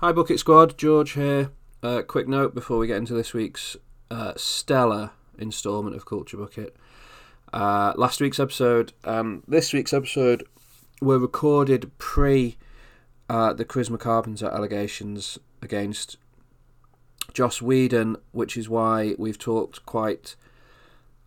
Hi, Bucket Squad. George here. Uh, quick note before we get into this week's uh, stellar instalment of Culture Bucket. Uh, last week's episode and this week's episode were recorded pre uh, the Charisma Carpenter allegations against Joss Whedon, which is why we've talked quite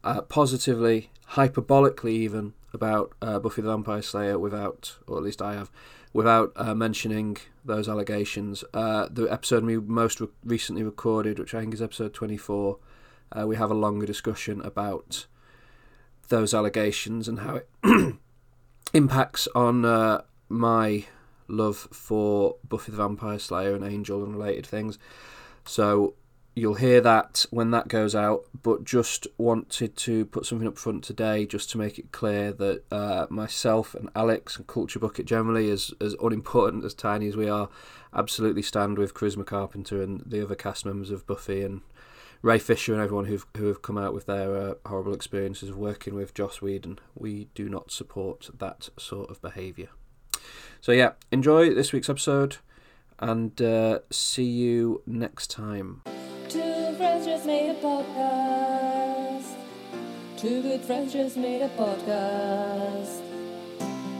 uh, positively, hyperbolically even, about uh, Buffy the Vampire Slayer without, or at least I have, without uh, mentioning those allegations. Uh, the episode we most re- recently recorded, which I think is episode 24, uh, we have a longer discussion about those allegations and how it impacts on uh, my love for Buffy the Vampire Slayer and Angel and related things. So you'll hear that when that goes out, but just wanted to put something up front today just to make it clear that uh, myself and Alex and Culture Bucket generally, as, as unimportant as tiny as we are, absolutely stand with Charisma Carpenter and the other cast members of Buffy and Ray Fisher and everyone who've who have come out with their uh, horrible experiences of working with Joss Whedon. We do not support that sort of behaviour. So yeah, enjoy this week's episode, and uh, see you next time. Made a podcast. Two good friends just made a podcast.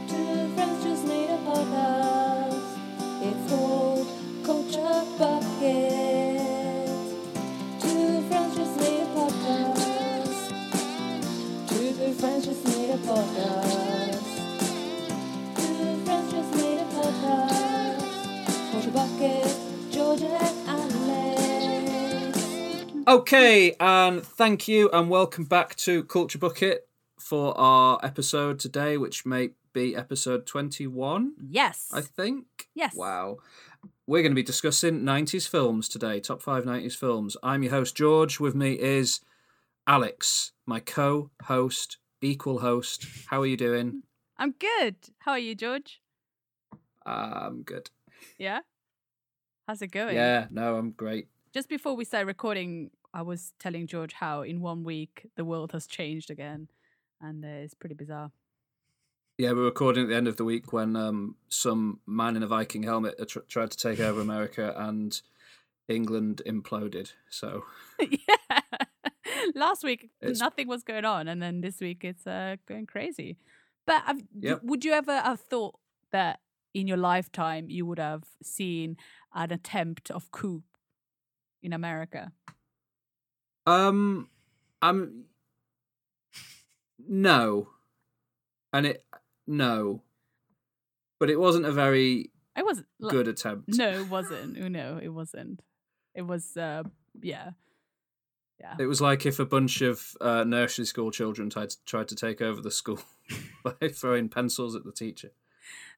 Two friends just made a podcast. It's called Culture Bucket. Two friends just made a podcast. Two good friends just made a podcast. Two friends just made a podcast. Culture Bucket, Georgia. Okay, and thank you, and welcome back to Culture Bucket for our episode today, which may be episode twenty-one. Yes. I think. Yes. Wow. We're going to be discussing 90s films today, top five 90s films. I'm your host, George. With me is Alex, my co host, equal host. How are you doing? I'm good. How are you, George? I'm um, good. Yeah. How's it going? Yeah, no, I'm great. Just before we start recording, I was telling George how in one week the world has changed again, and uh, it's pretty bizarre. Yeah, we're recording at the end of the week when um, some man in a Viking helmet tr- tried to take over America and England imploded. So, yeah. Last week It's- nothing was going on, and then this week it's uh, going crazy. But Yep. would you ever have thought that in your lifetime you would have seen an attempt of coup in America? um, I'm no, and it no, but it wasn't a very I was like, good attempt. No, it wasn't. Oh, no, it wasn't. It was, uh, yeah. Yeah. It was like if a bunch of uh, nursery school children tried to, tried to take over the school by throwing pencils at the teacher,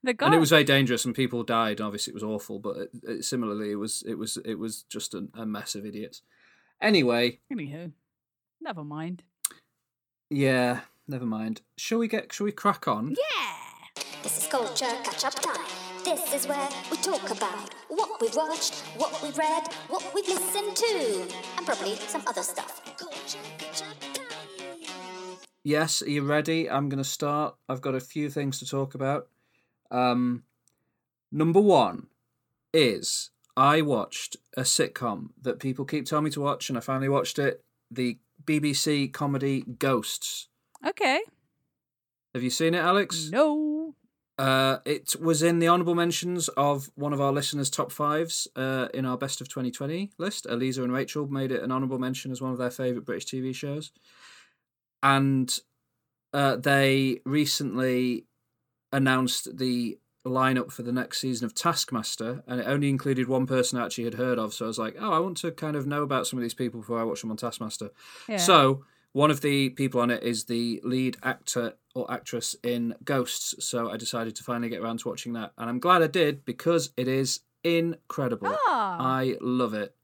The guy, and it was very dangerous, and people died. Obviously, it was awful, but it, it, similarly, it was it was it was just a, a mess of idiots. Anyway, Anywho, never mind. yeah, never mind. Shall we get? Shall we crack on? Yeah. This is culture catch up time. This is where we talk about what we've watched, what we've read, what we've listened to, and probably some other stuff. Culture catch up time. Yes, are you ready? I'm going to start. I've got a few things to talk about. Um, number one is I watched a sitcom that people keep telling me to watch, and I finally watched it. The BBC comedy Ghosts. Okay. Have you seen it, Alex? No. Uh, it was in the honourable mentions of one of our listeners' top fives uh, in our best of 2020 list. Eliza and Rachel made it an honourable mention as one of their favourite British TV shows. And uh, they recently announced the lineup for the next season of Taskmaster, and it only included one person I actually had heard of. So I was like, oh, I want to kind of know about some of these people before I watch them on Taskmaster. Yeah. So one of the people on it is the lead actor or actress in Ghosts. So I decided to finally get around to watching that, and I'm glad I did because it is incredible. Ah. I love it.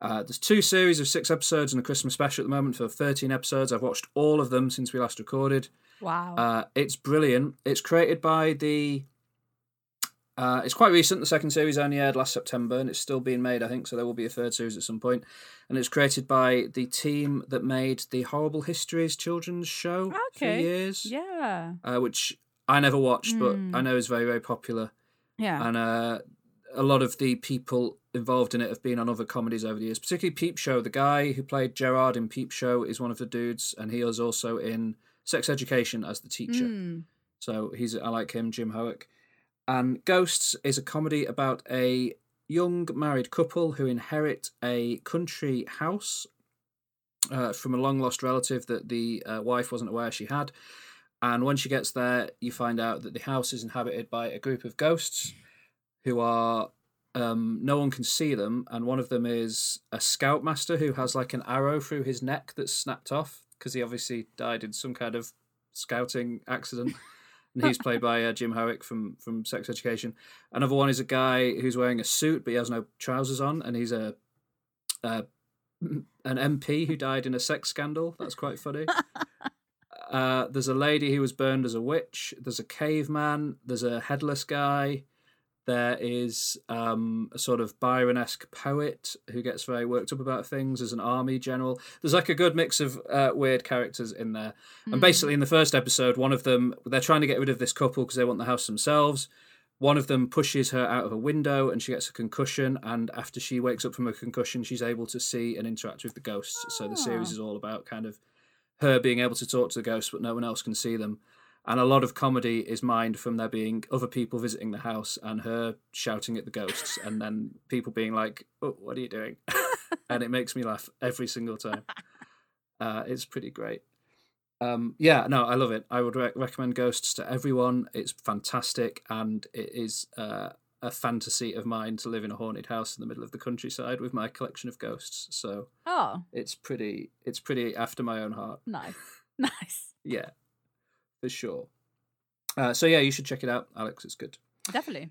Uh, there's two series of six episodes and a Christmas special at the moment for 13 episodes. I've watched all of them since we last recorded. Wow. Uh, it's brilliant. It's created by the. Uh, it's quite recent. The second series only aired last September, and it's still being made, I think. So there will be a third series at some point. And it's created by the team that made the Horrible Histories children's show for years, yeah. uh, which I never watched, but Mm. I know is very very popular. Yeah. And uh, a lot of the people involved in it have been on other comedies over the years, particularly Peep Show. The guy who played Gerard in Peep Show is one of the dudes, and he is also in Sex Education as the teacher. Mm. So he's I like him, Jim Howick. And Ghosts is a comedy about a young married couple who inherit a country house uh, from a long lost relative that the uh, wife wasn't aware she had. And when she gets there, you find out that the house is inhabited by a group of ghosts who are um, no one can see them, and one of them is a scoutmaster who has like an arrow through his neck that's snapped off because he obviously died in some kind of scouting accident. and he's played by uh, Jim Howick from from Sex Education. Another one is a guy who's wearing a suit but he has no trousers on, and he's a, a an MP who died in a sex scandal. That's quite funny. Uh, there's a lady who was burned as a witch. There's a caveman. There's a headless guy. There is um, a sort of Byron esque poet who gets very worked up about things. There's an army general. There's like a good mix of uh, weird characters in there. And basically, in the first episode, one of them, they're trying to get rid of this couple because they want the house themselves. One of them pushes her out of a window and she gets a concussion. And after she wakes up from a concussion, she's able to see and interact with the ghosts. So the series Ah. is all about kind of her being able to talk to the ghosts, but no one else can see them. And a lot of comedy is mined from there being other people visiting the house and her shouting at the ghosts, and then people being like, oh, "What are you doing?" and it makes me laugh every single time. Uh, it's pretty great. Um, yeah, no, I love it. I would re- recommend Ghosts to everyone. It's fantastic, and it is uh, a fantasy of mine to live in a haunted house in the middle of the countryside with my collection of ghosts. So Oh, it's pretty, it's pretty after my own heart. nice. Nice. Yeah, for sure. Uh, so yeah, you should check it out, Alex. It's good. Definitely.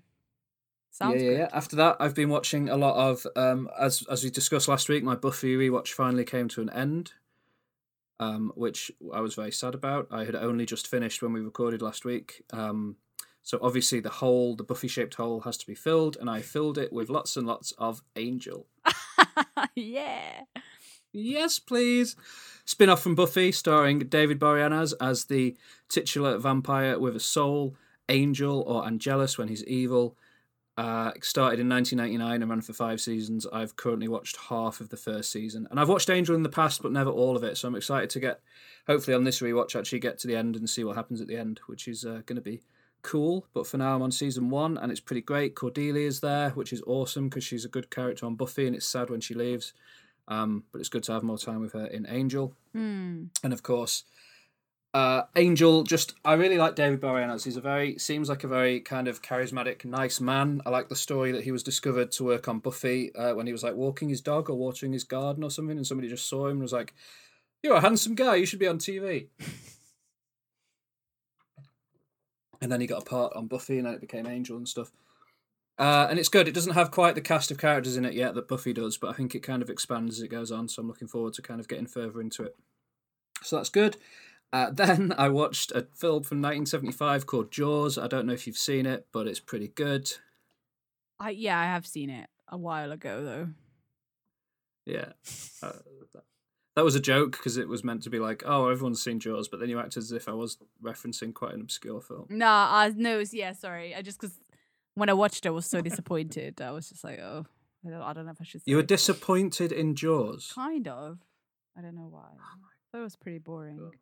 Sounds yeah, yeah, good. yeah. After that, I've been watching a lot of, um, as as we discussed last week, my Buffy rewatch finally came to an end, um, which I was very sad about. I had only just finished when we recorded last week. Um, so obviously the hole, the Buffy shaped hole, has to be filled, and I filled it with lots and lots of Angel. yeah. Yes, please. Spin off from Buffy, starring David Boreanaz as the titular vampire with a soul, Angel or Angelus when he's evil. Uh, started in 1999 and ran for five seasons. I've currently watched half of the first season, and I've watched Angel in the past, but never all of it. So I'm excited to get, hopefully, on this rewatch, actually get to the end and see what happens at the end, which is uh, going to be cool. But for now, I'm on season one, and it's pretty great. Cordelia's there, which is awesome because she's a good character on Buffy, and it's sad when she leaves. Um, but it's good to have more time with her in Angel. Hmm. And of course, uh, Angel. Just I really like David Boreanaz. He's a very seems like a very kind of charismatic, nice man. I like the story that he was discovered to work on Buffy uh, when he was like walking his dog or watering his garden or something, and somebody just saw him and was like, "You're a handsome guy. You should be on TV." and then he got a part on Buffy, and then it became Angel and stuff. Uh, and it's good. It doesn't have quite the cast of characters in it yet that Buffy does, but I think it kind of expands as it goes on. So I'm looking forward to kind of getting further into it. So that's good. Uh, then I watched a film from 1975 called Jaws. I don't know if you've seen it, but it's pretty good. I yeah, I have seen it a while ago though. Yeah. Uh, that- was a joke because it was meant to be like, oh, everyone's seen Jaws, but then you acted as if I was referencing quite an obscure film. Nah, I no, it's- yeah, sorry. I just because when I watched it, I was so disappointed. I was just like, oh, I don't, I don't know if I should. Say You were it. disappointed in Jaws. kind of. I don't know why. Oh thought it was pretty boring. God.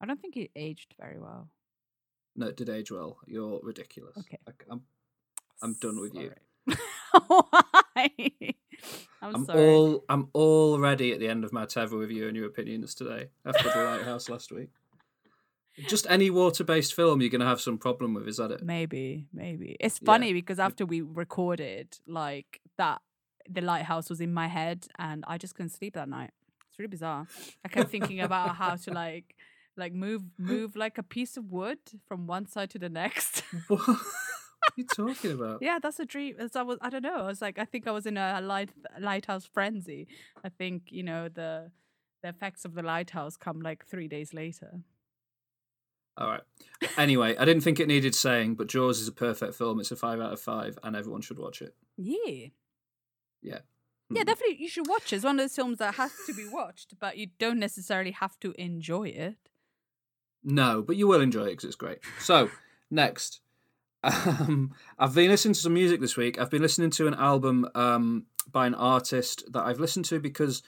I don't think it aged very well. No, it did age well. You're ridiculous. Okay. I, am I'm done with you. Why? I'm, I'm sorry. all I'm already at the end of my tether with you and your opinions today after the lighthouse last week. Just any water-based film you're gonna have some problem with. Is that it? Maybe, maybe. It's Yeah. funny because after we recorded, like that, the lighthouse was in my head, and I just couldn't sleep that night. It's really bizarre. I kept thinking about how to like, like move, move like a piece of wood from one side to the next. What are you talking about? yeah, that's a dream. As I was, I don't know. I was like, I think I was in a light lighthouse frenzy. I think you know the the effects of the lighthouse come like three days later. All right. Anyway, I didn't think it needed saying, but Jaws is a perfect film. It's a five out of five, and everyone should watch it. Yeah. Yeah. Yeah, Mm. definitely. You should watch it. It's one of those films that has to be watched, but you don't necessarily have to enjoy it. No, but you will enjoy it because it's great. So next, Um, I've been listening to some music this week. I've been listening to an album um, by an artist that I've listened to because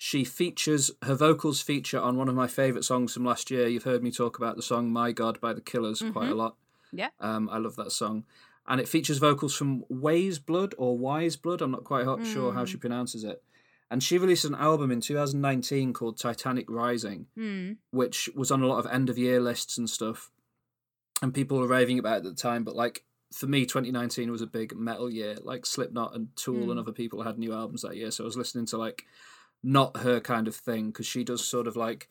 she features her vocals feature on one of my favorite songs from last year. You've heard me talk about the song "My God" by the Killers quite a lot. Yeah. Um, I love that song, and it features vocals from Ways Blood or Wise Blood. I'm not quite ho- sure how she pronounces it. And she released an album in 2019 called Titanic Rising, Hmm. which was on a lot of end of year lists and stuff. And people were raving about it at the time. But like for me, 2019 was a big metal year. Like Slipknot and Tool and other people had new albums that year. So I was listening to like not her kind of thing because she does sort of like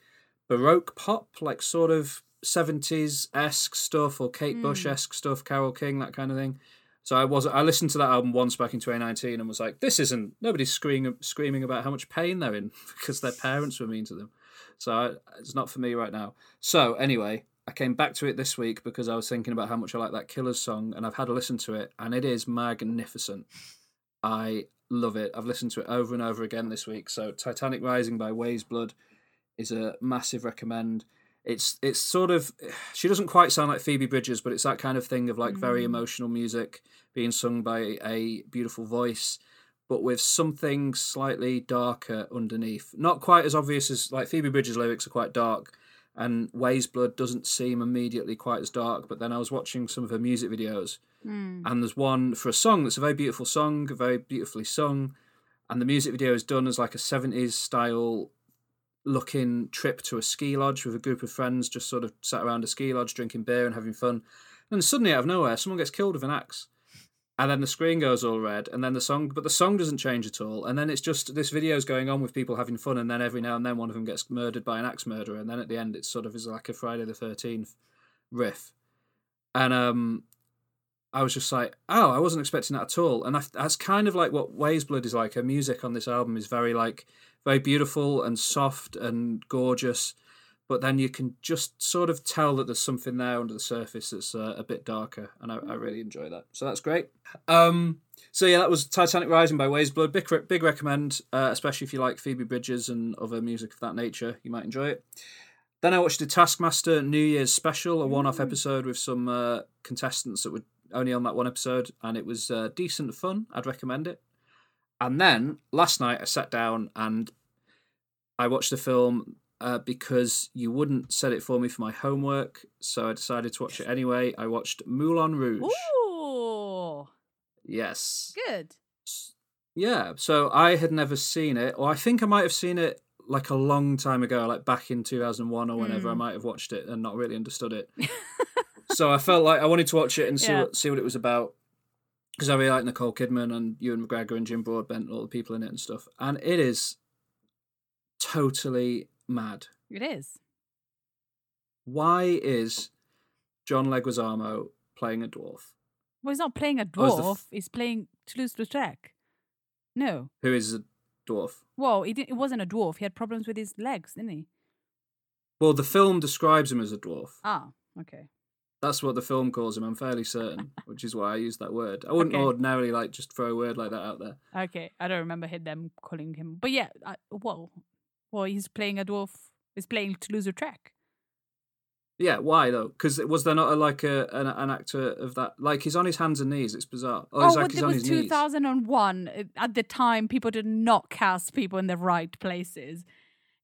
baroque pop, like sort of 70s esque stuff or Kate hmm. Bush esque stuff, Carole King, that kind of thing. So I was I listened to that album once back in 2019 and was like, this isn't nobody's screaming screaming about how much pain they're in because their parents were mean to them. So I, it's not for me right now. So anyway, I came back to it this week because I was thinking about how much I like that Killers song, and I've had a listen to it, and it is magnificent. I love it. I've listened to it over and over again this week. So Titanic Rising by Weyes Blood is a massive recommend. It's it's sort of she doesn't quite sound like Phoebe Bridgers, but it's that kind of thing of like very mm. emotional music being sung by a beautiful voice, but with something slightly darker underneath. Not quite as obvious as like Phoebe Bridgers' lyrics are quite dark, and Weyes Blood doesn't seem immediately quite as dark. But then I was watching some of her music videos, and there's one for a song that's a very beautiful song, very beautifully sung, and the music video is done as like a 70s style looking trip to a ski lodge with a group of friends just sort of sat around a ski lodge drinking beer and having fun. And suddenly out of nowhere someone gets killed with an axe. And then the screen goes all red and then the song but the song doesn't change at all. And then it's just this video's going on with people having fun and then every now and then one of them gets murdered by an axe murderer. And then at the end it's sort of is like a friday the 13th riff. And um I was just like, oh, I wasn't expecting that at all. And I, that's kind of like what Weyes Blood is like. Her music on this album is very like very beautiful and soft and gorgeous, but then you can just sort of tell that there's something there under the surface that's uh, a bit darker, and I, I really enjoy that. So that's great. Um, so yeah, that was Titanic Rising by Weyes Blood. Big big recommend, uh, especially if you like Phoebe Bridgers and other music of that nature. You might enjoy it. Then I watched the Taskmaster New Year's special, a one-off episode with some uh, contestants that were only on that one episode, and it was uh, decent fun. I'd recommend it. And then last night I sat down and I watched the film uh, because you wouldn't set it for me for my homework, so I decided to watch it anyway. I watched Moulin Rouge. Ooh, Yes. good. Yeah, so I had never seen it, or I think I might have seen it like a long time ago, like back in 2001 or whenever I Hmm. might have watched it and not really understood it. so I felt like I wanted to watch it and see Yeah. what see what it was about because I really like Nicole Kidman and Ewan McGregor and Jim Broadbent, and all the people in it and stuff. And it is totally mad. It is. Why is John Leguizamo playing a dwarf? Well, he's not playing a Oh, dwarf. f- he's playing Toulouse-Lautrec. No. Who is a dwarf? Well, he didn't, it wasn't a dwarf. He had problems with his legs, didn't he? Well, the film describes him as a dwarf. Ah, okay. That's what the film calls him. I'm fairly certain, which is why I use that word. I wouldn't Okay. ordinarily like just throw a word like that out there. Okay, I don't remember him them calling him, but yeah, I, well, well, he's playing a dwarf. He's playing Toulouse-Lautrec. Yeah, why though? Because was there not a, like a an, an actor of that? Like he's on his hands and knees. It's bizarre. Oh, Oh, but like he's it on was his knees. 2001. Uh, At the time, people did not cast people in the right places.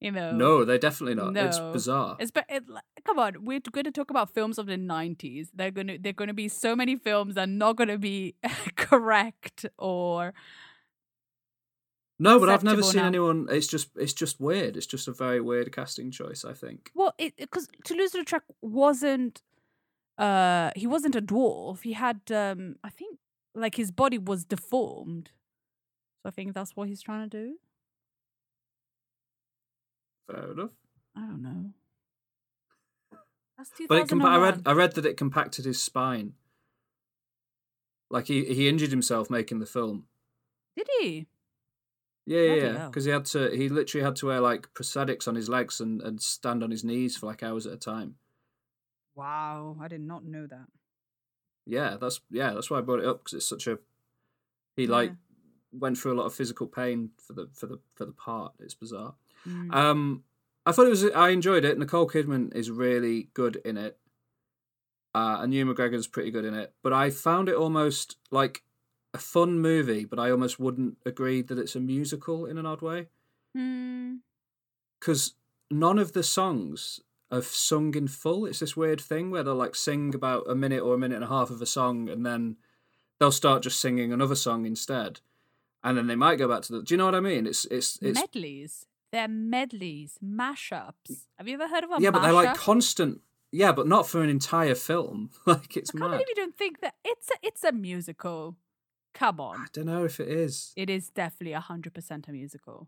You know. No, they're definitely not. It's bizarre. It's but it, come on, we're going to talk about films of the nineties. They're gonna they're gonna be so many films that are not gonna be correct or No, but I've never seen now. anyone. It's just it's just weird. It's just a very weird casting choice. I think. well, it because Toulouse-Lautrec wasn't uh he wasn't a dwarf. He had um I think like his body was deformed. So I think that's what he's trying to do. Fair enough. I don't know. That's But it compa- I read I read that it compacted his spine. Like he he injured himself making the film. Did he? Yeah, yeah, Bloody yeah. hell. Because he had to. He literally had to wear like prosthetics on his legs and and stand on his knees for like hours at a time. Wow, I did not know that. Yeah, that's yeah, that's why I brought it up because it's such a. He like Yeah. went through a lot of physical pain for the for the for the part. It's bizarre. Mm. Um, I thought it was. I enjoyed it. Nicole Kidman is really good in it. uh, and Ewan McGregor's pretty good in it. But I found it almost like a fun movie, but I almost wouldn't agree that it's a musical in an odd way Hmm. because none of the songs are sung in full. It's this weird thing where they'll like sing about a minute or a minute and a half of a song, and then they'll start just singing another song instead, and then they might go back to the. Do you know what I mean? It's it's it's medleys. They're medleys, mashups. Have you ever heard of a yeah, but they're like constant. Yeah, but not for an entire film. like it's I can't mad. believe you don't think that it's a, it's a musical. Come on. I don't know if it is. it is definitely hundred percent a musical.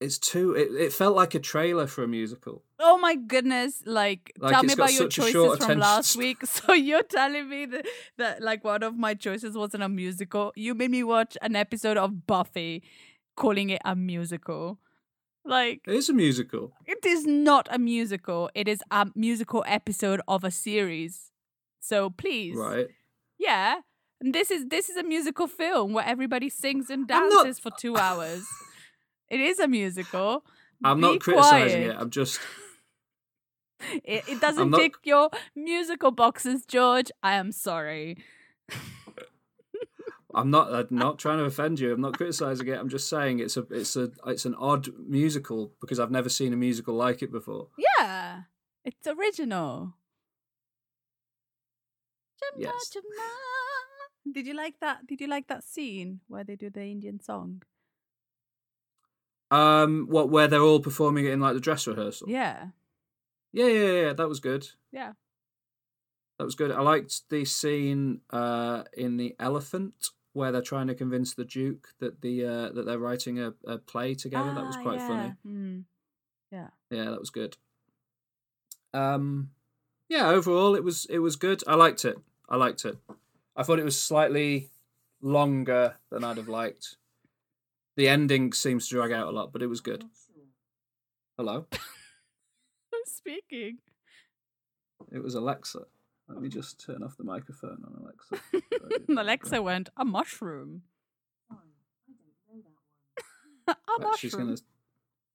It's too. It, it felt like a trailer for a musical. Oh my goodness! Like, Like, tell me about your such a short choices from last week. So you're telling me that, that like one of my choices wasn't a musical. You made me watch an episode of Buffy, calling it a musical. Like, It is a musical. it is not a musical. It is a musical episode of a series. So please, Right. yeah. And this is this is a musical film where everybody sings and I'm not- dances for two hours. it is a musical. I'm Be not criticizing quiet. it. I'm just. It, it doesn't not- tick your musical boxes, George. I am sorry. I'm not. I'm not trying to offend you. I'm not criticizing it. I'm just saying it's a. It's a. It's an odd musical because I've never seen a musical like it before. Yeah, it's original. Jama, Yes. Jama. Did you like that? Did you like that scene where they do the Indian song? Um. What? Where they're all performing it in like the dress rehearsal. Yeah, Yeah. Yeah. Yeah. That was good. yeah. That was good. I liked the scene uh, in the Elephant where they're trying to convince the Duke that the uh, that they're writing a, a play together. that was Ah, quite yeah. funny. Mm. Yeah. Yeah, that was good. Um, yeah. Overall, it was it was good. I liked it. I liked it. I thought it was slightly longer than I'd have liked. The ending seems to drag out a lot, but it was good. Hello, I'm speaking. it was Alexa. Let me just turn off the microphone on Alexa. so I do- Alexa went a mushroom. a Right, she's gonna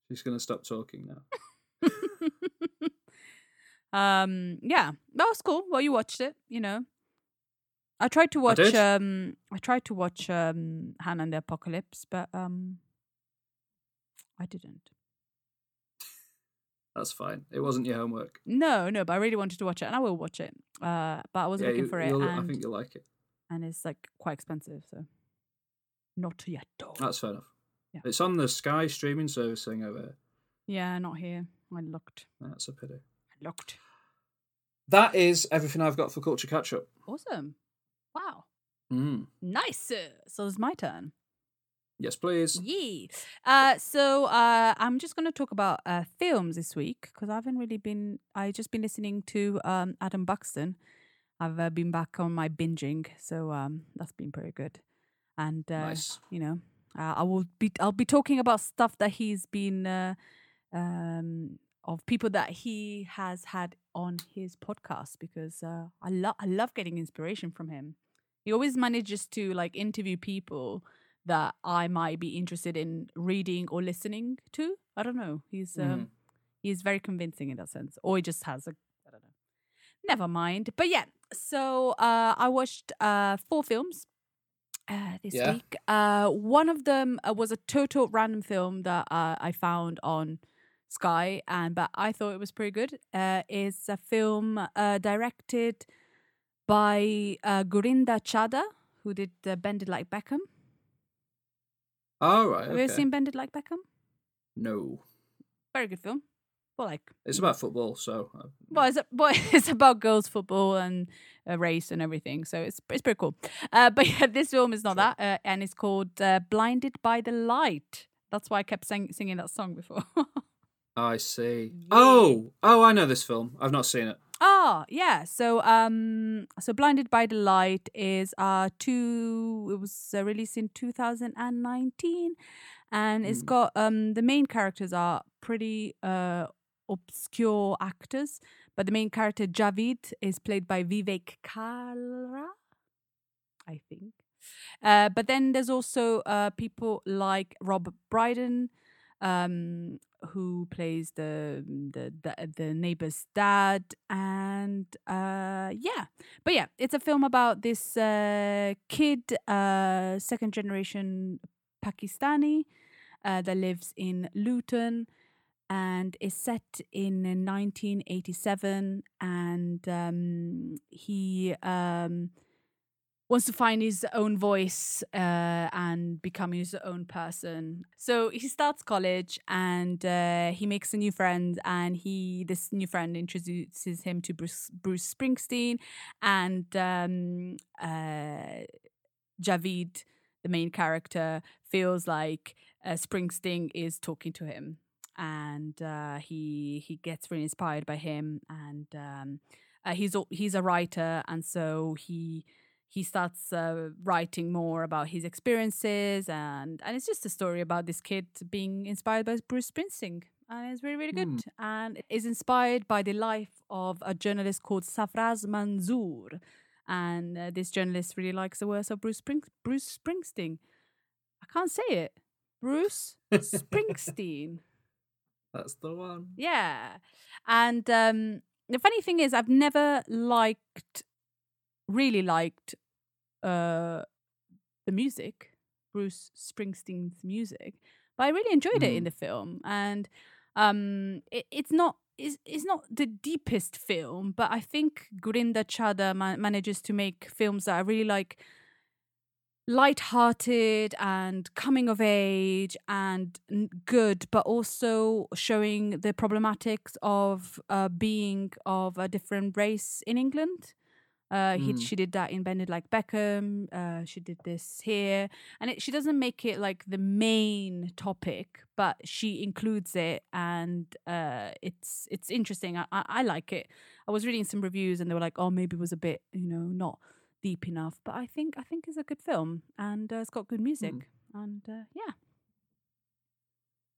she's gonna stop talking now. um yeah that was cool well you watched it you know i tried to watch did. um i tried to watch um anna and the apocalypse but um i didn't That's fine. It wasn't your homework. no no but i really wanted to watch it and i will watch it uh but i was yeah, looking you, for it and, I think you'll like it. and it's like quite expensive so not yet though That's fair enough. Yeah. It's on the Sky streaming service thing over here. yeah not here i looked That's a pity. i looked That is everything I've got for culture catch up. awesome wow Mm. nice so it's my turn Yes, please. Yeah. Uh, so uh, I'm just going to talk about uh, films this week because I haven't really been. I just been listening to um, Adam Buxton. I've uh, been back on my binging, so um, that's been pretty good. And uh, Nice. you know, uh, I will be. I'll be talking about stuff that he's been uh, um, of people that he has had on his podcast because uh, I love. I love getting inspiration from him. He always manages to like interview people that I might be interested in reading or listening to. I don't know. He's um, Mhm. he's very convincing in that sense, or he just has a I don't know. Never mind. But yeah, so uh, I watched uh, four films uh, this Yeah. week. Uh, one of them uh, was a total random film that uh, I found on Sky, and but I thought it was pretty good. Uh, it's a film uh, directed by uh, Gurinder Chadha, who did uh, Bend It Like Beckham. All right. Have you ever seen Bend It Like Beckham? No, Very good film. Well, like, it's about football, so uh, well, it's, a, well, it's about girls' football and uh, race and everything, so it's it's pretty cool. Uh, but yeah, this film is not that, uh, and it's called uh, "Blinded by the Light." That's why I kept sing- singing that song before. I see. Yeah. Oh, oh, I know this film. I've not seen it. Oh, yeah. So, um, so Blinded by the Light is uh two. It was uh, released in 2019, and it's Mm. got um the main characters are pretty uh obscure actors, but the main character Javed is played by Vivek Kalra, I think. Uh, but then there's also uh people like Rob Brydon, um, who plays the the the, the neighbor's dad, and uh, yeah, but yeah, it's a film about this uh, kid, uh, second generation Pakistani, uh, that lives in Luton and is set in 1987 and um, he um, wants to find his own voice uh, and become his own person. So he starts college and uh, he makes a new friend and he this new friend introduces him to bruce, bruce springsteen and um, uh, javed the main character feels like uh, springsteen is talking to him. And uh, he he gets really inspired by him and um, uh, he's he's a writer and so he he starts uh, writing more about his experiences and and it's just a story about this kid being inspired by Bruce Springsteen and it's really really good. And it is inspired by the life of a journalist called Sarfraz Manzoor and uh, this journalist really likes the works of Bruce Spring- Bruce Springsteen. I can't say it. Bruce Springsteen. That's the one. yeah. And um the funny thing is I've never liked really liked uh the music, Bruce Springsteen's music, but I really enjoyed it in Mm. the film and um it, it's not it's, it's not the deepest film, but I think Gurinder Chadha ma- manages to make films that are really like light-hearted and coming of age and n- good but also showing the problematics of uh, being of a different race in England uh, he, Mm. she did that in Bend It Like Beckham. Uh, she did this here, and it, she doesn't make it like the main topic, but she includes it, and uh, it's it's interesting. I, I, I like it. I was reading some reviews, and they were like, "Oh, maybe it was a bit, you know, not deep enough." But I think I think it's a good film, and uh, it's got good music, and uh, yeah,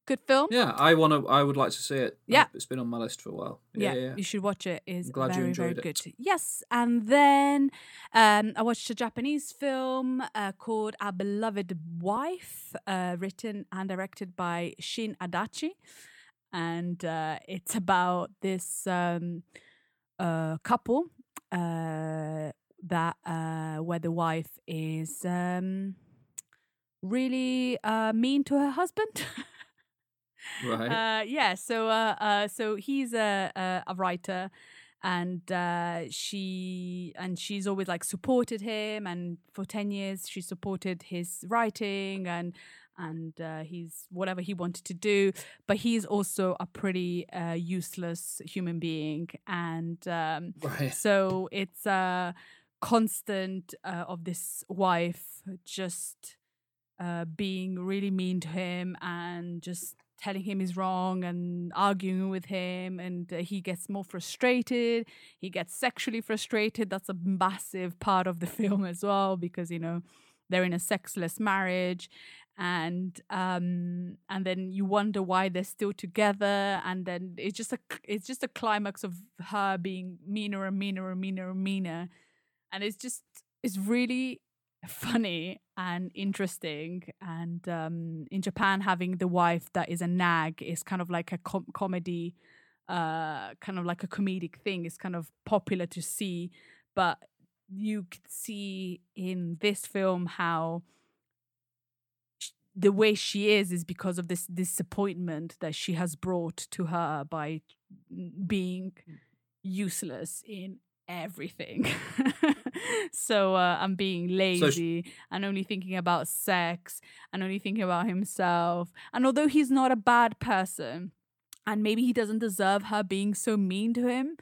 good film. Yeah, I want to. I would like to see it. Yeah. it's been on my list for a while. yeah, Yeah, yeah. you should watch it. Is glad you very very it. good. Yes, and then um, I watched a Japanese film uh, called Our Beloved Wife, uh, written and directed by Shin Adachi, and uh, it's about this um, uh, couple uh, that uh, where the wife is um, really uh, mean to her husband. Right. Uh, yeah. So, uh, uh, so he's a a, a writer, and uh, she and she's always like supported him, and for ten years she supported his writing and and uh, he's whatever he wanted to do. But he's also a pretty uh, useless human being, and um, right. so it's a constant uh, of this wife just uh, being really mean to him and just telling him he's wrong and arguing with him and uh, he gets more frustrated. He gets sexually frustrated. That's a massive part of the film as well because you know they're in a sexless marriage and um and then you wonder why they're still together. And then it's just a it's just a climax of her being meaner and meaner and meaner and meaner. And it's just it's really funny and interesting and um in japan having the wife that is a nag is kind of like a com- comedy uh kind of like a comedic thing is kind of popular to see but you could see in this film how sh- the way she is is because of this disappointment that she has brought to her by being useless in everything. so uh, I'm being lazy and only thinking about sex and only thinking about himself. And although he's not a bad person, and maybe he doesn't deserve her being so mean to him,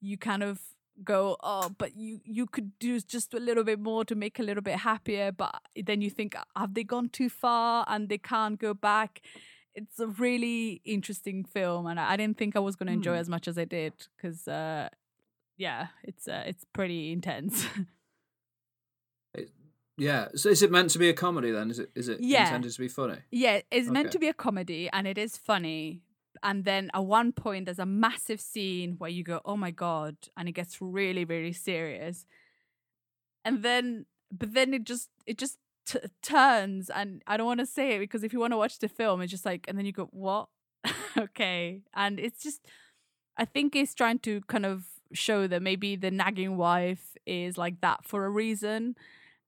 you kind of go, oh, but you you could do just a little bit more to make a little bit happier. But then you think, have they gone too far and they can't go back? It's a really interesting film, and I, I didn't think I was going to enjoy Hmm. as much as I did because, uh, yeah, it's uh, it's pretty intense. Yeah. So is it meant to be a comedy then? Is it is it Yeah. intended to be funny? Yeah, it's meant to be a comedy and it is funny. And then at one point, there's a massive scene where you go, oh my God. And it gets really, really serious. And then, but then it just, it just t- turns. And I don't want to say it because if you want to watch the film, it's just like, and then you go, what? okay. And it's just, I think it's trying to kind of show that maybe the nagging wife is like that for a reason.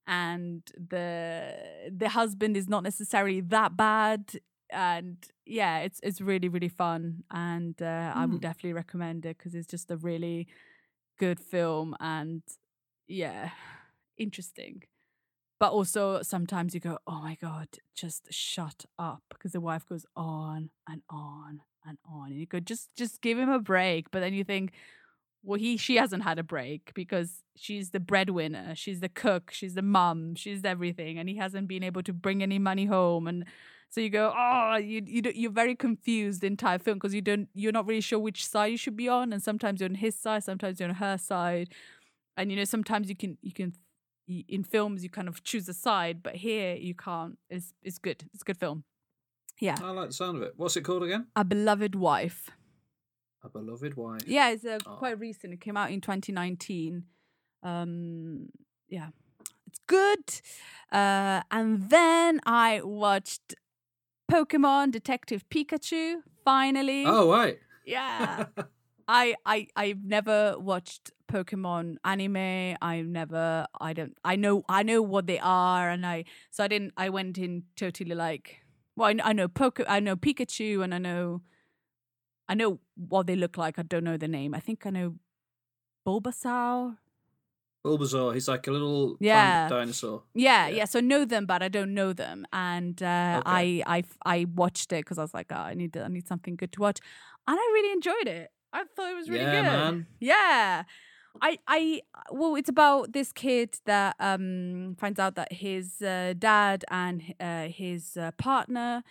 And the the husband is not necessarily that bad, and yeah, it's it's really really fun, and uh, I would Hmm. definitely recommend it because it's just a really good film, and yeah, interesting. But also sometimes you go, oh my god, just shut up, because the wife goes on and on and on, and you go, just just give him a break. But then you think, well, he she hasn't had a break because she's the breadwinner, she's the cook, she's the mum, she's everything, and he hasn't been able to bring any money home, and so you go, oh, you you you're very confused the entire film because you don't you're not really sure which side you should be on, and sometimes you're on his side, sometimes you're on her side, and you know sometimes you can you can in films you kind of choose a side, but here you can't. It's it's good. It's a good film. Yeah, I like the sound of it. What's it called again? a beloved wife. A beloved wife. Yeah, it's uh, Oh. quite recent. It came out in 2019. Um, yeah, it's good. Uh, and then I watched Pokemon Detective Pikachu. Finally, Oh right. yeah. I I I've never watched Pokemon anime. I've never I don't I know I know what they are and I so I didn't I went in totally like well I, I know Poke I know Pikachu and I know I know what they look like. I don't know the name. I think I know Bulbasaur. Bulbasaur. He's like a little Yeah. dinosaur. Yeah, Yeah. yeah, So I know them, but I don't know them. And uh, Okay. I, I, I watched it because I was like, oh, I need, I need something good to watch, and I really enjoyed it. I thought it was really Yeah, good. man. Yeah. I, I, well, it's about this kid that um finds out that his uh, dad and uh, his uh, partner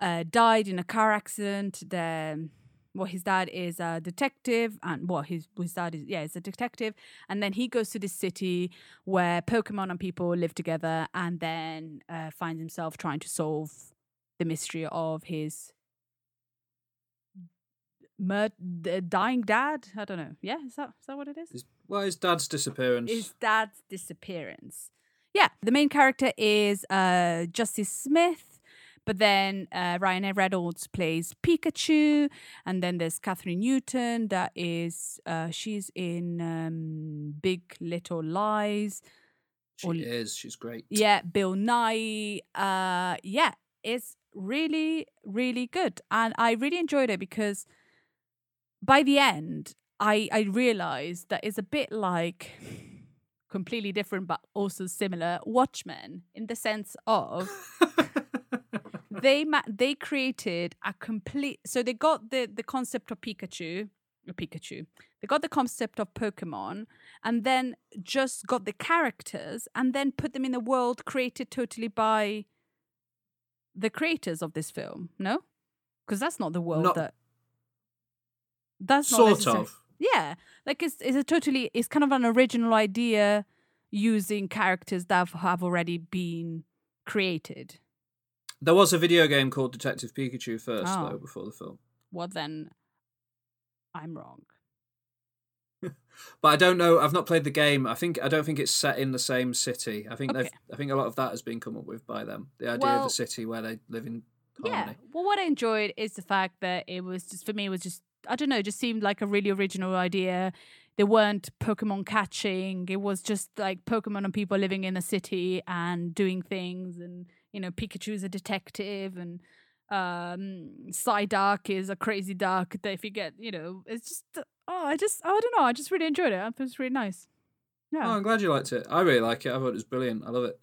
uh, died in a car accident. The well, his dad is a detective, and well, his his dad is yeah, he's a detective, and then he goes to this city where Pokemon and people live together, and then uh, finds himself trying to solve the mystery of his mur- dying dad. I don't know. Yeah, is that is that what it is? His, well, his dad's disappearance. His dad's disappearance. Yeah, the main character is uh, Justice Smith, but then uh, Ryan Reynolds plays Pikachu, and then there's Kathryn Newton that is uh, she's in um, Big Little Lies. she or- is. She's great. Yeah, Bill Nighy. Uh, yeah, it's really, really good, and I really enjoyed it because by the end, I I realized that it's a bit like completely different, but also similar Watchmen in the sense of they ma- they created a complete. So they got the the concept of Pikachu. Pikachu. They got the concept of Pokemon and then just got the characters and then put them in a world created totally by the creators of this film. No, because that's not the world Not- that. That's not sort necessar- of. Yeah, like it's it's a totally it's kind of an original idea using characters that have already been created. There was a video game called Detective Pikachu first, Oh. though, before the film. Well, then I'm wrong. But I don't know. I've not played the game. I think I don't think it's set in the same city. I think they've. I think a lot of that has been come up with by them. The idea of Well- a city where they live in Yeah. Well, what I enjoyed is the fact that it was just for me. It was just I don't know. It just seemed like a really original idea. There weren't Pokemon catching. It was just like Pokemon and people living in a city and doing things. And you know, Pikachu's a detective, and um, Psyduck is a crazy duck. That if you get, you know, it's just oh, I just I don't know. I just really enjoyed it. I thought it was really nice. Yeah. Oh, I'm glad you liked it. I really like it. I thought it was brilliant. I love it.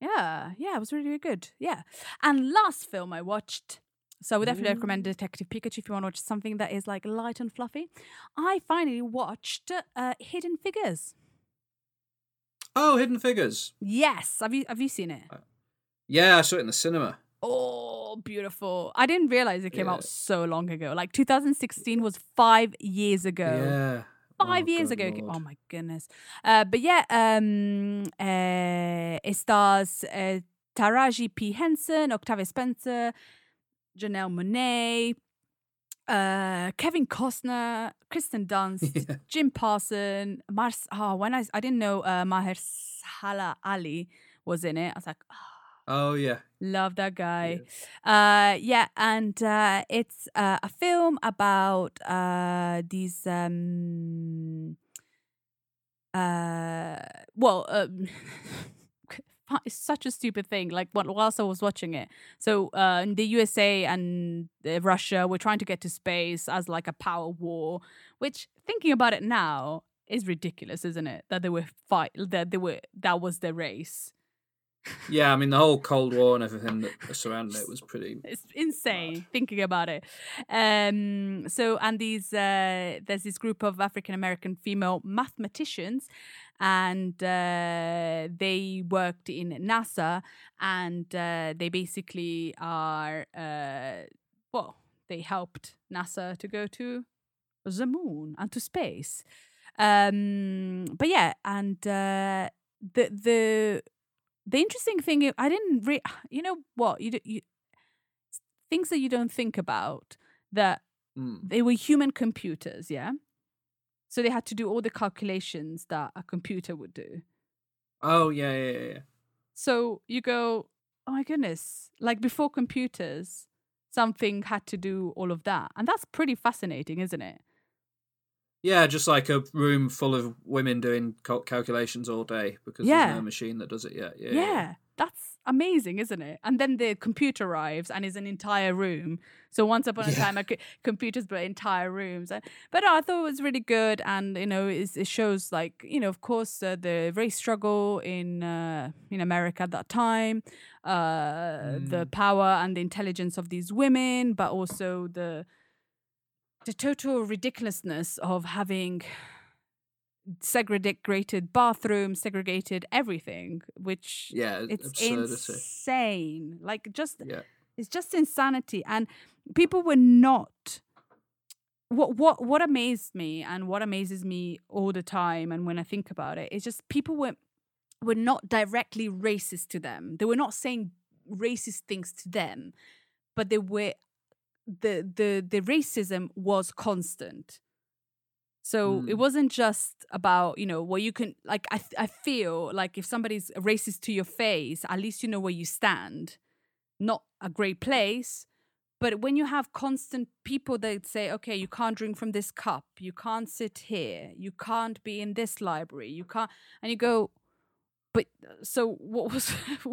Yeah, yeah, it was really, really good. Yeah. And last film I watched, so I would definitely recommend Detective Pikachu if you want to watch something that is like light and fluffy. I finally watched uh, Hidden Figures. Oh, Hidden Figures. Yes, have you have you seen it? Yeah, I saw it in the cinema. Oh, beautiful! I didn't realize it came Yeah. out so long ago. Like 2016 was five years ago. Yeah. five Oh, years ago. Lord. Oh my goodness. Uh, but yeah, um, uh, it stars uh, Taraji P. Henson, Octavia Spencer, Janelle Monáe, uh, Kevin Costner, Kristen Dunst, Yeah. Jim Parson, Mars. Oh, when I I didn't know uh, Mahershala Ali was in it. I was like, oh, Oh yeah. Love that guy. Uh, yeah, and uh, it's uh, a film about uh, these. Um, uh, well, um, it's such a stupid thing. Like wh- whilst I was watching it, so uh, in the USA and uh, Russia were trying to get to space as like a power war. Which, thinking about it now, is ridiculous, isn't it? That they were fight that they were that was the race. Yeah, I mean the whole Cold War and everything that surrounded it was pretty. it's insane thinking about it um so and these uh there's this group of african american female mathematicians and uh, they worked in nasa and uh, they basically are uh well they helped nasa to go to the moon and to space um but yeah and uh the the the interesting thing i- i didn't re- you know what you, you things that you don't think about that Mm. they were human computers yeah so they had to do all the calculations that a computer would do Oh yeah, yeah, yeah. so you go oh my goodness like before computers something had to do all of that and that's pretty fascinating isn't it Yeah, just like a room full of women doing cal- calculations all day because Yeah. there's no machine that does it yet. Yeah, yeah, that's amazing isn't it and then the computer arrives and is an entire room so once upon a Yeah. time a computers built entire rooms Uh, but i thought it was really good and you know it shows like you know of course uh, the race struggle in uh, in america at that time uh, the power and the intelligence of these women but also the the total ridiculousness of having segregated bathrooms segregated everything which Yeah, it's absurdity. insane like just Yeah. it's just insanity and people were not what what what amazed me and what amazes me all the time and when i think about it is just people were were not directly racist to them they were not saying racist things to them but they were the the the racism was constant so it Mm. wasn't just about you know where you can like I I feel like if somebody's racist to your face, at least you know where you stand. Not a great place, but when you have constant people that say, okay, you can't drink from this cup, you can't sit here, you can't be in this library, you can't, and you go, but so what was?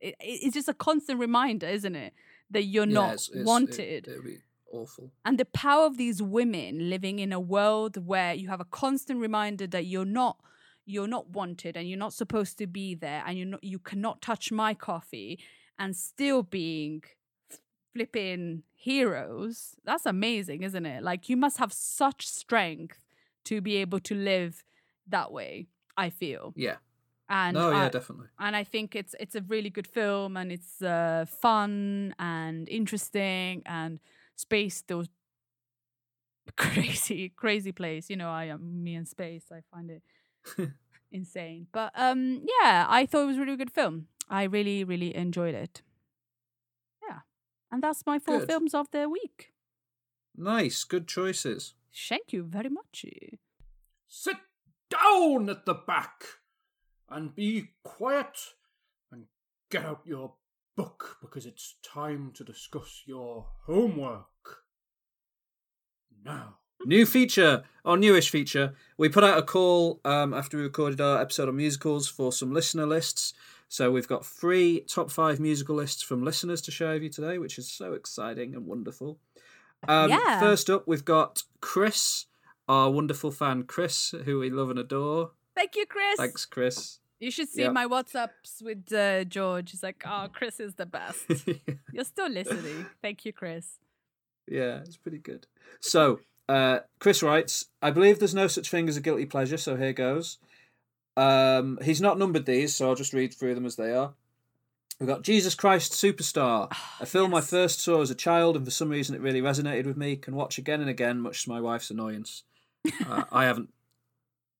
it, it's just a constant reminder, isn't it, that you're Yeah, not it's- it's- wanted it'd be awful. and the power of these women living in a world where you have a constant reminder that you're not you're not wanted and you're not supposed to be there and you're not you cannot touch my coffee and still being flipping heroes that's amazing isn't it like you must have such strength to be able to live that way i feel Yeah. And no, yeah, I- definitely. and I think it's it's a really good film and it's uh, fun and interesting and space those crazy crazy place you know I am me and space I find it insane. But um yeah I thought it was a really good film. I really really enjoyed it. Yeah. And that's my four Good. films of the week. Nice, good choices. thank you very much. Sit down at the back and be quiet and get out your book because it's time to discuss your homework. Now. New feature, or newish feature. We put out a call um, after we recorded our episode on musicals for some listener lists. So we've got three top five musical lists from listeners to share with you today, which is so exciting and wonderful. Um, Yeah. First up, we've got Chris, our wonderful fan Chris, who we love and adore. Thank you Chris Thanks, Chris. you should see Yep. my WhatsApps with uh, George he's like oh Chris is the best You're still listening. Thank you, Chris. Yeah, it's pretty good. So, uh, Chris writes, I believe there's no such thing as a guilty pleasure, so here goes. Um, he's not numbered these, so I'll just read through them as they are. We've got Jesus Christ Superstar, a film I first saw as a child, and for some reason it really resonated with me. Can watch again and again, much to my wife's annoyance. Uh, I haven't.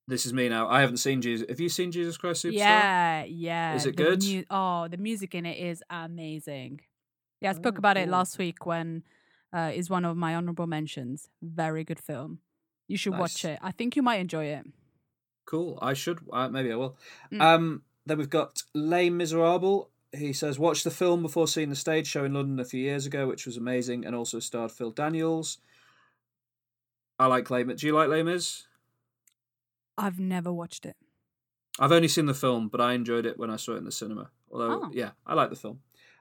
This is me now. I haven't seen Jesus. Have you seen Jesus Christ Superstar? Yeah, yeah. Is it the good? mu- oh, the music in it is amazing. Yeah, I spoke about it last week when uh, is one of my honorable mentions. Very good film. You should watch it. I think you might enjoy it. Cool. I should. Uh, maybe I will. Mm. Um, then we've got Les Miserables. he says, watch the film before seeing the stage show in London a few years ago, which was amazing, and also starred Phil Daniels. I like Les Mis. Do you like Les Mis? I've never watched it. I've only seen the film, but I enjoyed it when I saw it in the cinema. Although, Oh. yeah, I like the film.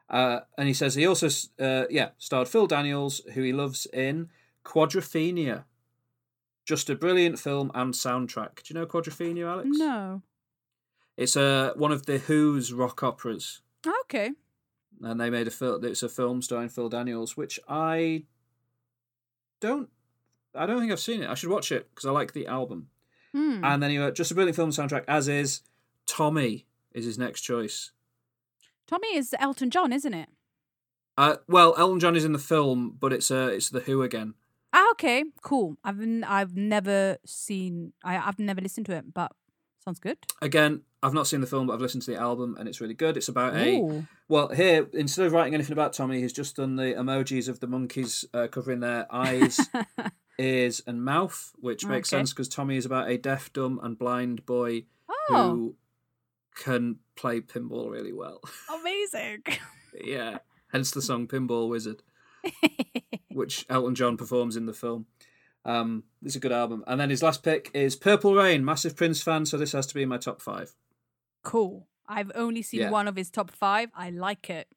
Uh, and he says he also, uh, yeah, starred Phil Daniels, who he loves in Quadrophenia. Just a brilliant film and soundtrack. Do you know Quadrophenia, Alex? No. It's uh, one of the Who's rock operas. Okay. and they made a film. It's a film starring Phil Daniels, which I don't. I don't think I've seen it. I should watch it because I like the album. Hmm. And then you just a brilliant film soundtrack, as is Tommy is his next choice. Tommy is Elton John, isn't it? Uh, well, Elton John is in the film, but it's uh, it's the Who again. Ah, okay, cool. I've n- I've never seen. I I've never listened to it, but sounds good. Again, I've not seen the film, but I've listened to the album, and it's really good. It's about a well here instead of writing anything about Tommy, he's just done the emojis of the monkeys uh, covering their eyes. ears and mouth, which makes Okay. sense because Tommy is about a deaf, dumb, and blind boy oh, who can play pinball really well. amazing! yeah, hence the song "Pinball Wizard," which Elton John performs in the film. Um, it's a good album. And then his last pick is Purple Rain. Massive Prince fan, so this has to be in my top five. cool. I've only seen Yeah. one of his top five. I like it.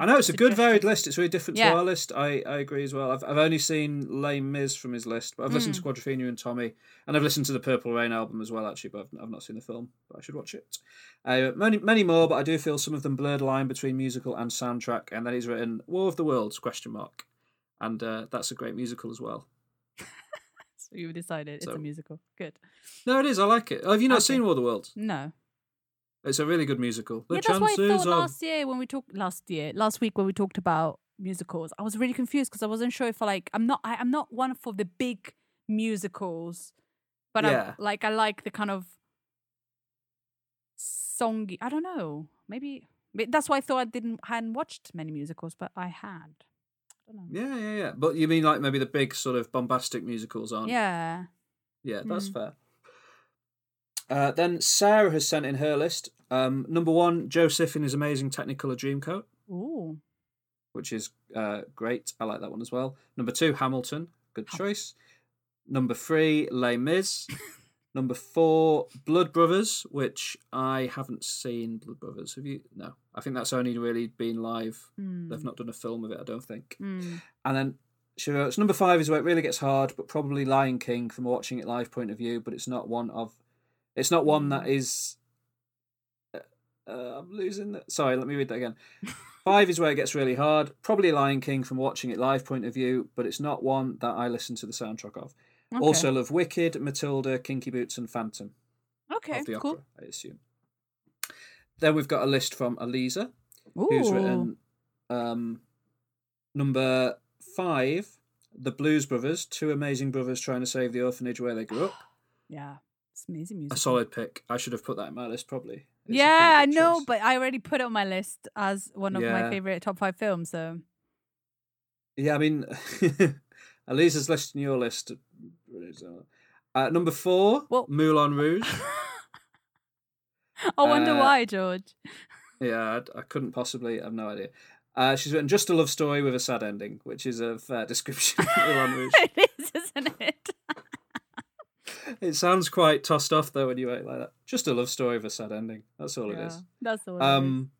Good I know it's a good varied list. It's really different Yeah. to our list. I, I agree as well. I've I've only seen Les Miz from his list, but I've listened to Mm. Quadrophenia and Tommy, and I've listened to the Purple Rain album as well. Actually, but I've, I've not seen the film. But I should watch it. Uh, many many more, but I do feel some of them blurred line between musical and soundtrack. And then he's written War of the Worlds question mark, and uh, that's a great musical as well. So you've decided it's a musical. Good. No, it is. I like it. Oh, have you not Okay. seen War of the Worlds? No. It's a really good musical. The yeah, that's why I thought of last year when we talked last year, last week when we talked about musicals, I was really confused because I wasn't sure if I like I'm not I, I'm not one for the big musicals, but Yeah. I like I like the kind of songy. I don't know. Maybe that's why I thought I didn't hadn't watched many musicals, but I had. I don't know. yeah, yeah, yeah. But you mean like maybe the big sort of bombastic musicals aren't? Yeah. Yeah, that's Mm. fair. Uh, then Sarah has sent in her list. Um, number one, Joseph in his amazing Technicolor Dreamcoat, Ooh. which is uh, great. I like that one as well. Number two, Hamilton. Good choice. Number three, Les Mis. Number four, Blood Brothers, which I haven't seen. Blood Brothers, have you? No, I think that's only really been live. Mm. They've not done a film of it, I don't think. Mm. And then she wrote, number five is where it really gets hard, but probably Lion King from a watching it live point of view, but it's not one of, it's not one that is. Uh, uh, I'm losing. The, sorry, let me read that again. Five is where it gets really hard. Probably Lion King from watching it live point of view, but it's not one that I listen to the soundtrack of. Okay. Also love Wicked, Matilda, Kinky Boots, and Phantom okay, of the cool. opera. I assume. Then we've got a list from Eliza Ooh. who's written um, number five, The Blues Brothers, two amazing brothers trying to save the orphanage where they grew up. Yeah. It's amazing music. A solid pick. I should have put that in my list probably. It's Yeah, I know, but I already put it on my list as one of my favorite top five films. So yeah, I mean, Eliza's listing your list. Uh, number four, Well- Moulin Rouge. I wonder Uh, why, George. Yeah, I, I couldn't possibly. I've no idea. Uh, she's written just a love story with a sad ending, which is a fair description. Moulin Rouge. it is, isn't it? It sounds quite tossed off though when you write like that. Just a love story with a sad ending. That's all it Yeah, is. That's all. it is. Um,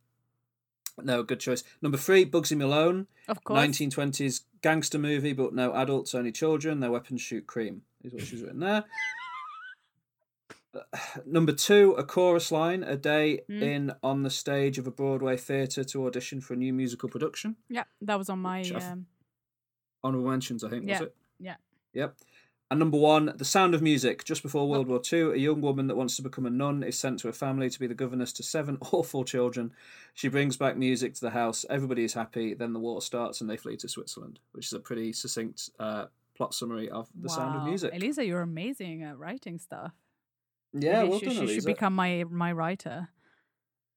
no, good choice. Number three, Bugsy Malone, of course. nineteen twenties gangster movie, but no adults, only children. Their weapons shoot cream. Is what she's written there. Number two, a chorus line, a day Hmm. in on the stage of a Broadway theatre to audition for a new musical production. Yeah, that was on my. Um, Honorable mentions, I think, Yeah, was it? yeah. Yep. And number one, The Sound of Music. Just before World War II, a young woman that wants to become a nun is sent to a family to be the governess to seven awful children. She brings back music to the house. Everybody is happy. Then the war starts and they flee to Switzerland, which is a pretty succinct uh, plot summary of The Sound of. Music. Eliza, you're amazing at writing stuff. yeah, Maybe well she, done, she should become my my writer.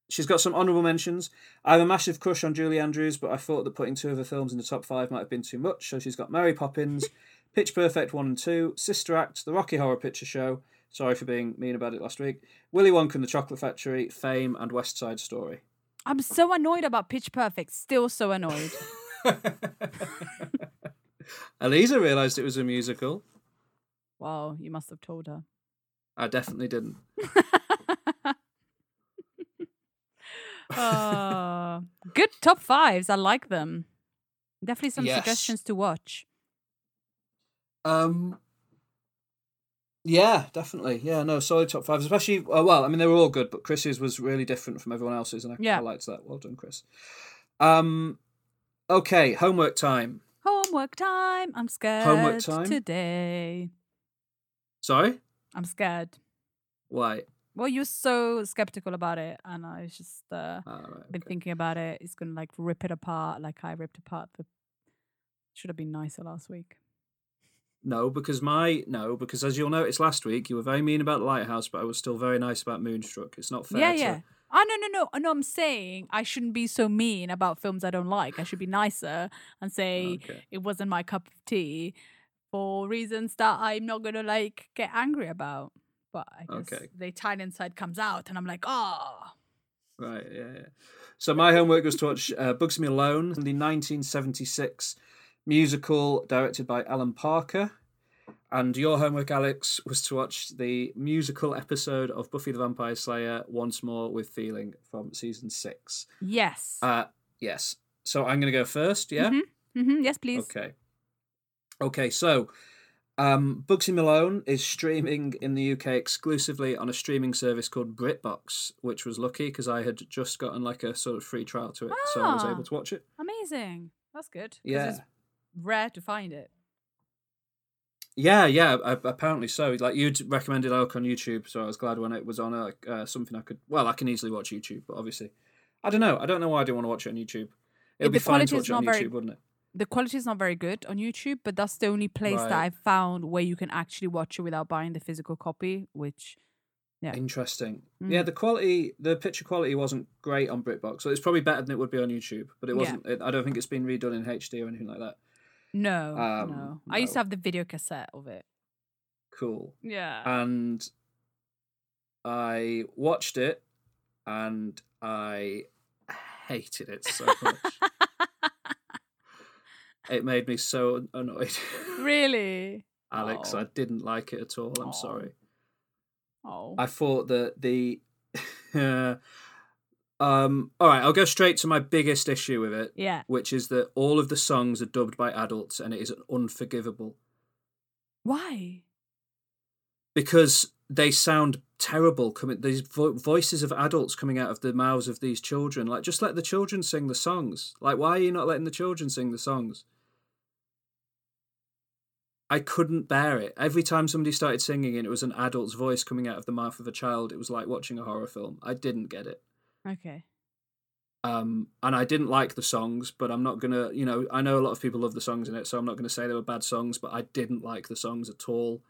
She's got some honourable mentions. I have a massive crush on Julie Andrews, but I thought that putting two of her films in the top five might have been too much. So she's got Mary Poppins, Pitch Perfect 1 and 2, Sister Act, The Rocky Horror Picture Show. Sorry for being mean about it last week. Willy Wonka and the Chocolate Factory, Fame, and West Side Story. I'm so annoyed about Pitch Perfect. Still so annoyed. Eliza realised it was a musical. wow, you must have told her. I definitely didn't. Uh, good top fives. I like them. Definitely some Yes. suggestions to watch. Um. Yeah, definitely. Yeah, no, solid top five. Especially, uh, well, I mean, they were all good, but Chris's was really different from everyone else's, and I, Yeah. I liked that. Well done, Chris. Um. Okay, homework time. Homework time. I'm scared Homework time? today. Sorry, I'm scared. why? Well, you're so skeptical about it, and I was just uh, Ah, right, been okay. thinking about it. It's gonna like rip it apart, like I ripped apart the. Should have been nicer last week. No, because my no, because as you'll notice last week, you were very mean about lighthouse, but I was still very nice about Moonstruck. It's not fair. yeah, to- yeah. Oh no, no, no, no! I'm saying I shouldn't be so mean about films I don't like. I should be nicer and say Okay. it wasn't my cup of tea for reasons that I'm not gonna like get angry about. But I guess Okay. the Italian inside comes out, and I'm like, oh, Right, yeah, yeah. So my homework was to watch uh, Bugsy Malone, in the 1976 musical directed by Alan Parker. And your homework, Alex, was to watch the musical episode of Buffy the Vampire Slayer once more with feeling from season six. yes, Uh, yes. So I'm going to go first, yeah? Mhm. hmm yes, please. Okay. Okay, so um, Bugsy Malone is streaming in the UK exclusively on a streaming service called BritBox, which was lucky because I had just gotten like a sort of free trial to it, so I was Ah. able to watch it. Amazing. That's good. Yeah. Rare to find it. Yeah, yeah, apparently so. Like you'd recommended Elk on YouTube, so I was glad when it was on uh, uh, something I could. Well, I can easily watch YouTube, but obviously, I don't know. I don't know why I didn't want to watch it on YouTube. It would be fine to watch it on not YouTube, very- wouldn't it? The quality is not very good on YouTube, but that's the only place that I've found where you can actually watch it without buying the physical copy, which Yeah. Interesting. Mm. Yeah, the quality, the picture quality wasn't great on BritBox, so it's probably better than it would be on YouTube. But it wasn't. It, I don't think it's been redone in HD or anything like that. No, Um, no. I used to have the video cassette of it. Cool. Yeah. and I watched it and I hated it so much. it made me so annoyed. really? Alex, Oh. I didn't like it at all. I'm Oh. sorry. Oh. I thought that the um all right, I'll go straight to my biggest issue with it, yeah. which is that all of the songs are dubbed by adults and it is unforgivable. Why? because they sound terrible coming these vo- voices of adults coming out of the mouths of these children like just let the children sing the songs like why are you not letting the children sing the songs i couldn't bear it every time somebody started singing and it was an adult's voice coming out of the mouth of a child it was like watching a horror film i didn't get it Okay. um and i didn't like the songs but i'm not gonna you know i know a lot of people love the songs in it so i'm not gonna say they were bad songs but i didn't like the songs at all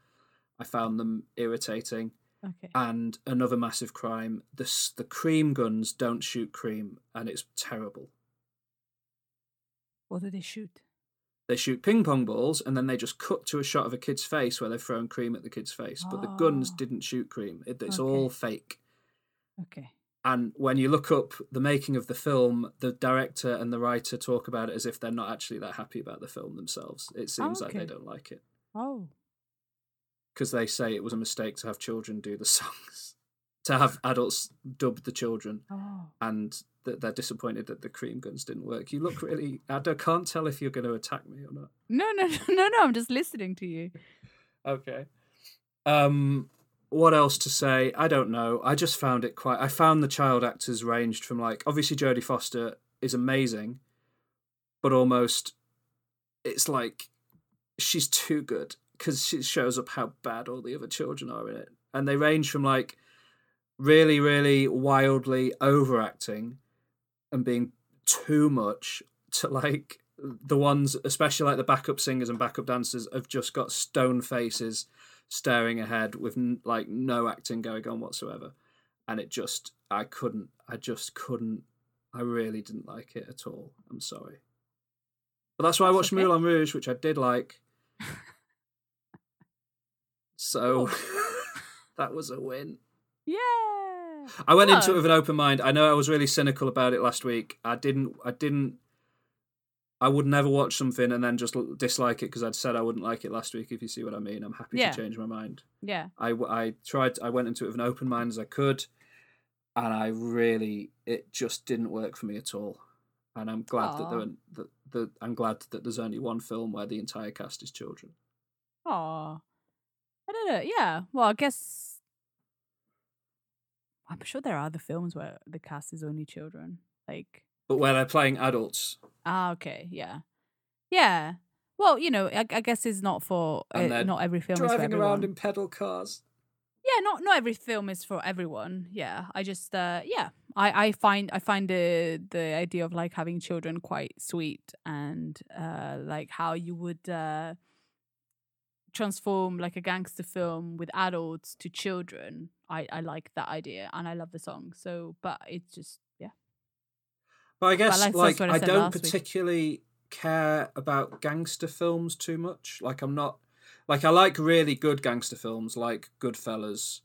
i found them irritating Okay. and another massive crime the the cream guns don't shoot cream and it's terrible what do they shoot? they shoot ping pong balls and then they just cut to a shot of a kid's face where they're throwing cream at the kid's face but the guns Oh. didn't shoot cream it, it's Okay. all fake Okay. And when you look up the making of the film the director and the writer talk about it as if they're not actually that happy about the film themselves it seems like they don't like it Oh. because they say it was a mistake to have children do the songs to have adults dub the children Oh. and that they're disappointed that the cream guns didn't work. You look really. I can't tell if you're going to attack me or not. No, no, no, no, no. I'm just listening to you. Okay. Um. What else to say? I don't know. I just found it quite. I found the child actors ranged from like obviously Jodie Foster is amazing, but almost it's like she's too good because she shows up how bad all the other children are in it, and they range from like really, really wildly overacting and being too much to like the ones, especially like the backup singers and backup dancers, have just got stone faces staring ahead with n- like no acting going on whatsoever. And it just, I couldn't, I just couldn't, I really didn't like it at all. I'm sorry. But that's why I watched okay. Moulin Rouge, which I did like. So that was a win. Yeah. I went into it with an open mind. I know I was really cynical about it last week. I didn't. I didn't. I would never watch something and then just dislike it because I'd said I wouldn't like it last week. If you see what I mean, I'm happy Yeah. to change my mind. Yeah. I, I tried. I went into it with an open mind as I could, and I really it just didn't work for me at all. And I'm glad that there Aw. that, that I'm glad that there's only one film where the entire cast is children. Oh, I don't know. Yeah. Well, I guess I'm sure there are other films where the cast is only children. Like, But where they're playing adults, ah, okay, yeah, yeah. Well, you know, I, I guess it's not for uh, not every film is for driving everyone. around in pedal cars. yeah not not every film is for everyone yeah i just uh yeah i i find i find the the idea of like having children quite sweet and uh like how you would uh transform like a gangster film with adults to children i i like that idea and i love the song so but it's just But I guess like- that's like, what I I, don't last week. particularly care about gangster films too much. Like I'm not like I like really good gangster films like Goodfellas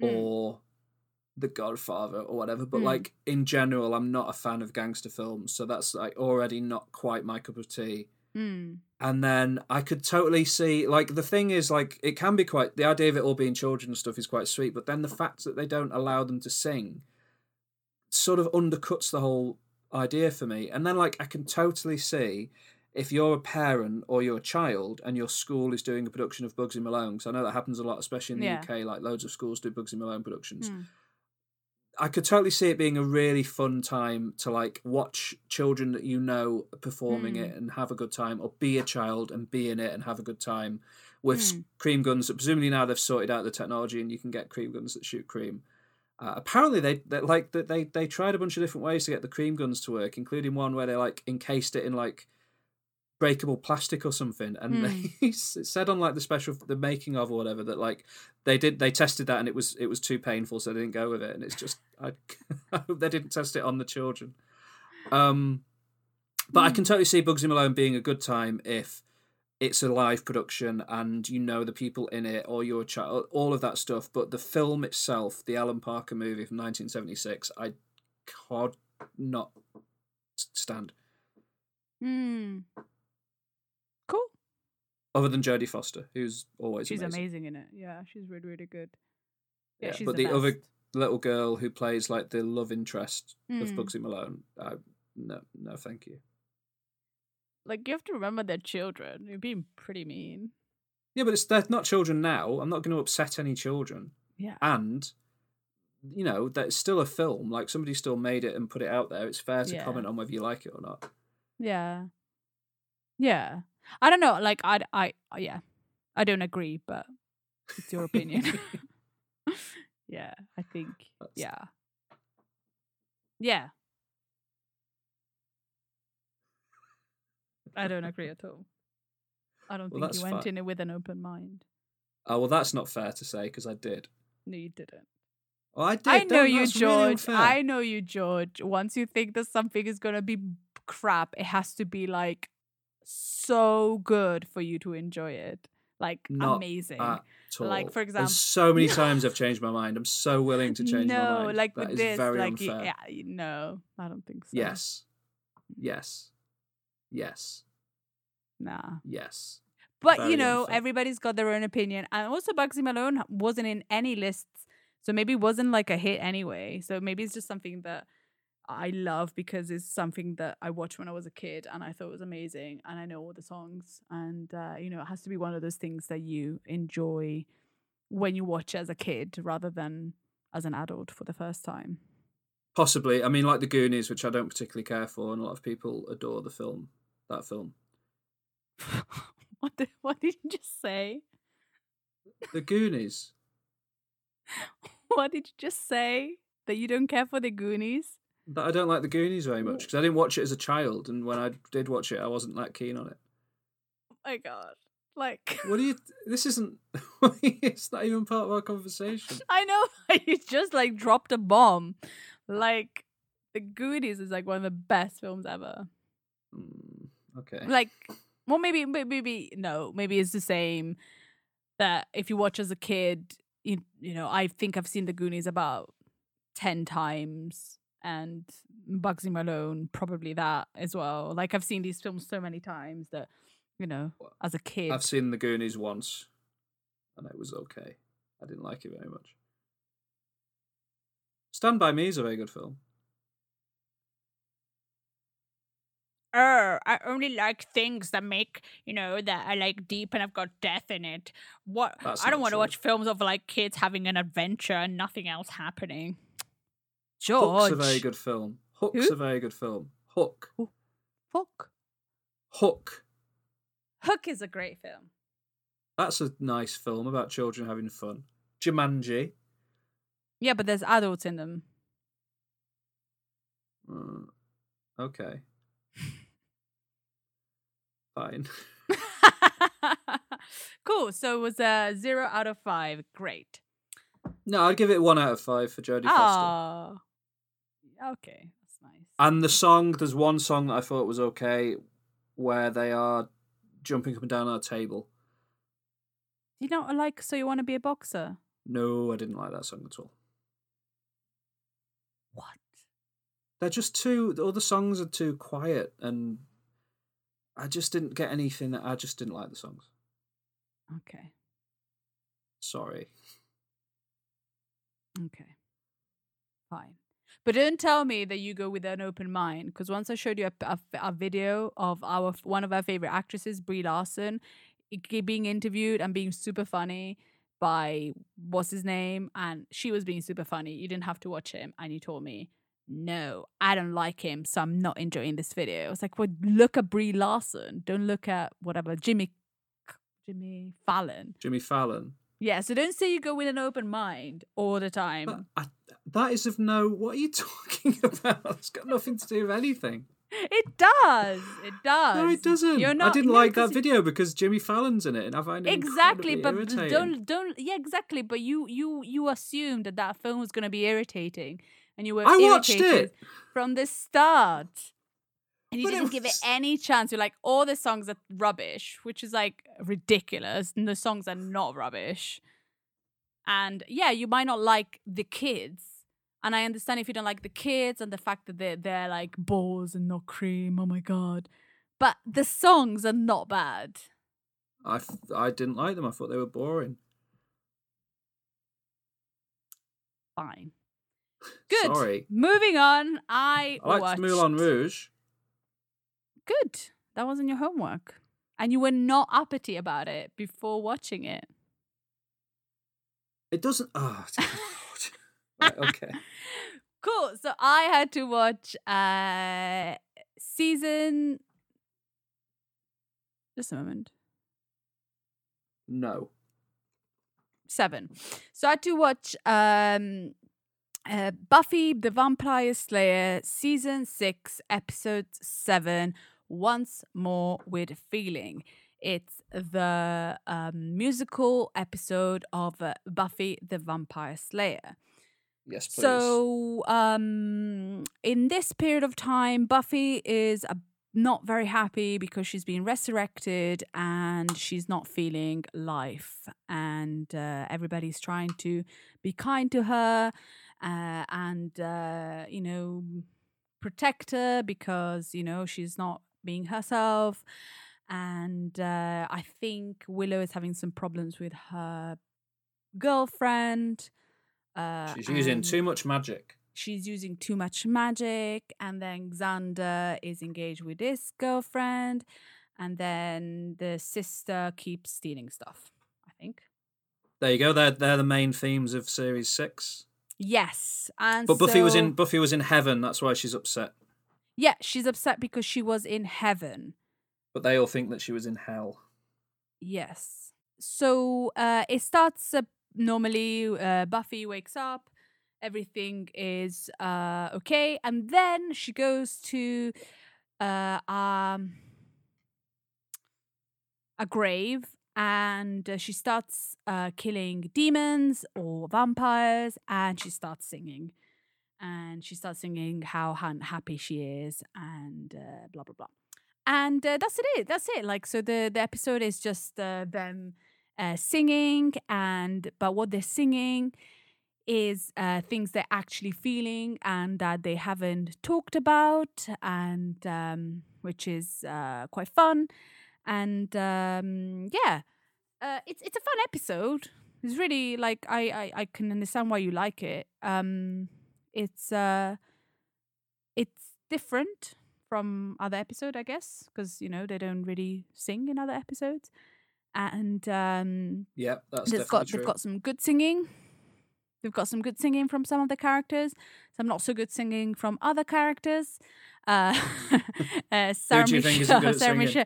Mm. or The Godfather or whatever. But Mm. like in general, I'm not a fan of gangster films, so that's like already not quite my cup of tea. mm. And then I could totally see like the thing is like it can be quite the idea of it all being children and stuff is quite sweet, but then the fact that they don't allow them to sing sort of undercuts the whole idea for me. And then like I can totally see if you're a parent or you're a child and your school is doing a production of Bugsy Malone, because I know that happens a lot, especially in the Yeah. UK, like loads of schools do Bugsy Malone productions. Mm. I could totally see it being a really fun time to like watch children that you know performing Mm. it and have a good time, or be a child and be in it and have a good time with Mm. cream guns. that Presumably now they've sorted out the technology and you can get cream guns that shoot cream. Uh, apparently they, they like that they they tried a bunch of different ways to get the cream guns to work, including one where they like encased it in like breakable plastic or something and Hmm. they said on like the special the making of or whatever that like they did they tested that and it was it was too painful so they didn't go with it and it's just i, I hope they didn't test it on the children um but i can totally see bugsy malone being a good time if it's a live production and you know the people in it or you're child all of that stuff but the film itself the alan parker movie from 1976 i could not stand Mm. cool other than jodie foster who's always she's amazing. amazing. in it yeah she's really really good yeah, Yeah, she's but the, the, other little girl who plays like the love interest of Mm. Bugsy Malone, I, no, no, thank you. Like you have to remember they're children you're being pretty mean Yeah, but it's they're not children now. I'm not going to upset any children, yeah and you know that's still a film. Like somebody still made it and put it out there. It's fair to Yeah. comment on whether you like it or not. Yeah. Yeah. I don't know. Like, I, I, yeah. I don't agree, but it's your opinion. yeah. I think, That's- yeah. Yeah. I don't agree at all. I don't Well, think you went fine. in it with an open mind. Oh well, that's not fair to say because I did. No, you didn't. Oh, I did. I know you, that's really George. I know you, George. Once you think that something is gonna be crap, it has to be like so good for you to enjoy it. Like Not amazing. Like, for example- so many times I've changed my mind. I'm so willing to change no, my mind. like That with is this, very like unfair. yeah, no, I don't think so. Yes. Mm. Yes. Yes. Nah. Yes. But Very you know, everybody's got their own opinion, and also Bugsy Malone wasn't in any lists, so maybe it wasn't like a hit anyway. So maybe it's just something that I love because it's something that I watched when I was a kid, and I thought was amazing, and I know all the songs, and uh, you know, it has to be one of those things that you enjoy when you watch as a kid rather than as an adult for the first time. Possibly. I mean, like the Goonies, which I don't particularly care for, and a lot of people adore the film. That film. what did, what did you just say? The Goonies. What did you just say? That you don't care for the Goonies? That I don't like the Goonies very much because I didn't watch it as a child, and when I did watch it, I wasn't that keen on it. Oh my god. Like What do you? This isn't. it's not even part of our conversation. I know you just like dropped a bomb. Like the Goonies is like one of the best films ever. Mm, okay. Like well maybe may- maybe no, maybe it's the same that if you watch as a kid, you, you know, I think I've seen the Goonies about ten times, and Bugsy Malone probably that as well. Like I've seen these films so many times that you know, as a kid, I've seen The Goonies once, and it was okay. I didn't like it very much. Stand by Me is a very good film. Oh, I only like things that make, you know, that are like deep and I've got death in it. What That's I don't want to watch films of like kids having an adventure and nothing else happening. Hook's George. a very good film. Hook's Who? a very good film. Hook. Hook. Hook. Hook is a great film. That's a nice film about children having fun. Jumanji. Yeah, but there's adults in them. Uh, okay. Fine. cool. So it was a zero out of five. Great. No, I'd give it one out of five for Jodie Foster. Ah. Okay, that's nice. And the song, there's one song that I thought was okay, where they are jumping up and down on a table. you not like so you want to be a boxer? No, I didn't like that song at all. What? They're just too. All the songs are too quiet, and I just didn't get anything. I just didn't like the songs. Okay. Sorry. Okay. Fine. But don't tell me that you go with an open mind, because once I showed you a, a, a video of our one of our favorite actresses, Brie Larson, being interviewed and being super funny by what's his name, and she was being super funny. You didn't have to watch him, and you told me, no, I don't like him, so I'm not enjoying this video. I was like, well, look at Brie Larson. Don't look at whatever Jimmy, Jimmy Fallon. Jimmy Fallon. Yeah, so don't say you go with an open mind all the time. I, that is of no. What are you talking about? It's got nothing to do with anything. It does. It does. No, it doesn't. You're not, I didn't no, like that video because Jimmy Fallon's in it, and I find it Exactly, but irritating. don't don't yeah exactly. But you you you assumed that that film was gonna be irritating, and you were I watched it. from the start. And you But didn't give it any chance. You're like, all the songs are rubbish, which is like ridiculous. And the songs are not rubbish. And yeah, you might not like the kids. And I understand if you don't like the kids and the fact that they're, they're like balls and not cream. Oh my God. But the songs are not bad. I, f- I didn't like them. I thought they were boring. Fine. Good. Sorry. Moving on. I, I liked watched... Moulin Rouge. Good. That wasn't your homework. And you were not uppity about it before watching it. It doesn't. Oh, right, okay. Cool. So I had to watch uh season just a moment. No. Seven. So I had to watch um uh, Buffy the Vampire Slayer season six, episode seven, once more with feeling. It's the um, musical episode of uh, Buffy the Vampire Slayer. Yes, please. So, um, in this period of time, Buffy is uh, not very happy because she's been resurrected and she's not feeling life. And uh, everybody's trying to be kind to her uh, and, uh, you know, protect her because, you know, she's not being herself. And uh, I think Willow is having some problems with her girlfriend. Uh, She's using too much magic. She's using too much magic, and then Xander is engaged with his girlfriend, and then the sister keeps stealing stuff. I think. There you go. They're they're the main themes of series six. Yes, and But Buffy was in Buffy was in heaven. That's why she's upset. Yeah, she's upset because she was in heaven. But they all think that she was in hell. Yes. So uh, it starts uh, normally. Uh, Buffy wakes up, everything is uh, okay, and then she goes to uh, um, a grave and uh, she starts uh, killing demons or vampires, and she starts singing. And she starts singing how happy she is, and uh, blah blah blah and uh, that's it that's it like so the the episode is just uh, them uh, singing and but what they're singing is things they're actually feeling and that they haven't talked about, and um, which is quite fun. And um, yeah, uh, it's it's a fun episode. It's really like I, I I can understand why you like it. Um, it's uh, it's different from other episode, I guess, because you know they don't really sing in other episodes, and um, Yeah, that's they've got true. they've got some good singing. They've got some good singing from some of the characters, some not so good singing from other characters. Uh, uh, Sarah do you think isn't Michelle, Sarah? Michelle,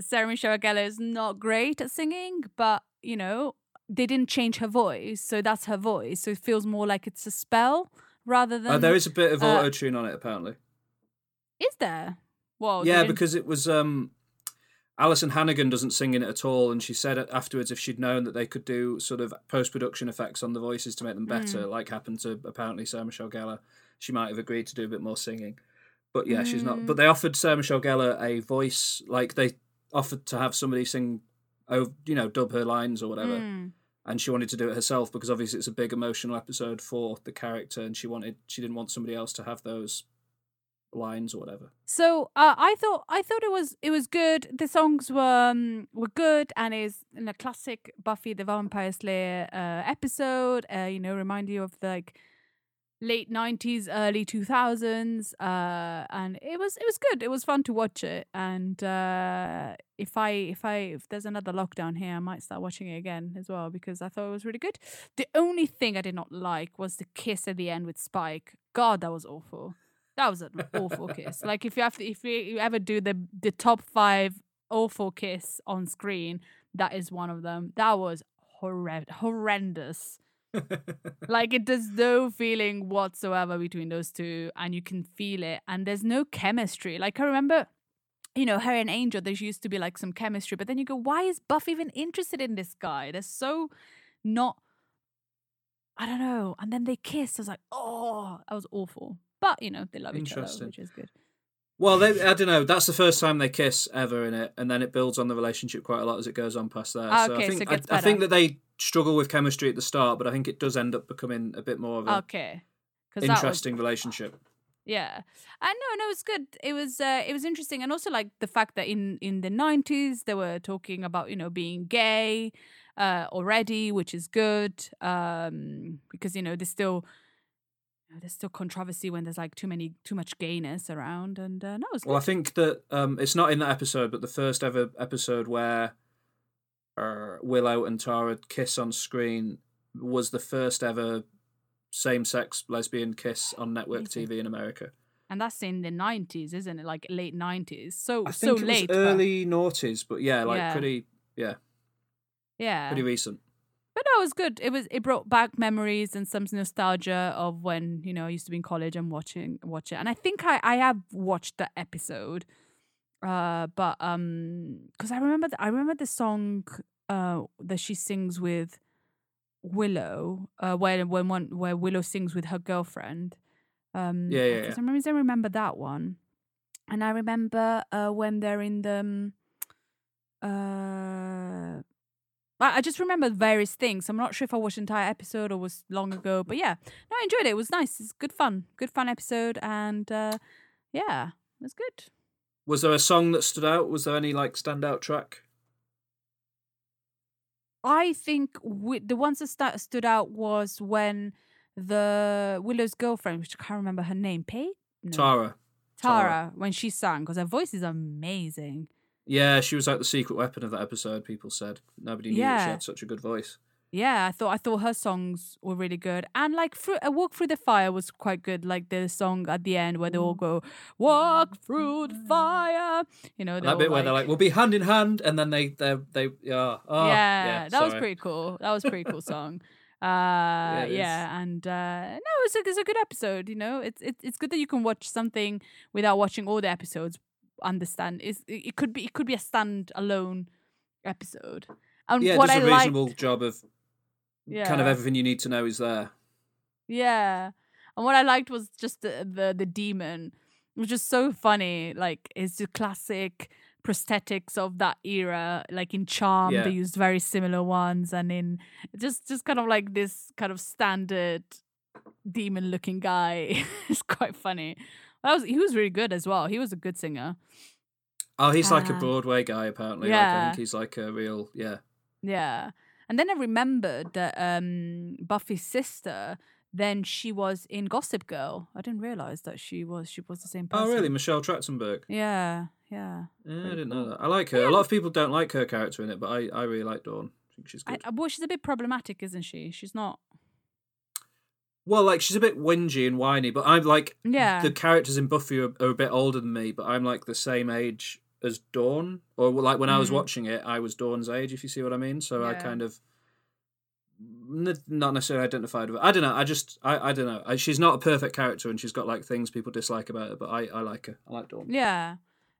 Sarah Michelle Gellar is not great at singing, but you know they didn't change her voice, so that's her voice. So it feels more like it's a spell rather than. Uh, there is a bit of uh, auto tune on it, apparently. Is there? Well, yeah, because it was um, Alyson Hannigan doesn't sing in it at all, and she said afterwards if she'd known that they could do sort of post production effects on the voices to make them better, Mm. like happened to apparently Sarah Michelle Gellar, she might have agreed to do a bit more singing. But yeah, she's not. Mm. But they offered Sarah Michelle Gellar a voice, like they offered to have somebody sing, oh, you know, dub her lines or whatever. Mm. and she wanted to do it herself because obviously it's a big emotional episode for the character and she wanted she didn't want somebody else to have those lines or whatever So uh, I thought I thought it was it was good. The songs were um, were good and is in a classic Buffy the Vampire Slayer uh, episode. Uh, you know, remind you of the, like late nineties, early two thousands. Uh, and it was it was good. It was fun to watch it. And uh, if I if I if there's another lockdown here, I might start watching it again as well because I thought it was really good. The only thing I did not like was the kiss at the end with Spike. God, that was awful. That was an awful kiss. Like if you have to, if you ever do the the top five awful kiss on screen, that is one of them. That was horrend- horrendous. Like it does no feeling whatsoever between those two, and you can feel it. And there's no chemistry. Like I remember, you know, her and Angel. There used to be like some chemistry, but then you go, why is Buff even interested in this guy? They're so not. I don't know. And then they kiss. I was like, oh, that was awful. But you know, they love each other, which is good. well they, i don't know that's the first time they kiss ever in it and then it builds on the relationship quite a lot as it goes on past there Ah, so okay, i so think gets I, I think that they struggle with chemistry at the start but i think it does end up becoming a bit more of a Okay. that was- interesting relationship Yeah, uh, no, no, it's good. It was, uh, it was interesting, and also like the fact that in in the nineties they were talking about you know being gay uh, already, which is good um, because you know there's still you know, there's still controversy when there's like too many too much gayness around, and uh, no, Well, I think that um, it's not in that episode, but the first ever episode where uh, Willow and Tara kiss on screen was the first ever same-sex lesbian kiss on network Amazing. TV in America. and that's in the nineties, isn't it? Like late nineties, so I so it late. early noughties, but yeah, like Yeah. pretty, yeah, yeah, pretty recent. But no, it was good. It was it brought back memories and some nostalgia of when you know I used to be in college and watching watch it. And I think I I have watched the episode, uh, but um, because I remember the, I remember the song uh that she sings with Willow, uh, where when one where Willow sings with her girlfriend. Um, Yeah, yeah, For some reason, I remember that one, and I remember uh when they're in the. um, uh I I just remember various things. I'm not sure if I watched the entire episode or was long ago, but yeah, no, I enjoyed it. It was nice. It's good fun, good fun episode, and uh, yeah, it was good. Was there a song that stood out? Was there any like standout track? I think wi- the ones that sta- stood out was when the Willow's girlfriend, which I can't remember her name, Pay no. Tara. Tara, when she sang, because her voice is amazing. Yeah, she was like the secret weapon of that episode. People said nobody knew that she had such a good voice. Yeah, I thought I thought her songs were really good, and like through, a walk through the fire was quite good. Like the song at the end where they all go walk through the fire. You know, that bit all where they're like, "We'll be hand in hand," and then they they they yeah, oh, yeah, that was pretty cool. That was a pretty cool song. Uh, it yeah, and uh, no, it's a, it's a good episode. You know, it's it's it's good that you can watch something without watching all the episodes. Understand? It's, it it could be it could be a standalone episode. And Yeah, what does I a liked, reasonable job of kind of everything you need to know is there. Yeah. And what I liked was just the the, the demon. It was just so funny. Like it's the classic prosthetics of that era. Like in Charm, Yeah. they used very similar ones, and in just just kind of like this kind of standard demon looking guy. it's quite funny. That was he was really good as well. He was a good singer. Oh, he's like a Uh, Broadway guy apparently. Like, I yeah. think he's like a real yeah. Yeah. And then I remembered that um Buffy's sister, then she was in Gossip Girl. I didn't realize that she was she was the same person. Oh, really? Michelle Trachtenberg. Yeah, yeah. Yeah, I didn't know that. I like her. A lot of people don't like her character in it, but I, I really like Dawn. I think she's good. I, well, she's a bit problematic, isn't she? She's not. well, like she's a bit whingy and whiny, but I'm like Yeah. the characters in Buffy are, are a bit older than me, but I'm like the same age as Dawn, or like when I was Mhm. watching it, I was Dawn's age. If you see what I mean, so I kind of not necessarily identified with. Her. I don't know. I just I, I don't know. I, she's not a perfect character, and she's got like things people dislike about her, but I, I like her. I like Dawn. Yeah.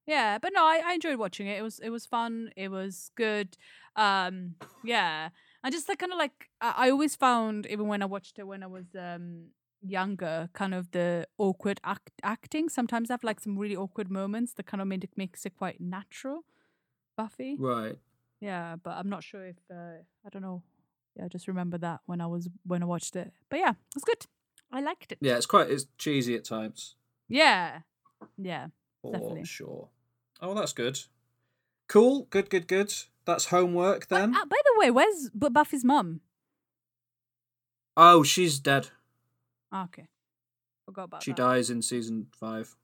Yeah, but no, I, I enjoyed watching it. It was it was fun. It was good. Um, yeah, and just like kind of like I, I always found even when I watched it when I was um younger, kind of the awkward act- acting. Sometimes I have like some really awkward moments that kind of made it makes it quite natural. Buffy, Right. yeah, but I'm not sure if uh, I don't know. Yeah, I just remember that when I was when I watched it. But yeah, it was good. I liked it. Yeah, it's quite it's cheesy at times. yeah, yeah. For Definitely. sure. Oh, that's good. Cool. Good. Good. Good. That's homework But, then. uh, by the way, where's Bu- Buffy's mum? oh, she's dead. Okay. Forgot about She that. dies in season five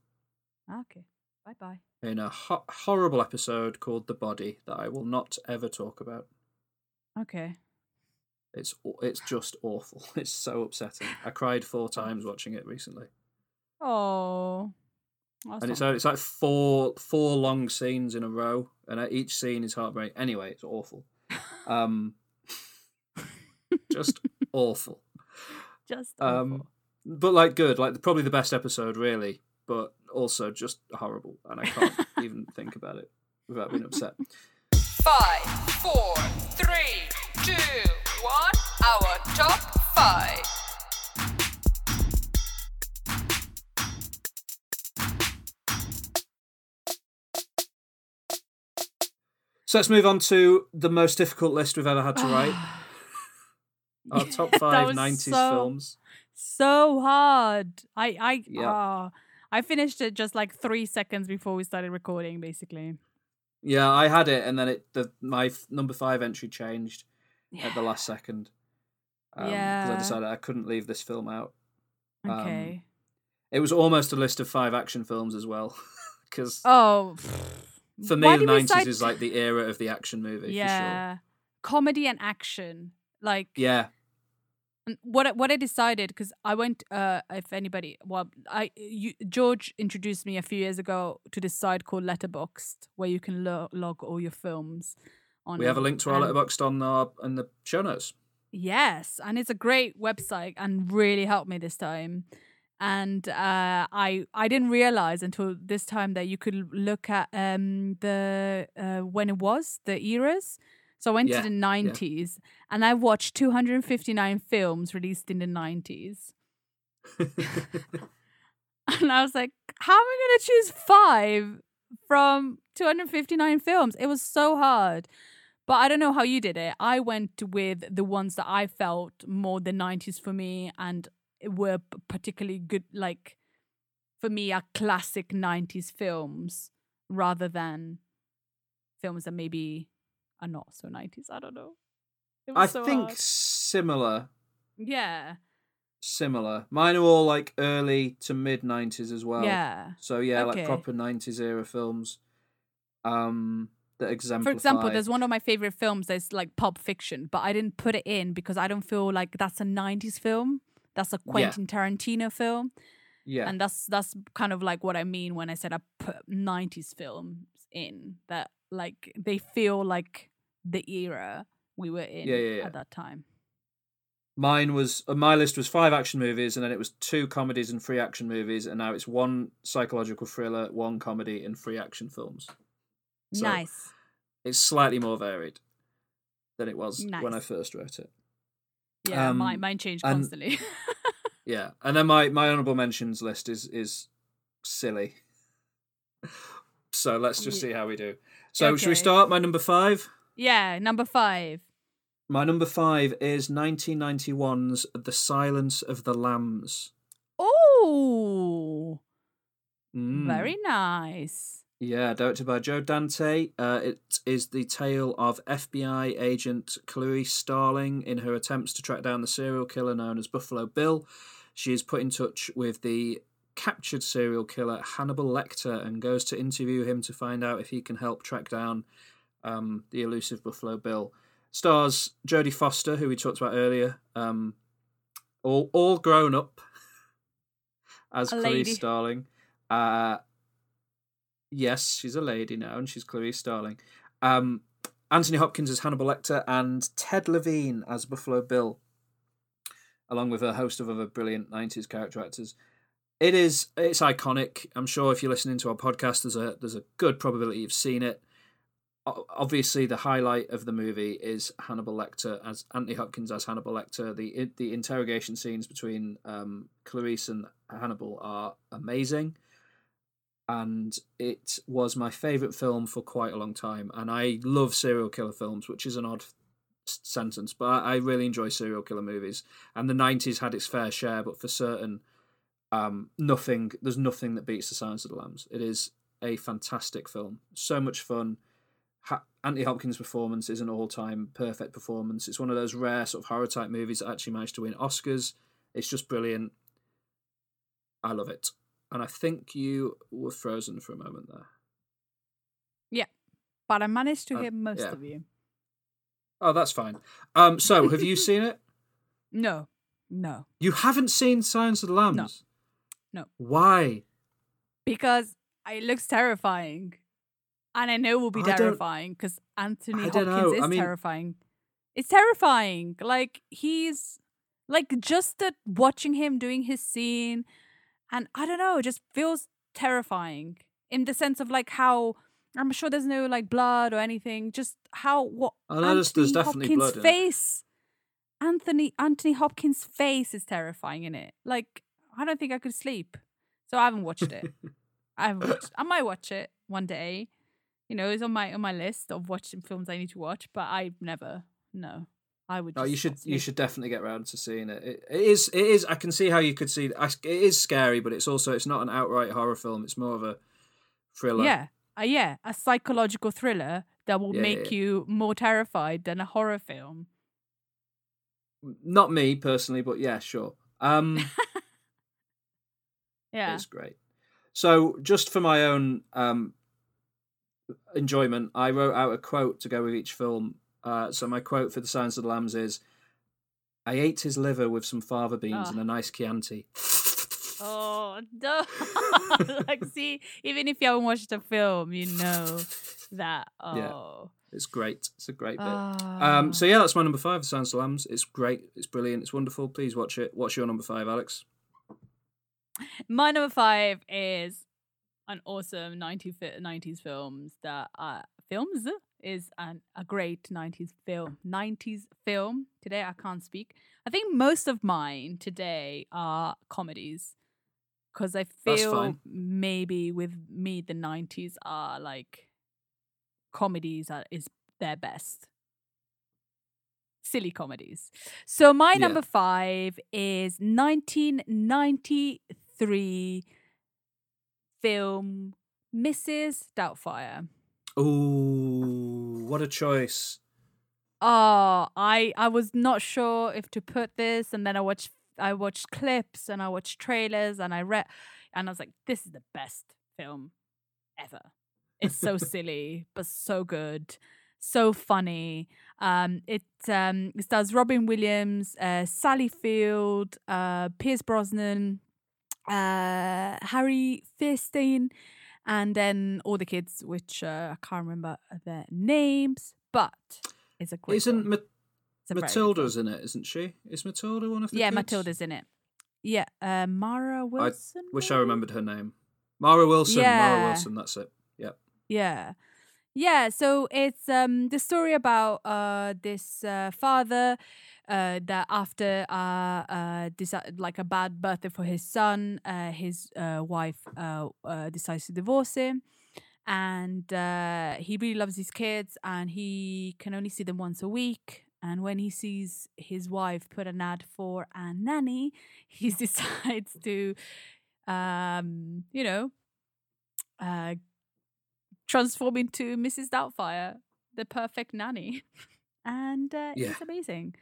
Okay. Bye bye. in a ho- horrible episode called "The Body" that I will not ever talk about. Okay. It's aw- it's just awful. It's so upsetting. I cried four times watching it recently, Oh. and it's it's like four four long scenes in a row, and uh, each scene is heartbreaking. Anyway, it's awful. Um, just awful. Just Um, awful. but like good, like probably the best episode, really. But also just horrible, and I can't even think about it without being upset. Five, four, three, two, one. Our top five. So let's move on to the most difficult list we've ever had to write. Our top five was 90s so- films. So hard. I I Yeah. ah, I finished it just like three seconds before we started recording, basically. Yeah, I had it, and then it the my f- number five entry changed at the last second. Um, Because I decided I couldn't leave this film out. um, Okay. It was almost a list of five action films as well. Because oh. for me, the 90s decide- is like the era of the action movie. For sure. yeah, comedy and action. Like Yeah. And what I- what I decided because I went uh if anybody well I you George introduced me a few years ago to this site called Letterboxd where you can lo- log all your films on We have a link to our And- letterboxd on our in the show notes. Yes, and it's a great website and really helped me this time. And uh, I I didn't realize until this time that you could look at um the uh, when it was the eras. So I went Yeah, to the nineties and I watched two hundred and fifty nine films released in the nineties. And I was like, how am I going to choose five from 259 films? It was so hard. But I don't know how you did it. I went with the ones that I felt more the 90s for me and were particularly good, like for me, are classic 90s films rather than films that maybe are not so 90s. I don't know. I so think hard. similar. Yeah. Similar. Mine are all like early to mid 90s as well. Yeah. So yeah, Okay. like proper 90s era films. Um that exemplify. For example, there's one of my favorite films that's like Pulp Fiction, but I didn't put it in because I don't feel like that's a 90s film. That's a Quentin Tarantino film. yeah. And that's that's kind of like what I mean when I said I put 90s films in that like they feel like the era we were in Yeah, yeah, yeah. at that time. Mine was uh, my list was five action movies, and then it was two comedies and three action movies, and now it's one psychological thriller, one comedy, and three action films. So nice. It's slightly more varied than it was when I first wrote it. Yeah, um, mine mine changed and- constantly. Yeah, and then my my honorable mentions list is is silly. So let's just see how we do. So should we start? My number five. Yeah, number five. My number five is 1991's The Silence of the Lambs. Oh, Mm. very nice. Yeah, directed by Joe Dante. Uh, it is the tale of FBI agent Clarice Starling in her attempts to track down the serial killer known as Buffalo Bill. She is put in touch with the captured serial killer Hannibal Lecter and goes to interview him to find out if he can help track down um, the elusive Buffalo Bill. Stars Jodie Foster, who we talked about earlier, um, all all grown up as A Clarice lady. Starling. Uh, yes, she's a lady now, and she's Clarice Starling. Um, Anthony Hopkins as Hannibal Lecter and Ted Levine as Buffalo Bill, along with a host of other brilliant '90s character actors. It is it's iconic. I'm sure if you're listening to our podcast, there's a there's a good probability you've seen it. Obviously, the highlight of the movie is Hannibal Lecter as Anthony Hopkins as Hannibal Lecter. The the interrogation scenes between um, Clarice and Hannibal are amazing and it was my favorite film for quite a long time. And I love serial killer films, which is an odd sentence, but I I really enjoy serial killer movies. And the '90s had its fair share, but for certain, um, nothing. There's nothing that beats The Silence of the Lambs. It is a fantastic film, so much fun. Ha- Anthony Hopkins' performance is an all-time perfect performance. It's one of those rare sort of horror type movies that actually managed to win Oscars. It's just brilliant. I love it. And I think you were frozen for a moment there. Yeah, but I managed to Uh, hear most yeah. of you. Oh, that's fine. Um, so have you seen it? No, no, You haven't seen Silence of the Lambs. No. Why? because it looks terrifying, and I know it will be I terrifying because Anthony I Hopkins is I mean- terrifying. It's terrifying. Like he's like just the watching him doing his scene, and I don't know, it just feels terrifying in the sense of like how. I'm sure there's no like blood or anything. Just how what oh, I know there's- there's Anthony definitely Hopkins' blood in it. face. Anthony Anthony Hopkins' face is terrifying in it. Like I don't think I could sleep, so I haven't watched it. I haven't watched. I might watch it one day. You know, it's on my on my list of watching films I need to watch, but I've never. No, I would. Oh, you should you should definitely get round to seeing it. it. It is it is. I can see how you could see. It is scary, but it's also it's not an outright horror film. It's more of a thriller. Yeah, uh, yeah, a psychological thriller that will yeah, make yeah. you more terrified than a horror film. Not me personally, but yeah, sure. Um, Yeah. it's great. So, just for my own um, enjoyment, I wrote out a quote to go with each film. Uh, so, my quote for The Silence of the Lambs is I ate his liver with some fava beans Ah. and a nice Chianti. Oh no! like, see, even if you haven't watched the film, you know that. Oh. Yeah. It's great. It's a great bit. Ah. Um, so, yeah, that's my number five, The Silence of the Lambs. It's great. It's brilliant. It's wonderful. Please watch it. What's your number five, Alex? My number five is an awesome 90s, fi- 90s films that uh, films is an, a great 90s film 90s film. Today i can't speak. I think most of mine today are comedies because i feel maybe with me the 90s are like comedies are, is their best. Silly comedies. So my Yeah. number five is 1993 film Mrs. Doubtfire. Ooh, what a choice. Oh, I I was not sure if to put this, and then I watched I watched clips and I watched trailers and I read, and I was like, this is the best film ever. It's so silly but so good, so funny. Um, it um it stars Robin Williams, uh, Sally Field, uh, Pierce Brosnan, uh, Harvey Fierstein, and then all the kids, which uh, I can't remember their names, but it's a great. Isn't. Ma- a Matilda's in it, isn't she? Is Matilda one of the Yeah, kids? Matilda's in it. Yeah, uh, Mara Wilson. Wish I remembered her name. Mara Wilson. Yeah. Mara Wilson, that's it. Yep. Yeah. Yeah, so it's um the story about uh this uh, father uh that after uh uh deci- like a bad birthday for his son, uh his uh wife uh, uh decides to divorce him and uh, he really loves his kids, and he can only see them once a week. And when he sees his wife put an ad for a nanny, he decides to, um, you know, uh, transform into Mrs. Doubtfire, the perfect nanny, and uh, Yeah. it's amazing.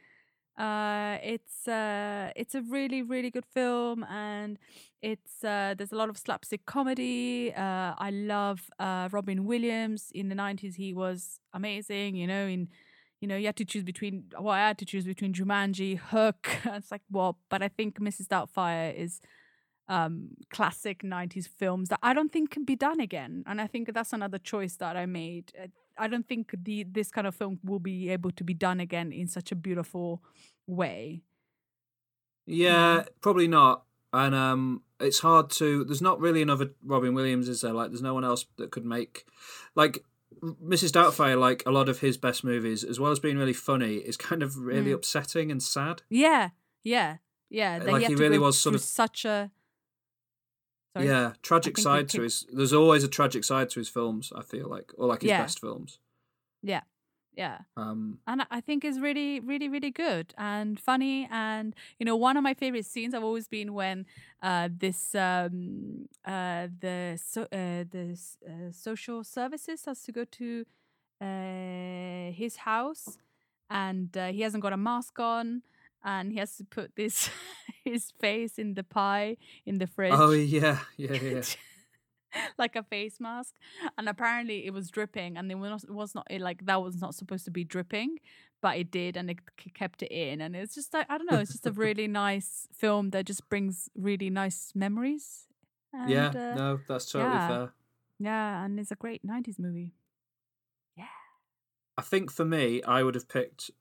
Uh, it's uh, it's a really really good film, and it's uh, there's a lot of slapstick comedy. Uh, I love uh, Robin Williams. In the nineties, he was amazing. You know, in you know, you had to choose between. Well, I had to choose between Jumanji, Hook. it's like, well, but I think Mrs. Doubtfire is um classic 90s films that I don't think can be done again and I think that's another choice that I made I don't think the this kind of film will be able to be done again in such a beautiful way Yeah, probably not. And um, it's hard to. There's not really another Robin Williams, is there? Like, there's no one else that could make. Like, Mrs. Doubtfire, like a lot of his best movies, as well as being really funny, is kind of really Mm. upsetting and sad. yeah yeah yeah that Like, had he really was sort of- such a Sorry? Yeah, tragic side to his. There's always a tragic side to his films. I feel like, or like his Yeah. best films. yeah yeah Um, and I- think is really, really, really good and funny. And you know, one of my favorite scenes have always been when uh, this um, uh, the so, uh, the uh, social services has to go to uh, his house, and uh, he hasn't got a mask on, and he has to put this his face in the pie in the fridge oh yeah, yeah, yeah. like a face mask and apparently it was dripping and it was not, was not it, like that was not supposed to be dripping but it did and it kept it in and it's just like i don't know it's just a really nice film that just brings really nice memories and, yeah, uh, no, that's totally yeah. fair. yeah and it's a great 90s movie Yeah. I think for me, I would have picked.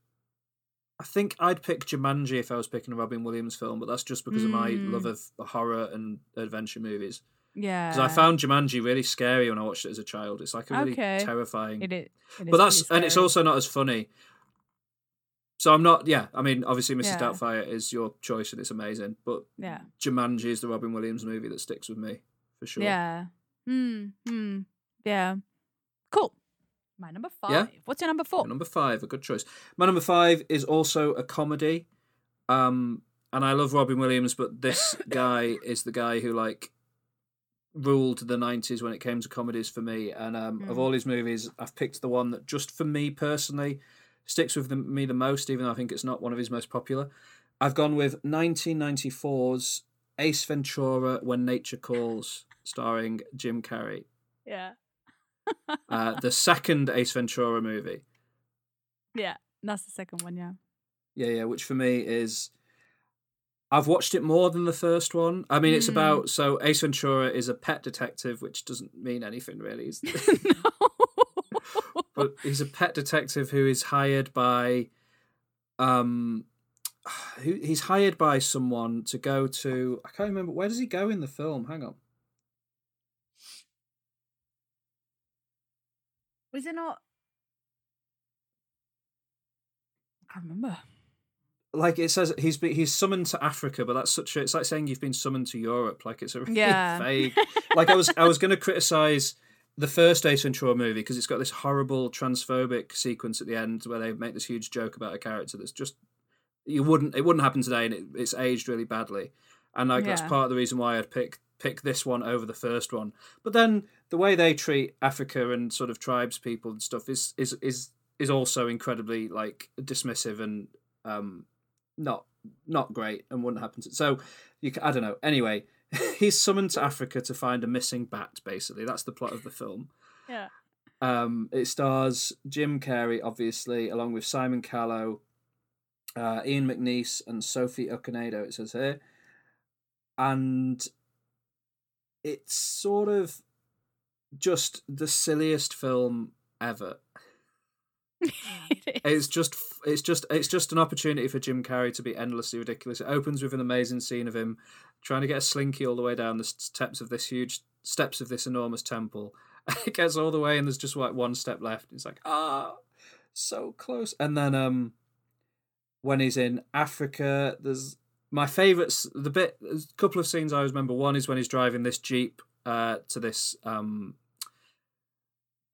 I think I'd pick Jumanji if I was picking a Robin Williams film, but that's just because of my Mm. love of horror and adventure movies. yeah Because I found Jumanji really scary when I watched it as a child. It's like a really Okay. terrifying. it is, it but that's and it's also not as funny. So I'm not. Yeah, I mean, obviously, Mrs. Yeah. Doubtfire is your choice and it's amazing, but yeah Jumanji is the Robin Williams movie that sticks with me for sure. yeah hmm hmm yeah cool my number five Yeah? what's your number four Number five, a good choice. My number five is also a comedy. Um, and I love Robin Williams, but this guy is the guy who like ruled the nineties when it came to comedies for me. And um, of Mm. all his movies, I've picked the one that just for me personally sticks with the, me the most, even though I think it's not one of his most popular. I've gone with 1994's Ace Ventura: When Nature Calls, starring Jim Carrey. yeah Uh, the second Ace Ventura movie. yeah that's the second one yeah Yeah, yeah, which for me is I've watched it more than the first one. I mean, it's Mm. about so Ace Ventura is a pet detective, which doesn't mean anything really. No. but he's a pet detective who is hired by um who he's hired by someone to go to I can't remember where does he go in the film? Hang on. Was it not? I can't remember. Like it says he's been, he's summoned to Africa, but that's such a it's like saying you've been summoned to Europe. Like it's a really Yeah. vague like I was I was going to criticize the first Ace Ventura movie because it's got this horrible transphobic sequence at the end where they make this huge joke about a character that's just you wouldn't it wouldn't happen today and it, it's aged really badly and like that's part of the reason why I'd pick pick this one over the first one but then the way they treat Africa and sort of tribes people and stuff is is is is also incredibly like dismissive and um not not great and wouldn't happen to so you ca- I don't know anyway he's summoned to Africa to find a missing bat. Basically, that's the plot of the film. Yeah. Um, it stars Jim Carrey, obviously, along with Simon Callow, uh, Ian McNeice, and Sophie Okonedo. It says here, and it's sort of just the silliest film ever. It. It's just, it's just, it's just an opportunity for Jim Carrey to be endlessly ridiculous. It opens with an amazing scene of him trying to get a slinky all the way down the steps of this huge steps of this enormous temple. It gets all the way, and there's just like one step left. It's like ah, so close. And then um, when he's in Africa, there's my favourites. The bit, a couple of scenes I always remember. One is when he's driving this jeep uh to this um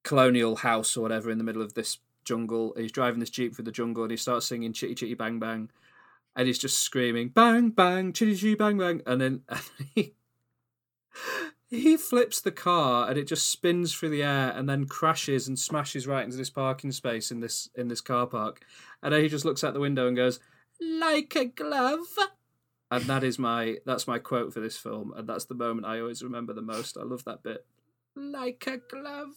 colonial house or whatever in the middle of this jungle. He's driving this jeep through the jungle and he starts singing "Chitty Chitty Bang Bang," and he's just screaming "Bang Bang, Chitty Chitty Bang Bang," and then and he he flips the car and it just spins through the air and then crashes and smashes right into this parking space in this in this car park, and then he just looks out the window and goes "Like a glove." And that is my that's my quote for this film, and that's the moment I always remember the most. I love that bit, like a glove,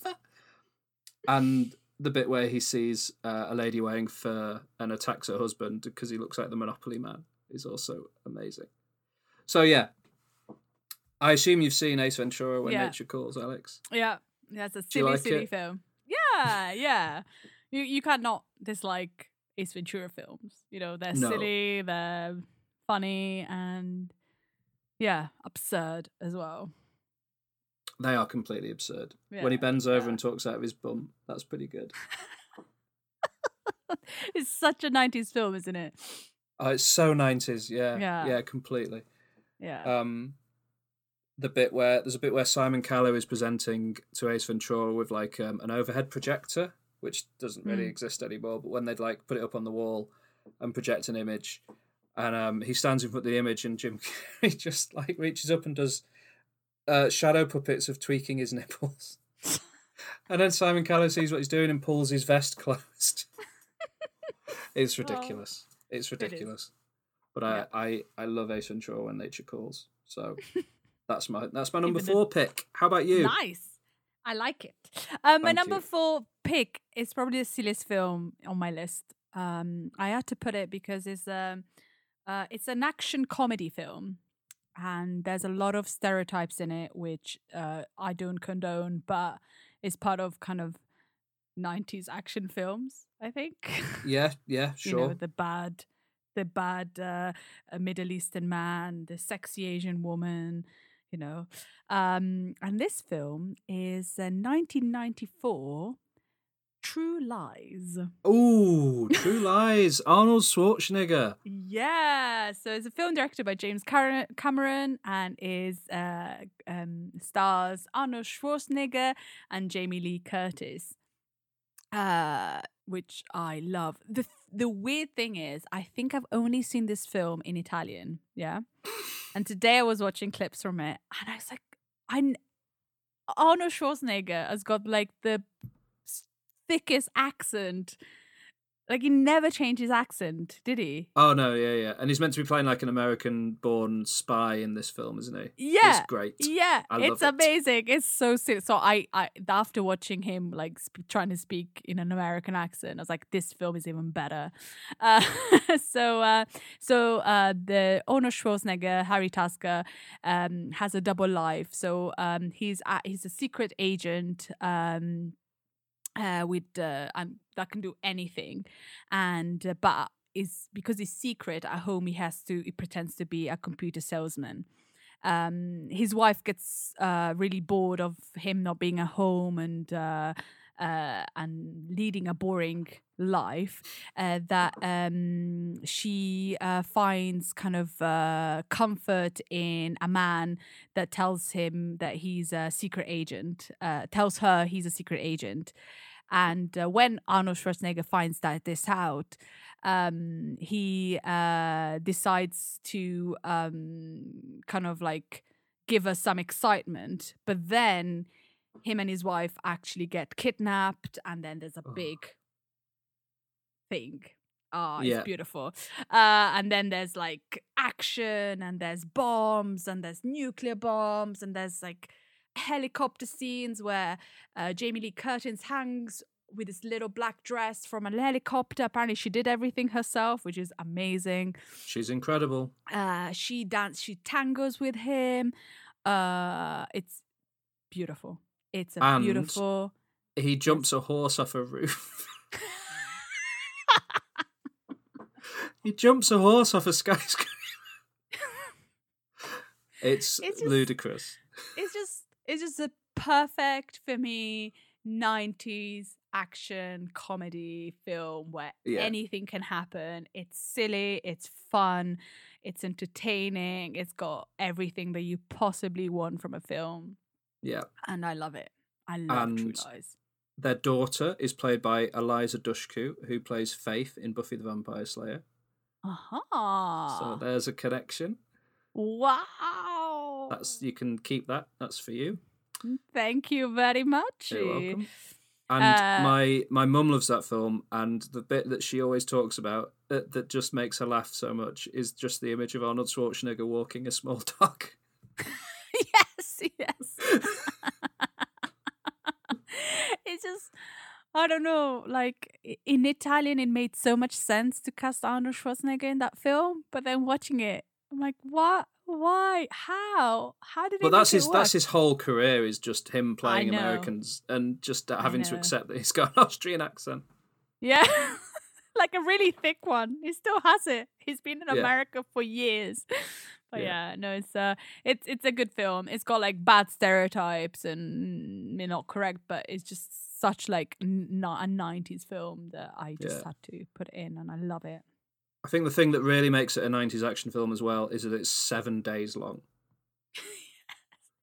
and the bit where he sees uh, a lady wearing fur and attacks her husband because he looks like the Monopoly man is also amazing. So yeah, I assume you've seen Ace Ventura: When Yeah. Nature Calls, Alex. Yeah, that's a silly, like silly it? film. Yeah, yeah. You you cannot dislike Ace Ventura films. You know they're No. silly, they're funny, and yeah, absurd as well. They are completely absurd. when he bends over yeah. and talks out of his bum, that's pretty good. It's such a '90s film, isn't it? Oh, it's so nineties. Yeah, Yeah. yeah, completely. Yeah. um the bit where there's a bit where Simon Callow is presenting to Ace Ventura with like um, an overhead projector, which doesn't really Mm. exist anymore. But when they'd like put it up on the wall and project an image, and um, he stands in front of the image, and Jim Carrey just like reaches up and does uh, shadow puppets of tweaking his nipples. and then Simon Callow sees what he's doing and pulls his vest closed. it's ridiculous. it's ridiculous. But I, Yeah. I, I love Ace Ventura when nature calls. So that's my that's my number four pick. How about you? Nice. I like it. Um, my number you. four pick is probably the silliest film on my list. Um, I had to put it because it's um, uh, it's an action comedy film, and there's a lot of stereotypes in it, which uh, I don't condone, but is part of kind of '90s action films. I think. Yeah, yeah, sure. you know the bad the bad uh, uh, middle eastern man the sexy asian woman you know um and this film is uh, 1994 true lies Oh, True Lies, Arnold Schwarzenegger. yeah so it's a film directed by james Car- cameron and is uh um stars arnold schwarzenegger and jamie lee curtis uh which I love. The the weird thing is I think I've only seen this film in Italian, yeah. And today I was watching clips from it and I was like I Arnold Schwarzenegger has got like the thickest accent. Like he never changed his accent, did he? Oh no, yeah, yeah. And he's meant to be playing like an American born spy in this film, isn't he? Yeah. It's great. Yeah, it's it. amazing. It's so silly. So I, I after watching him like sp- trying to speak in an American accent, I was like, this film is even better. Uh, so, uh, so uh, the owner Schwarzenegger, Harry Tasker, um, has a double life. So um, he's a, he's a secret agent. Um, uh, with uh, and that can do anything, and uh, but is because he's secret at home. He has to. He pretends to be a computer salesman. Um, his wife gets uh, really bored of him not being at home and uh, uh, and leading a boring life. Uh, that um, she uh, finds kind of uh, comfort in a man that tells him that he's a secret agent. Tells her he's a secret agent. And uh, when Arnold Schwarzenegger finds that this out, um, he uh, decides to um, kind of like give us some excitement. But then him and his wife actually get kidnapped, and then there's a big thing. Ah, Yeah. it's beautiful. Uh, and then there's like action, and there's bombs, and there's nuclear bombs, and there's like helicopter scenes where uh, Jamie Lee Curtis hangs with this little black dress from a helicopter. Apparently, she did everything herself, which is amazing. She's incredible. Uh, she dance, she tangos with him. Uh, it's beautiful. It's a And- beautiful. He jumps a horse off a roof. he jumps a horse off a skyscraper. it's, It's just- ludicrous. It's just, it's just a perfect for me '90s action comedy film where Yeah. anything can happen. It's silly, it's fun, it's entertaining. It's got everything that you possibly want from a film, Yeah. and I love it. I love True And Lies. their daughter is played by Eliza Dushku, who plays Faith in Buffy the Vampire Slayer. Aha. So uh-huh. there's a connection. wow. That's you can keep that. That's for you. Thank you very much. You're welcome. And Uh, my my mum loves that film, and the bit that she always talks about that, that just makes her laugh so much is just the image of Arnold Schwarzenegger walking a small dog. yes, yes. it's just I don't know, like in Italian it made so much sense to cast Arnold Schwarzenegger in that film, but then watching it, I'm like, what? Why? How? How did? But that's his that's his whole career is just him playing. Americans and just having to accept that he's got an Austrian accent. Yeah. like a really thick one. He still has it. He's been in Yeah. America for years. But Yeah. yeah. no, it's uh it's it's a good film. It's got like bad stereotypes and mm, not correct, but it's just such like not a nineties film that I just Yeah. had to put it in and I love it. I think the thing that really makes it a '90s action film as well is that it's seven days long.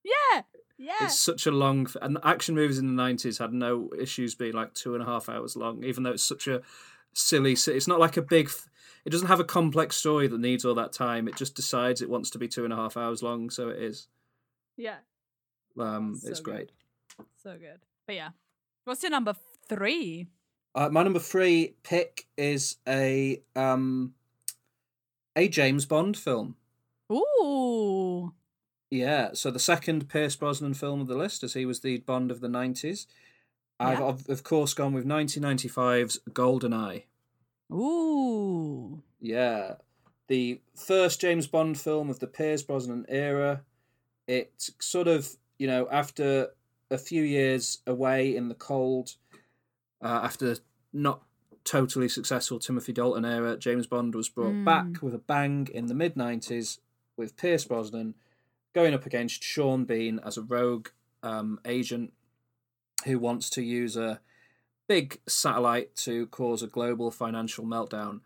Yeah. Yeah. It's such a long, and action movies in the '90s had no issues being like two and a half hours long, even though it's such a silly. It's not like a big. It doesn't have a complex story that needs all that time. It just decides it wants to be two and a half hours long, so it is. yeah. Um, So it's great. good. So good. But yeah. What's your number three? Uh, my number three pick is a um, a James Bond film. Ooh. Yeah, so the second Pierce Brosnan film of the list, as he was the Bond of the 90s. I've, of, of course, gone with 1995's GoldenEye. Ooh. Yeah, the first James Bond film of the Pierce Brosnan era. It sort of, you know, after a few years away in the cold, uh, after not totally successful Timothy Dalton era, James Bond was brought back with a bang in the mid 90s with Pierce Brosnan going up against Sean Bean as a rogue um, agent who wants to use a big satellite to cause a global financial meltdown.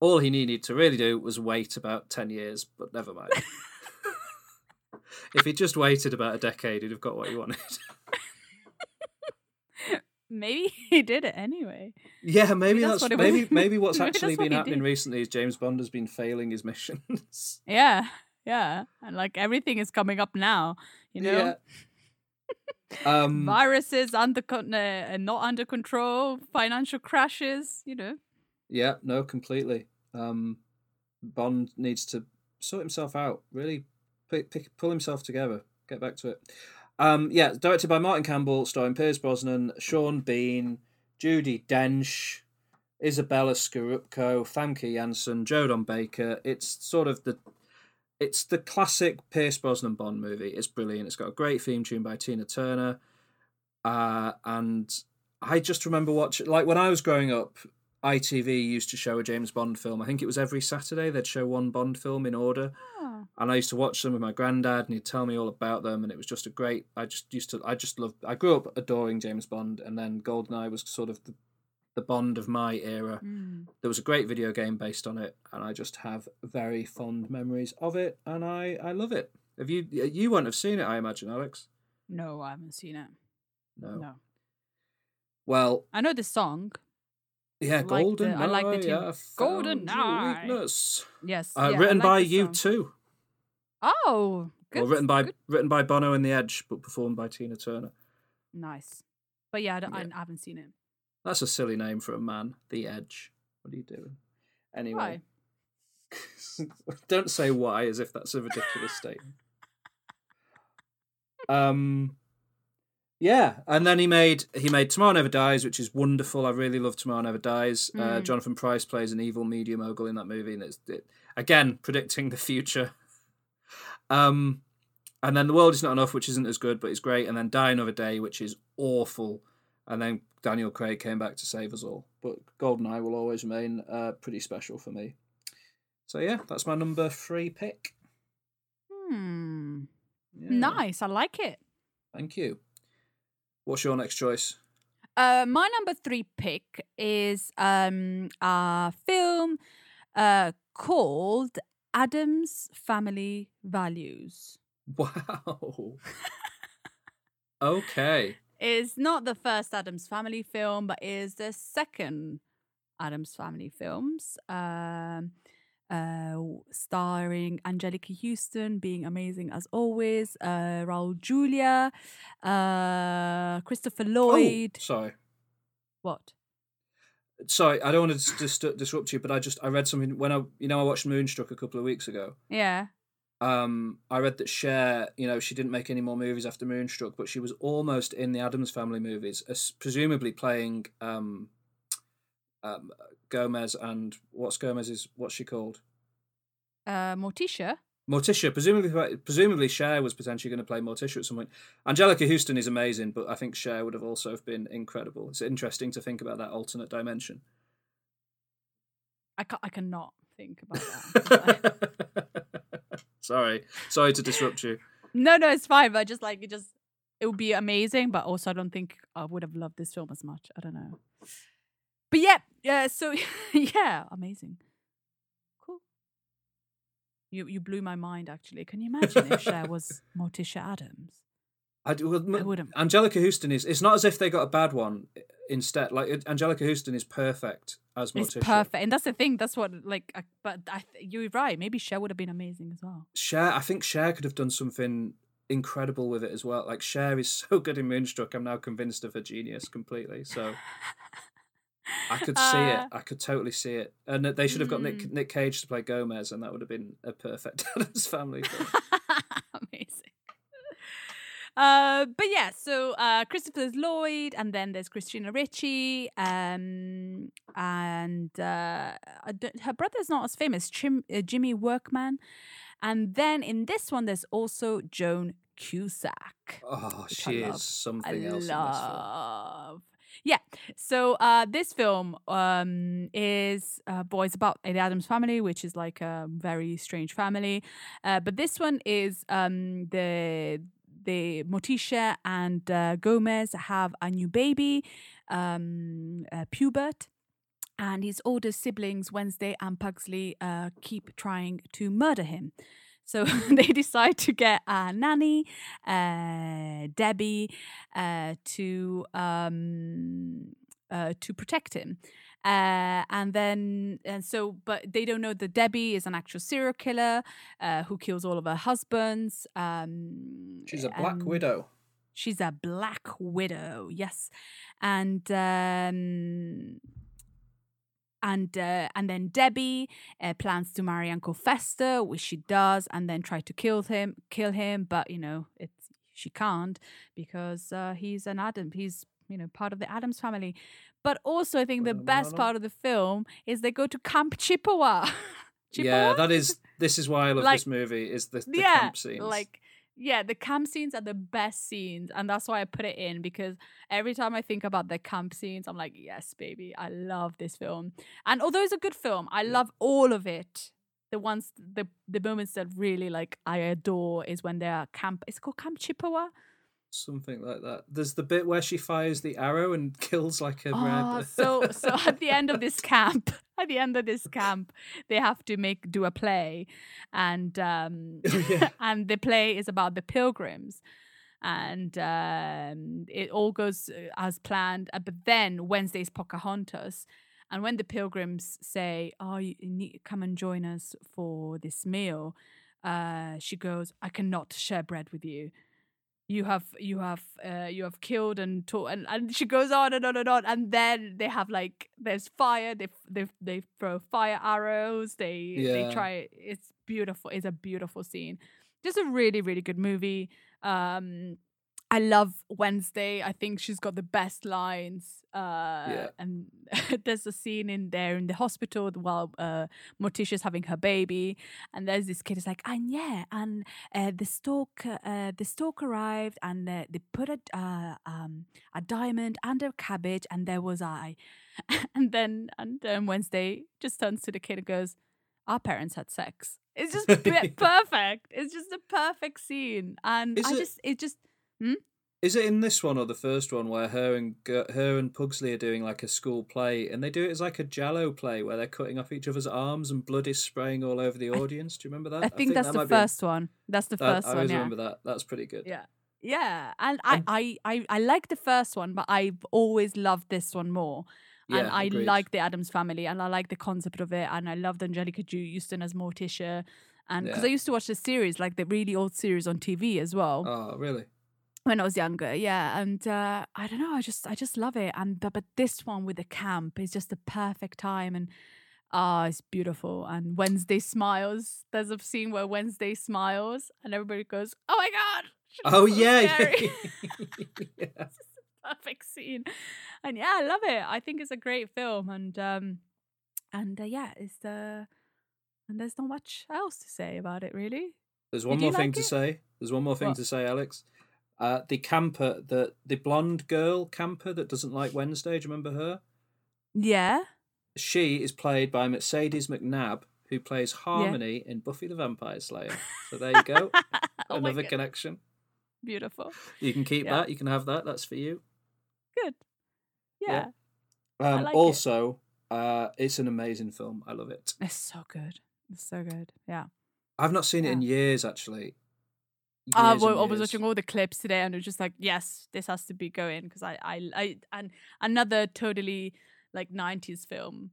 All he needed to really do was wait about 10 years, but never mind. if he just waited about a decade, he'd have got what he wanted. Maybe he did it anyway. yeah, maybe that's that's, what maybe maybe what's Maybe actually that's what been happening recently is James Bond has been failing his missions. Yeah, yeah, and like everything is coming up now. You know, Yeah. Um viruses under con- uh, and not under control, financial crashes. You know, Yeah, no, completely. Um, Bond needs to sort himself out. Really, pick, pick, pull himself together. Get back to it. Um, yeah, directed by Martin Campbell, starring Pierce Brosnan, Sean Bean, Judi Dench, Izabella Scorupco, Famke Janssen, Joe Don Baker. It's sort of the, it's the classic Pierce Brosnan Bond movie. It's brilliant. It's got a great theme tune by Tina Turner, uh, and I just remember watching like when I was growing up. ITV used to show a James Bond film. I think it was every Saturday they'd show one Bond film in order, Oh. and I used to watch them with my granddad, and he'd tell me all about them, and it was just a great. I just used to. I just loved. I grew up adoring James Bond, and then Goldeneye was sort of the, the Bond of my era. Mm. There was a great video game based on it, and I just have very fond memories of it, and I I love it. Have you you won't have seen it, I imagine, Alex? no, I haven't seen it. No. No, Well, I know the song. yeah, I like the- Golden. I like the tune. yeah, Golden Eye. weakness. Yes, Uh, yeah, written like by you song. too. Oh, good. Well, written by good. written by Bono and the Edge, but performed by Tina Turner. nice. But yeah, I, don't- I Yeah. haven't seen it. That's a silly name for a man. The Edge. What are you doing? Anyway, don't say why as if that's a ridiculous statement. Um, yeah, and then he made he made Tomorrow Never Dies, which is wonderful. I really love Tomorrow Never Dies. Uh, Mm. Jonathan Pryce plays an evil media mogul in that movie, and it's it, again predicting the future. Um, and then The World Is Not Enough, which isn't as good, but it's great. And then Die Another Day, which is awful. And then Daniel Craig came back to save us all. But Goldeneye will always remain uh, pretty special for me. So yeah, that's my number three pick. Hmm. Yeah. Nice. I like it. Thank you. What's your next choice? Uh, my number three pick is um a film uh called Addams Family Values. Wow. okay. is not the first Addams Family film, but is the second Addams Family films. Um, uh, starring Anjelica Huston being amazing as always, uh, Raul Julia, uh, Christopher Lloyd. Oh, sorry. What? Sorry, I don't want to dis- dis- disrupt you, but I just I read something when I you know I watched Moonstruck a couple of weeks ago. Yeah. Um, I read that Cher, you know, she didn't make any more movies after Moonstruck, but she was almost in the Addams Family movies, as presumably playing um, um, Gomez and what's Gomez's what's she called? Uh, Morticia. Morticia. Presumably, presumably Cher was potentially going to play Morticia at some point. Anjelica Huston is amazing, but I think Cher would have also have been incredible. It's interesting to think about that alternate dimension. I, ca- I cannot think about that. sorry, sorry to disrupt you. no, no, it's fine. But just like it just it would be amazing, but also I don't think I would have loved this film as much. I don't know. But yeah, yeah. So yeah, amazing. You you blew my mind. Actually, can you imagine if Cher was Morticia Addams? I, well, I wouldn't. Anjelica Huston is. It's not as if they got a bad one. Instead, like Anjelica Huston is perfect as Morticia. It's perfect, and that's the thing. That's what like. I, but I, you're right. Maybe Cher would have been amazing as well. Cher, I think Cher could have done something incredible with it as well. Like Cher is so good in Moonstruck. I'm now convinced of her genius completely. So I could see it. Uh, I could totally see it. And they should have got Nick mm. Nick Cage to play Gomez, and that would have been a perfect Addams Family. Amazing. Uh, but yeah, so uh, Christopher Lloyd, and then there's Christina Ricci, um, and uh, her brother's not as famous, Jim, uh, Jimmy Workman, and then in this one there's also Joan Cusack. Oh, she is something I else love. Yeah. So uh, this film um, is uh, boys about the Addams family, which is like a very strange family. Uh, but this one is um, the the Morticia and uh, Gomez have a new baby, um, uh, Pubert. And his older siblings, Wednesday and Pugsley, uh, keep trying to murder him. So they decide to get a nanny, uh, Debbie, uh, to um, uh, to protect him. Uh, and then, and so, but they don't know that Debbie is an actual serial killer uh, who kills all of her husbands. Um, She's a black widow. She's a black widow, yes, and um, and uh, and then Debbie uh, plans to marry Uncle Fester, which she does, and then try to kill him, kill him, but you know it's she can't because uh, he's an Adam. He's you know part of the Addams family. But also, I think the best part of the film is they go to Camp Chippewa. Yeah, that is. This is why I love Like- this movie. Is the, the yeah, camp scenes? like yeah, the camp scenes are the best scenes, and that's why I put it in because every time I think about the camp scenes, I'm like, yes, baby, I love this film. And although it's a good film, I love all of it. The ones, the the moments that really like I adore is when they're camp. It's called Camp Chippewa. Something like that. There's the bit where she fires the arrow and kills like a Oh, red. so so at the end of this camp, at the end of this camp, they have to make do a play, and um, yeah. and the play is about the pilgrims, and um, it all goes uh, as planned. uh, But then Wednesday's Pocahontas, and when the pilgrims say, "Oh, you need come and join us for this meal," uh, she goes, "I cannot share bread with you." You have you have uh, you have killed and taught and, and she goes on and on and on and then they have like there's fire they they they throw fire arrows they they try it's beautiful it's a beautiful scene. Just a really really good movie um I love Wednesday. I think she's got the best lines. Uh, Yeah. And there's a scene in there in the hospital while uh, Morticia's having her baby, and there's this kid who's like, and yeah, and uh, the stork, uh, the stork arrived, and uh, they put a uh, um, a diamond under a cabbage, and there was I, and then and then Wednesday just turns to the kid and goes, "Our parents had sex." It's just perfect. It's just a perfect scene, and Is I just it just Hmm? Is it in this one or the first one where her and her and Pugsley are doing like a school play and they do it as like a Jello play where they're cutting off each other's arms and blood is spraying all over the audience? do you remember that? I think, that's that the might be in- first one. That's the that- first I one. I always Yeah. remember that. That's pretty good. Yeah. Yeah, and I, I, I, I like the first one, but I've always loved this one more. and Yeah, I agreed. like the Addams family, and I like the concept of it, and I loved Anjelica Huston as Morticia, and because Yeah. I used to watch the series, like the really old series on TV as well Oh, really? When I was younger. Yeah, and uh, I don't know, I just, I just love it, and but, but this one with the camp is just the perfect time, and ah, it's beautiful. And Wednesday smiles. There's a scene where Wednesday smiles, and everybody goes, "Oh my god!" Oh so yeah, scary." yeah. perfect scene and yeah i love it i think it's a great film and um and uh, yeah it's uh and there's not much else to say about it really There's one Did more thing like to it? say. There's one more thing What? to say, Alex. Uh, the camper, the the blonde girl camper that doesn't like Wednesday. Do you remember her? yeah She is played by Mercedes McNabb, who plays Harmony in Buffy the Vampire Slayer. So there you go, Oh another connection. beautiful You can keep Yeah. that. You can have that. That's for you. good yeah, Yeah. Um, like it. also, uh, it's an amazing film. I love it. it's so good it's so good yeah I've not seen it in years actually. Uh, well, I was watching all the clips today, and it was just like, yes, this has to be going because I, I, I, and another totally like '90s film.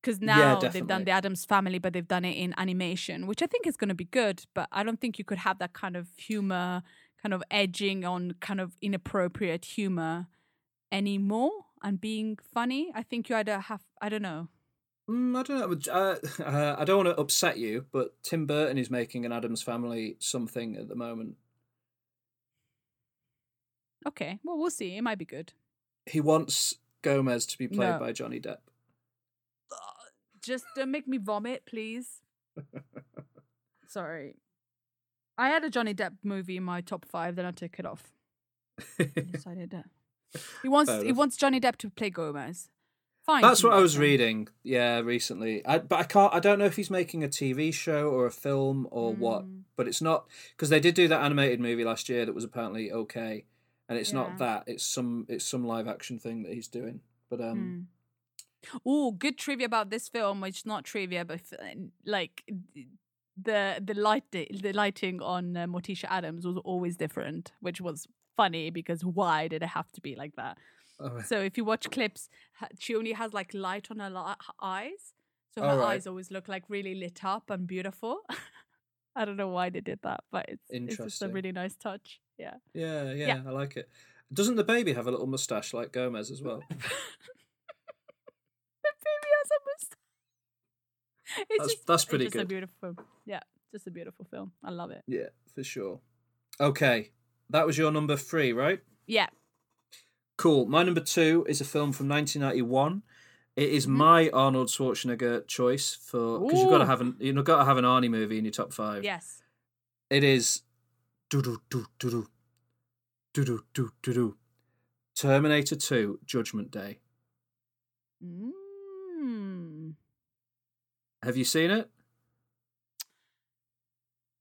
Because Yeah, now they've done the Addams Family, but they've done it in animation, which I think is going to be good. But I don't think you could have that kind of humor, kind of edging on kind of inappropriate humor anymore and being funny. I think you either have, I don't know. Mm, I don't know. Uh, uh, I don't want to upset you, but Tim Burton is making an Addams Family something at the moment. Okay, well, we'll see. It might be good. He wants Gomez to be played No. by Johnny Depp. Just don't make me vomit, please. Sorry. I had a Johnny Depp movie in my top five, then I took it off. I decided that. He wants he wants Johnny Depp to play Gomez. Fine. That's what I was reading. Yeah, recently. I, but I can't. I don't know if he's making a TV show or a film or what. Mm. But it's not because they did do that animated movie last year that was apparently okay, and it's Yeah. not that. It's some. It's some live action thing that he's doing. But um, Oh, good trivia about this film, which not trivia, but like the the light the lighting on uh, Morticia Addams was always different, which was funny because why did it have to be like that? Oh, So if you watch clips, she only has like light on her li- eyes, so her right. eyes always look like really lit up and beautiful. I don't know why they did that, but it's it's just a really nice touch. Yeah. yeah, yeah, Yeah. I like it. Doesn't the baby have a little mustache like Gomez as well? the baby has a mustache. It's That's- just, that's it's pretty just a good. beautiful film. Yeah, just a beautiful film. I love it. yeah, for sure. Okay, that was your number three, right? Yeah. Cool. My number two is a film from 1991. It is Mm-hmm. my Arnold Schwarzenegger choice for because you've got to have an you've got to have an Arnie movie in your top five. Yes. It is do do do do do do do do do do Terminator Two: Judgment Day. Mm. Have you seen it?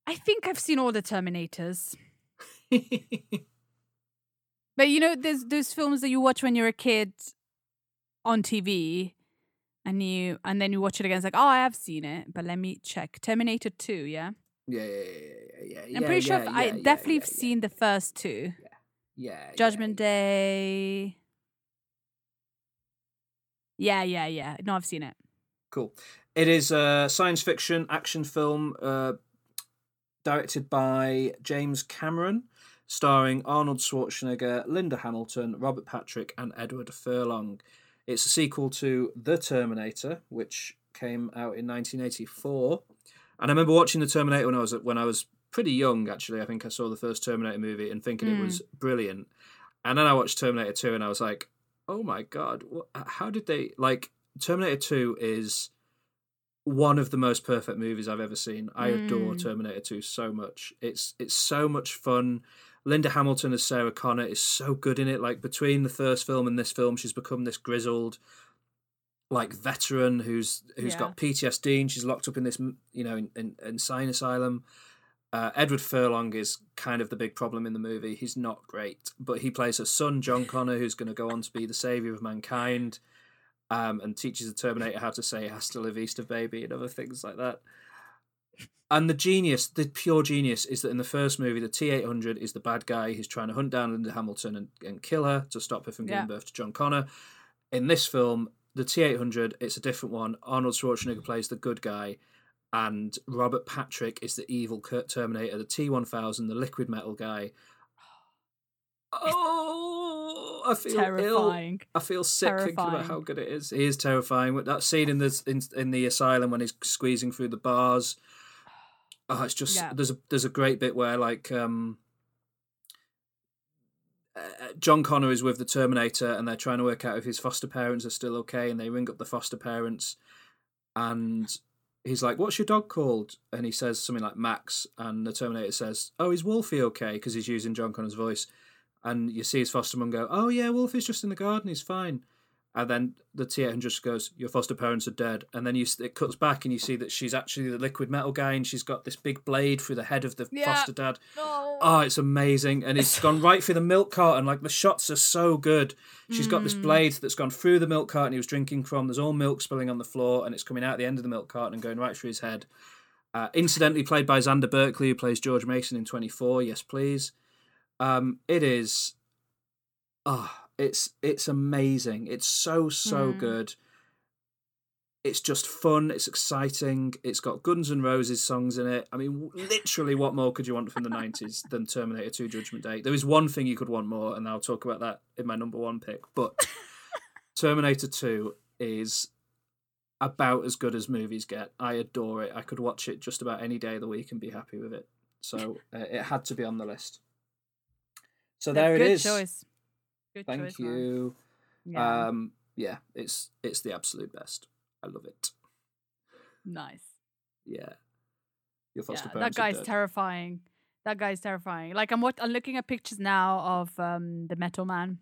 I think I've seen all the Terminators. But you know, there's those films that you watch when you're a kid on TV, and you and then you watch it again. It's like, oh, I have seen it, but let me check. Terminator Two, yeah. yeah, yeah, yeah, yeah. I'm yeah, pretty sure I definitely have seen the first two. Yeah, yeah, Judgment. Day. Yeah, yeah, yeah. No, I've seen it. Cool. It is a science fiction action film uh, directed by James Cameron, starring Arnold Schwarzenegger, Linda Hamilton, Robert Patrick, and Edward Furlong. It's a sequel to The Terminator, which came out in 1984. And I remember watching The Terminator when I was when I was pretty young. Actually, I think I saw the first Terminator movie and thinking it was brilliant. And then I watched Terminator 2, and I was like, "Oh my god, how did they like?" Terminator 2 is one of the most perfect movies I've ever seen. I adore Mm. Terminator 2 so much. It's it's so much fun. Linda Hamilton as Sarah Connor is so good in it. Like between the first film and this film, she's become this grizzled, like veteran who's who's Yeah. got PTSD and she's locked up in this you know in, in, insane asylum. Uh, Edward Furlong is kind of the big problem in the movie. He's not great, but he plays her son John Connor, who's going to go on to be the savior of mankind um, and teaches the Terminator how to say "Hasta la vista, baby" and other things like that. And the genius, the pure genius, is that in the first movie, the T eight hundred is the bad guy who's trying to hunt down Linda Hamilton and, and kill her to stop her from giving Yeah. birth to John Connor. In this film, the T eight hundred, it's a different one. Arnold Schwarzenegger plays the good guy, and Robert Patrick is the evil Terminator. The T one thousand, the liquid metal guy. Oh, I feel ill. Terrifying. I feel sick thinking about how good it is. He is terrifying. That scene in the in, in the asylum when he's squeezing through the bars. Oh, it's just Yeah. there's a there's a great bit where like um, uh, John Connor is with the Terminator and they're trying to work out if his foster parents are still okay, and they ring up the foster parents, and he's like, "What's your dog called?" And he says something like Max, and the Terminator says, "Oh, is Wolfie okay?" Because he's using John Connor's voice, and you see his foster mum go, "Oh yeah, Wolfie's just in the garden, he's fine." And then the T eight hundred just goes, "Your foster parents are dead." And then you it cuts back, and you see that she's actually the liquid metal guy, and she's got this big blade through the head of the Yeah. foster dad. No. Oh, it's amazing. And it's gone right through the milk carton. Like the shots are so good. She's got this blade that's gone through the milk carton he was drinking from. There's all milk spilling on the floor and it's coming out the end of the milk carton and going right through his head. Uh, incidentally played by Xander Berkeley, who plays George Mason in 24. Yes, please. Um, it is. Oh, it's it's amazing. It's so so Mm. good. It's just fun. It's exciting. It's got Guns N' Roses songs in it. I mean, literally, what more could you want from the nineties than Terminator Two: Judgment Day? There is one thing you could want more, and I'll talk about that in my number one pick. But Terminator Two is about as good as movies get. I adore it. I could watch it just about any day of the week and be happy with it. So uh, it had to be on the list. So there it Good is. choice. Good Thank choice, you. Yeah. Um, yeah, it's it's the absolute best. I love it. nice. Yeah, your Yeah, foster that parents are guy's terrifying. That guy's terrifying. Like I'm, what, I'm looking at pictures now of um, the Metal Man,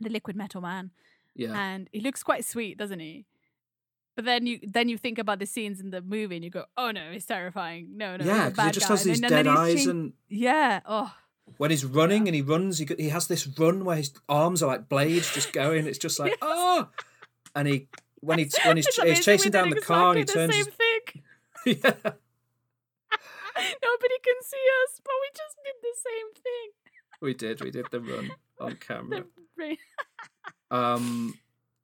the Liquid Metal Man, yeah, and he looks quite sweet, doesn't he? But then you then you think about the scenes in the movie and you go, oh no, he's terrifying. No, no, yeah, he just guy. has these and dead he's eyes, changed- and yeah, oh, when he's running and he runs, he he has this run where his arms are like blades, just going. It's just like oh, and he when he when he's, he's chasing down the car and he exactly turns. the same His, thing. yeah, Nobody can see us, but we just did the same thing. we did, we did the run on camera. The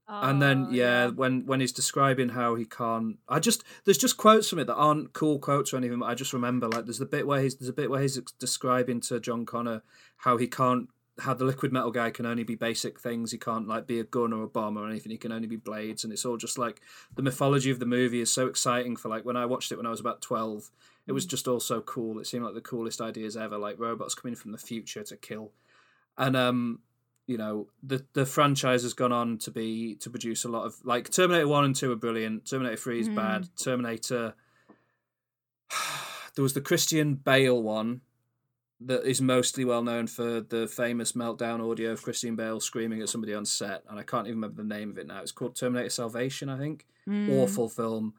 Um, and then Oh, yeah, when when he's describing how he can't i just there's just quotes from it that aren't cool quotes or anything but i just remember like there's the bit where he's there's a bit where he's describing to john connor how he can't how the liquid metal guy can only be basic things. He can't like be a gun or a bomb or anything. He can only be blades. And it's all just like the mythology of the movie is so exciting for like when i watched it when i was about 12 it was just all so cool. It seemed like the coolest ideas ever like robots coming from the future to kill. And um you know the the franchise has gone on to be to produce a lot of like Terminator One and Two are brilliant. Terminator Three is bad. Terminator. There was the Christian Bale one that is mostly well known for the famous meltdown audio of Christian Bale screaming at somebody on set, and I can't even remember the name of it now. It's called Terminator Salvation, I think. Mm. Awful film.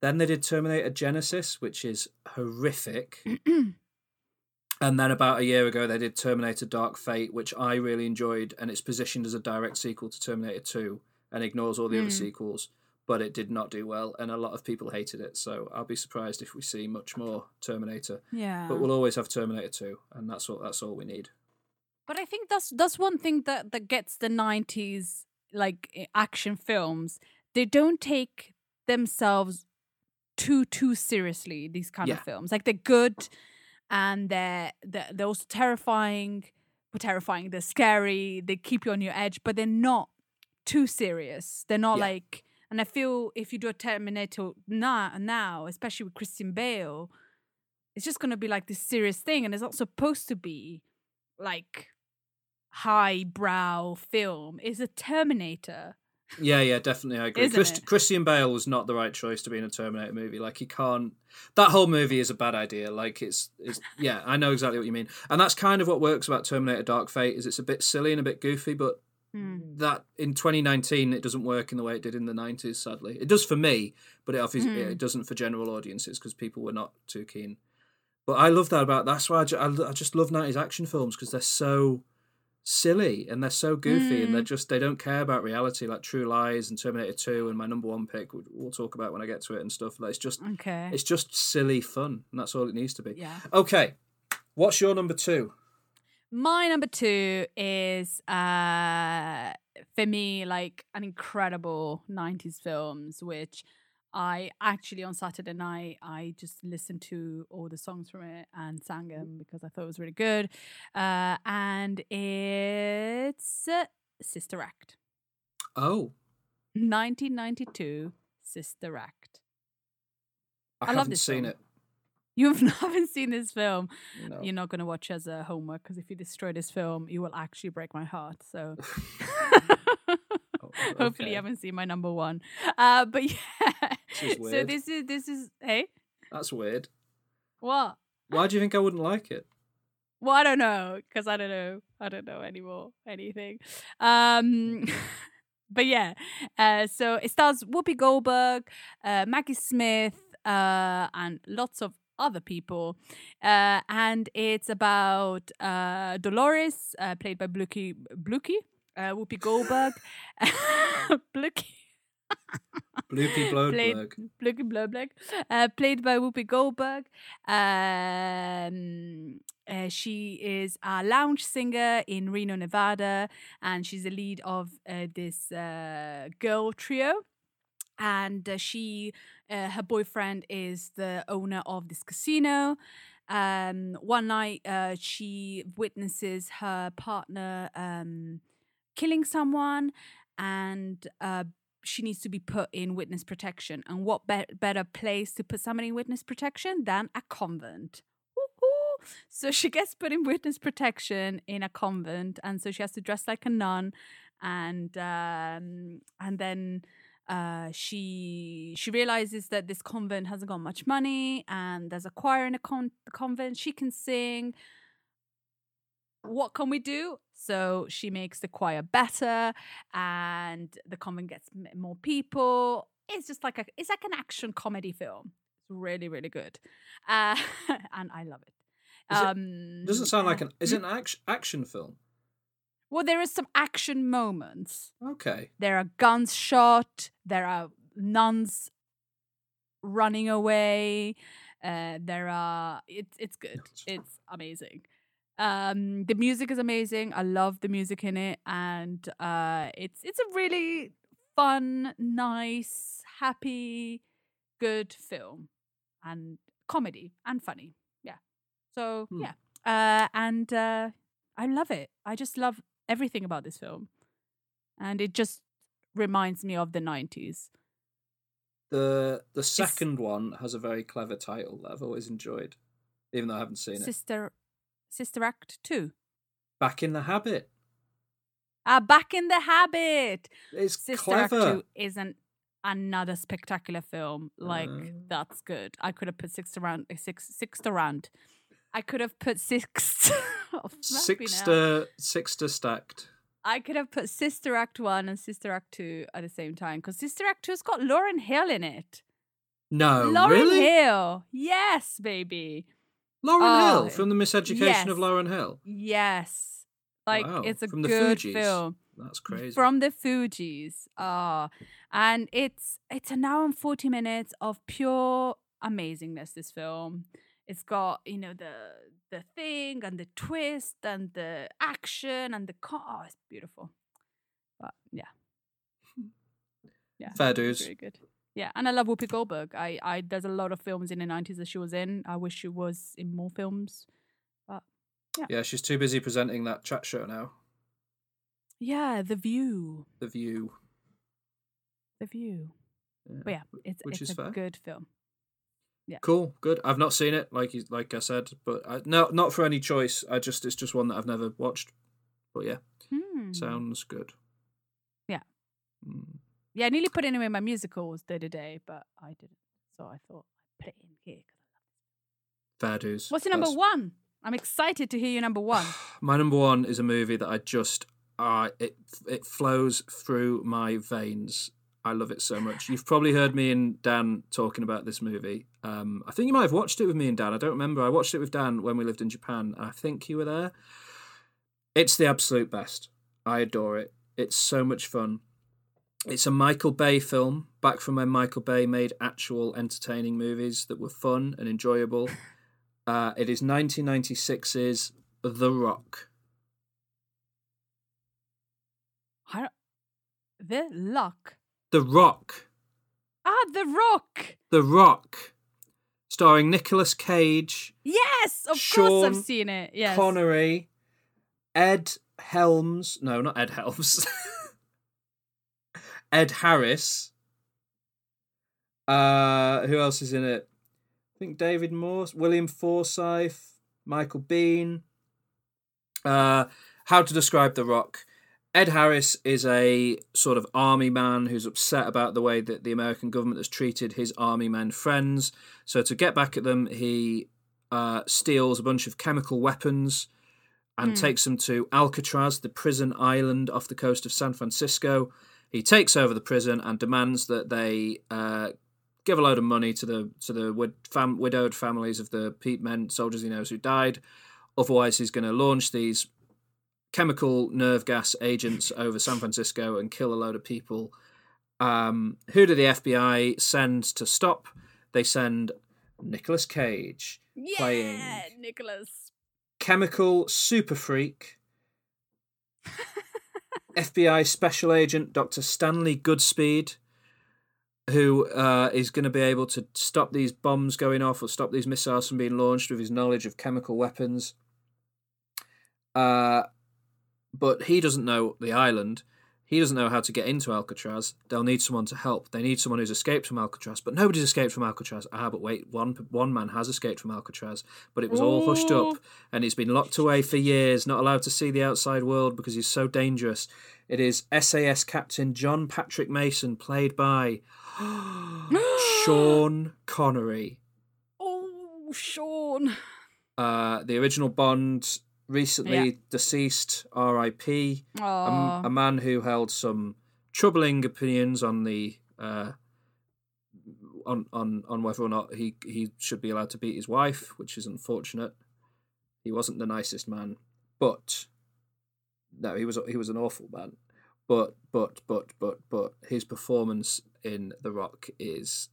Then they did Terminator Genisys, which is horrific. And then about a year ago, they did Terminator Dark Fate, which I really enjoyed, and it's positioned as a direct sequel to Terminator 2 and ignores all the other Mm. sequels, but it did not do well, and a lot of people hated it. So I'll be surprised if we see much more Terminator. Yeah. But we'll always have Terminator 2, and that's all, that's all we need. But I think that's that's one thing that that gets the '90s like action films. They don't take themselves too too seriously. These kind Yeah. of films, like they're good, and they're they're, they're also terrifying. Terrifying. They're scary. They keep you on your edge, but they're not too serious. They're not Yeah. like. And I feel if you do a Terminator now, now, especially with Christian Bale, it's just gonna be like this serious thing, and it's not supposed to be like highbrow film. It's a Terminator. Yeah, yeah, definitely. I agree. Christ- Christian Bale was not the right choice to be in a Terminator movie. Like he can't. That whole movie is a bad idea. Like it's, it's. Yeah, I know exactly what you mean, and that's kind of what works about Terminator Dark Fate. Is it's a bit silly and a bit goofy, but Hmm. that in 2019 it doesn't work in the way it did in the 90s. Sadly, it does for me, but it obviously Hmm. it doesn't for general audiences because people were not too keen. But I love that about. That's why I, I just love 90s action films because they're so silly and they're so goofy and they're Mm. just they don't care about reality like True Lies and Terminator 2 and my number one pick we'll, we'll talk about when I get to it and stuff. Like, it's just Okay. it's just silly fun and that's all it needs to be. yeah. Okay. What's your number 2? My number two is uh for me like an incredible 90s films which I actually on Saturday night I just listened to all the songs from it and sang them because I thought it was really good. Uh and it's uh, Sister Act. Oh, 1992 Sister Act. I, I love haven't this seen film. it. You haven't seen this film. No. You're not going to watch as a homework because if you destroy this film, you will actually break my heart. So hopefully you haven't seen my number one. Uh, but yeah, This is so this is this is hey That's weird. what? Why do you think I wouldn't like it? Well, I don't know because I don't know. I don't know anymore anything. Um, but yeah, uh, so it stars Whoopi Goldberg, uh, Maggie Smith, uh, and lots of other people. Uh, and it's about uh, Dolores, uh, played by Bluky, Bluky, uh, Whoopi Goldberg, Bluky. Bloopy Blowberg. Bluky Blowberg, uh, played by Whoopi Goldberg. Um, uh, she is a lounge singer in Reno, Nevada, and she's the lead of uh, this uh, girl trio. And uh, she, uh, her boyfriend is the owner of this casino. Um, one night, uh, she witnesses her partner um, killing someone, and uh, she needs to be put in witness protection. And what be- better place to put somebody in witness protection than a convent? Woohoo! So she gets put in witness protection in a convent, and so she has to dress like a nun, and um, and then uh, she she realizes that this convent hasn't got much money, and there's a choir in a con- the convent. She can sing. What can we do? So she makes the choir better, and the convent gets more people. It's just like a it's like an action comedy film. It's really really good, uh, and I love it. Is it- um, Doesn't sound like uh, an. Is it an action action film? well, there is some action moments. Okay. There are guns shot. There are nuns running away. Uh, there are. It's it's good. It's amazing. Um, the music is amazing. I love the music in it, and uh, it's it's a really fun, nice, happy, good film, and comedy and funny. Yeah. So Hmm. yeah, uh, and uh, I love it. I just love everything about this film, and it just reminds me of the nineties. The the second one has a very clever title that I've always enjoyed, even though I haven't seen it. Sister, Sister Act two. Back in the Habit. Ah, back in the habit. It's Sister Act two isn't another spectacular film. Like Uh. that's good. I could have put six around six six around. I could have put six. oh. Sixter Sixter stacked. I could have put Sister Act one and Sister Act two at the same time because Sister Act two's got Lauryn Hill in it. No, Lauryn really? Hill, yes, baby, Lauryn Oh, Hill from the Miseducation yes. of Lauryn Hill. yes. Like Wow, it's a from good film. That's crazy. from the Fugees. Ah, and it's it's an hour and forty minutes of pure amazingness. This film. It's got you know the the thing and the twist and the action and the car. oh, it's beautiful. But yeah, yeah, Fair dues. very good. Yeah, and I love Whoopi Goldberg. I, I there's a lot of films in the nineties that she was in. I wish she was in more films. But yeah, Yeah, she's too busy presenting that chat show now. Yeah, The View, The View. The View. Yeah. But yeah, it's Which it's is a fair. good film. Yeah. Cool, good. I've not seen it, like like I said, but I, no, not for any choice. I just it's just one that I've never watched. But yeah, Hmm. sounds good. Yeah. Mm. Yeah, I nearly put it in my musicals the other day, but I didn't. So I thought I'd put it in here. I Fair dues. What's your number That's- one? I'm excited to hear your number one. My number one is a movie that I just uh, it it flows through my veins. I love it so much. You've probably heard me and Dan talking about this movie. Um, I think you might have watched it with me and Dan. I don't remember. I watched it with Dan when we lived in Japan. I think you were there. It's the absolute best. I adore it. It's so much fun. It's a Michael Bay film, back from when Michael Bay made actual entertaining movies that were fun and enjoyable. Uh, it is 1996's The Rock. I the luck. The Rock. Ah, The Rock. The Rock. Starring Nicolas Cage, Yes, of course I've seen it. Yes. Connery, Ed Helms. No, not Ed Helms. Ed Harris. Uh, who else is in it? I think David Morse, William Forsythe, Michael Biehn. Uh, how to describe The Rock? Ed Harris is a sort of army man who's upset about the way that the American government has treated his army men friends. So to get back at them, he uh, steals a bunch of chemical weapons and takes them to Alcatraz, the prison island off the coast of San Francisco. He takes over the prison and demands that they uh, give a load of money to the to the wid- fam- widowed families of the pe- men soldiers he knows who died. Otherwise, he's going to launch these chemical nerve gas agents over San Francisco and kill a load of people. Um, who do the FBI send to stop? They send Nicolas Cage Yeah, playing Nicholas. chemical super freak, FBI special agent Dr. Stanley Goodspeed, who uh, is going to be able to stop these bombs going off or stop these missiles from being launched with his knowledge of chemical weapons. Uh, but he doesn't know the island. He doesn't know how to get into Alcatraz. They'll need someone to help. They need someone who's escaped from Alcatraz, but nobody's escaped from Alcatraz. Ah, but wait, one one man has escaped from Alcatraz, but it was all hushed up, and he's been locked away for years, not allowed to see the outside world because he's so dangerous. It is SAS Captain John Patrick Mason, played by Sean Connery. Oh, Sean. Uh, the original Bond, recently Yeah. deceased, R.I.P. a, a man who held some troubling opinions on the uh, on on on whether or not he he should be allowed to beat his wife, which is unfortunate. He wasn't the nicest man, but no, he was he was an awful man. But but but but but his performance in The Rock is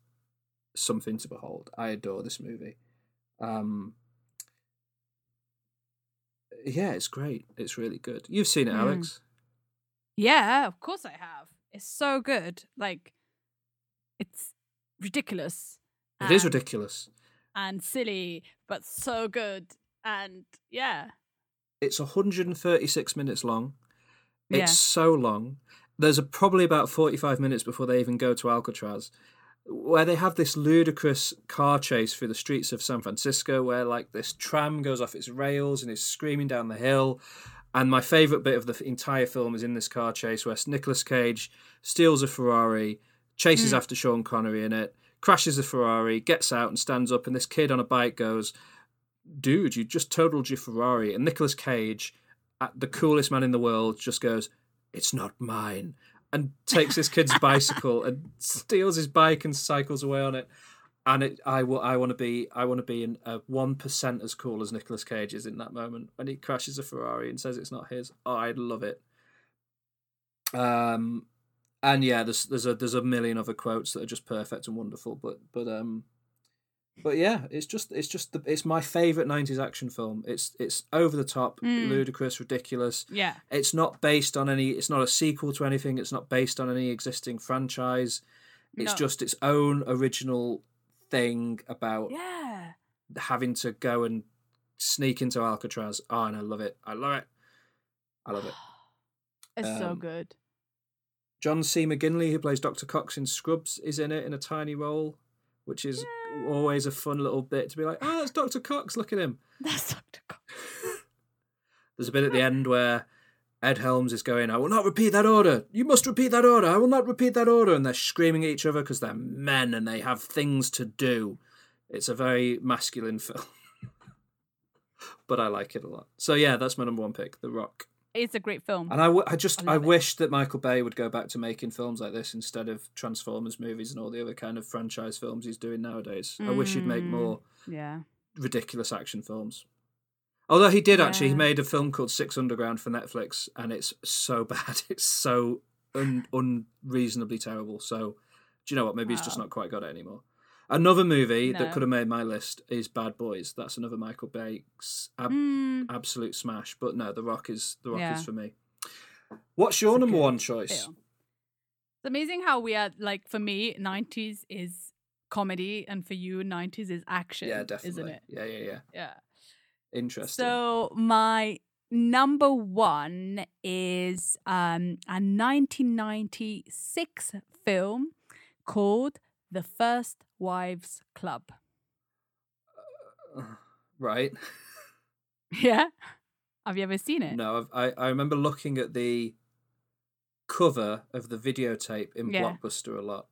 something to behold. I adore this movie. Um, yeah, it's great. It's really good. You've seen it, Mm. Alex. yeah, of course I have. It's so good. Like, it's ridiculous. It is and- ridiculous. And silly, but so good. And yeah. It's 136 minutes long. It's Yeah. so long. There's a, probably about 45 minutes before they even go to Alcatraz, where they have this ludicrous car chase through the streets of San Francisco, where like this tram goes off its rails and is screaming down the hill. And my favourite bit of the entire film is in this car chase where Nicolas Cage steals a Ferrari, chases hmm. after Sean Connery in it, crashes the Ferrari, gets out and stands up, and this kid on a bike goes, dude, you just totaled your Ferrari. And Nicolas Cage, at the coolest man in the world, just goes, it's not mine. And takes this kid's bicycle and steals his bike and cycles away on it. And it, I will, I want to be, I want to be in one percent as cool as Nicolas Cage is in that moment when he crashes a Ferrari and says it's not his. Oh, I'd love it. Um, and yeah, there's there's a there's a million other quotes that are just perfect and wonderful. But but um, but yeah, it's just it's just the, it's my favorite '90s action film. It's it's over the top, Mm. ludicrous, ridiculous. Yeah. It's not based on any. It's not a sequel to anything. It's not based on any existing franchise. It's No. just its own original thing about Yeah. having to go and sneak into Alcatraz. Oh, and I love it. I love it. I love it. It's so Um, good. John C. McGinley, who plays Dr. Cox in Scrubs, is in it in a tiny role, which is always a fun little bit to be like, ah, oh, that's Dr. Cox. Look at him. That's Dr. Cox. There's a bit at the end where Ed Helms is going, I will not repeat that order. You must repeat that order. I will not repeat that order. And they're screaming at each other because they're men and they have things to do. It's a very masculine film. but I like it a lot. So yeah, that's my number one pick, The Rock. It's a great film. And I, w- I just I I, wish that Michael Bay would go back to making films like this instead of Transformers movies and all the other kind of franchise films he's doing nowadays. I wish he'd make Mm. more Yeah. ridiculous action films. Although he did actually, he made a film called Six Underground for Netflix, and it's so bad. It's so un- unreasonably terrible. So, do you know what? Maybe he's just not quite got it anymore. Another movie that could have made my list is Bad Boys. That's another Michael Bay s- ab- Mm, absolute smash. But no, The Rock is The Rock Yeah. is for me. What's your number one choice? It's amazing how we are like for me, nineties is comedy, and for you, nineties is action. Yeah, definitely. isn't it? Yeah, yeah, yeah. Yeah. Interesting. So my number one is um, a 1996 film called The First Wives Club. right. Yeah. Have you ever seen it? No, I've, I I remember looking at the cover of the videotape in Yeah. Blockbuster a lot.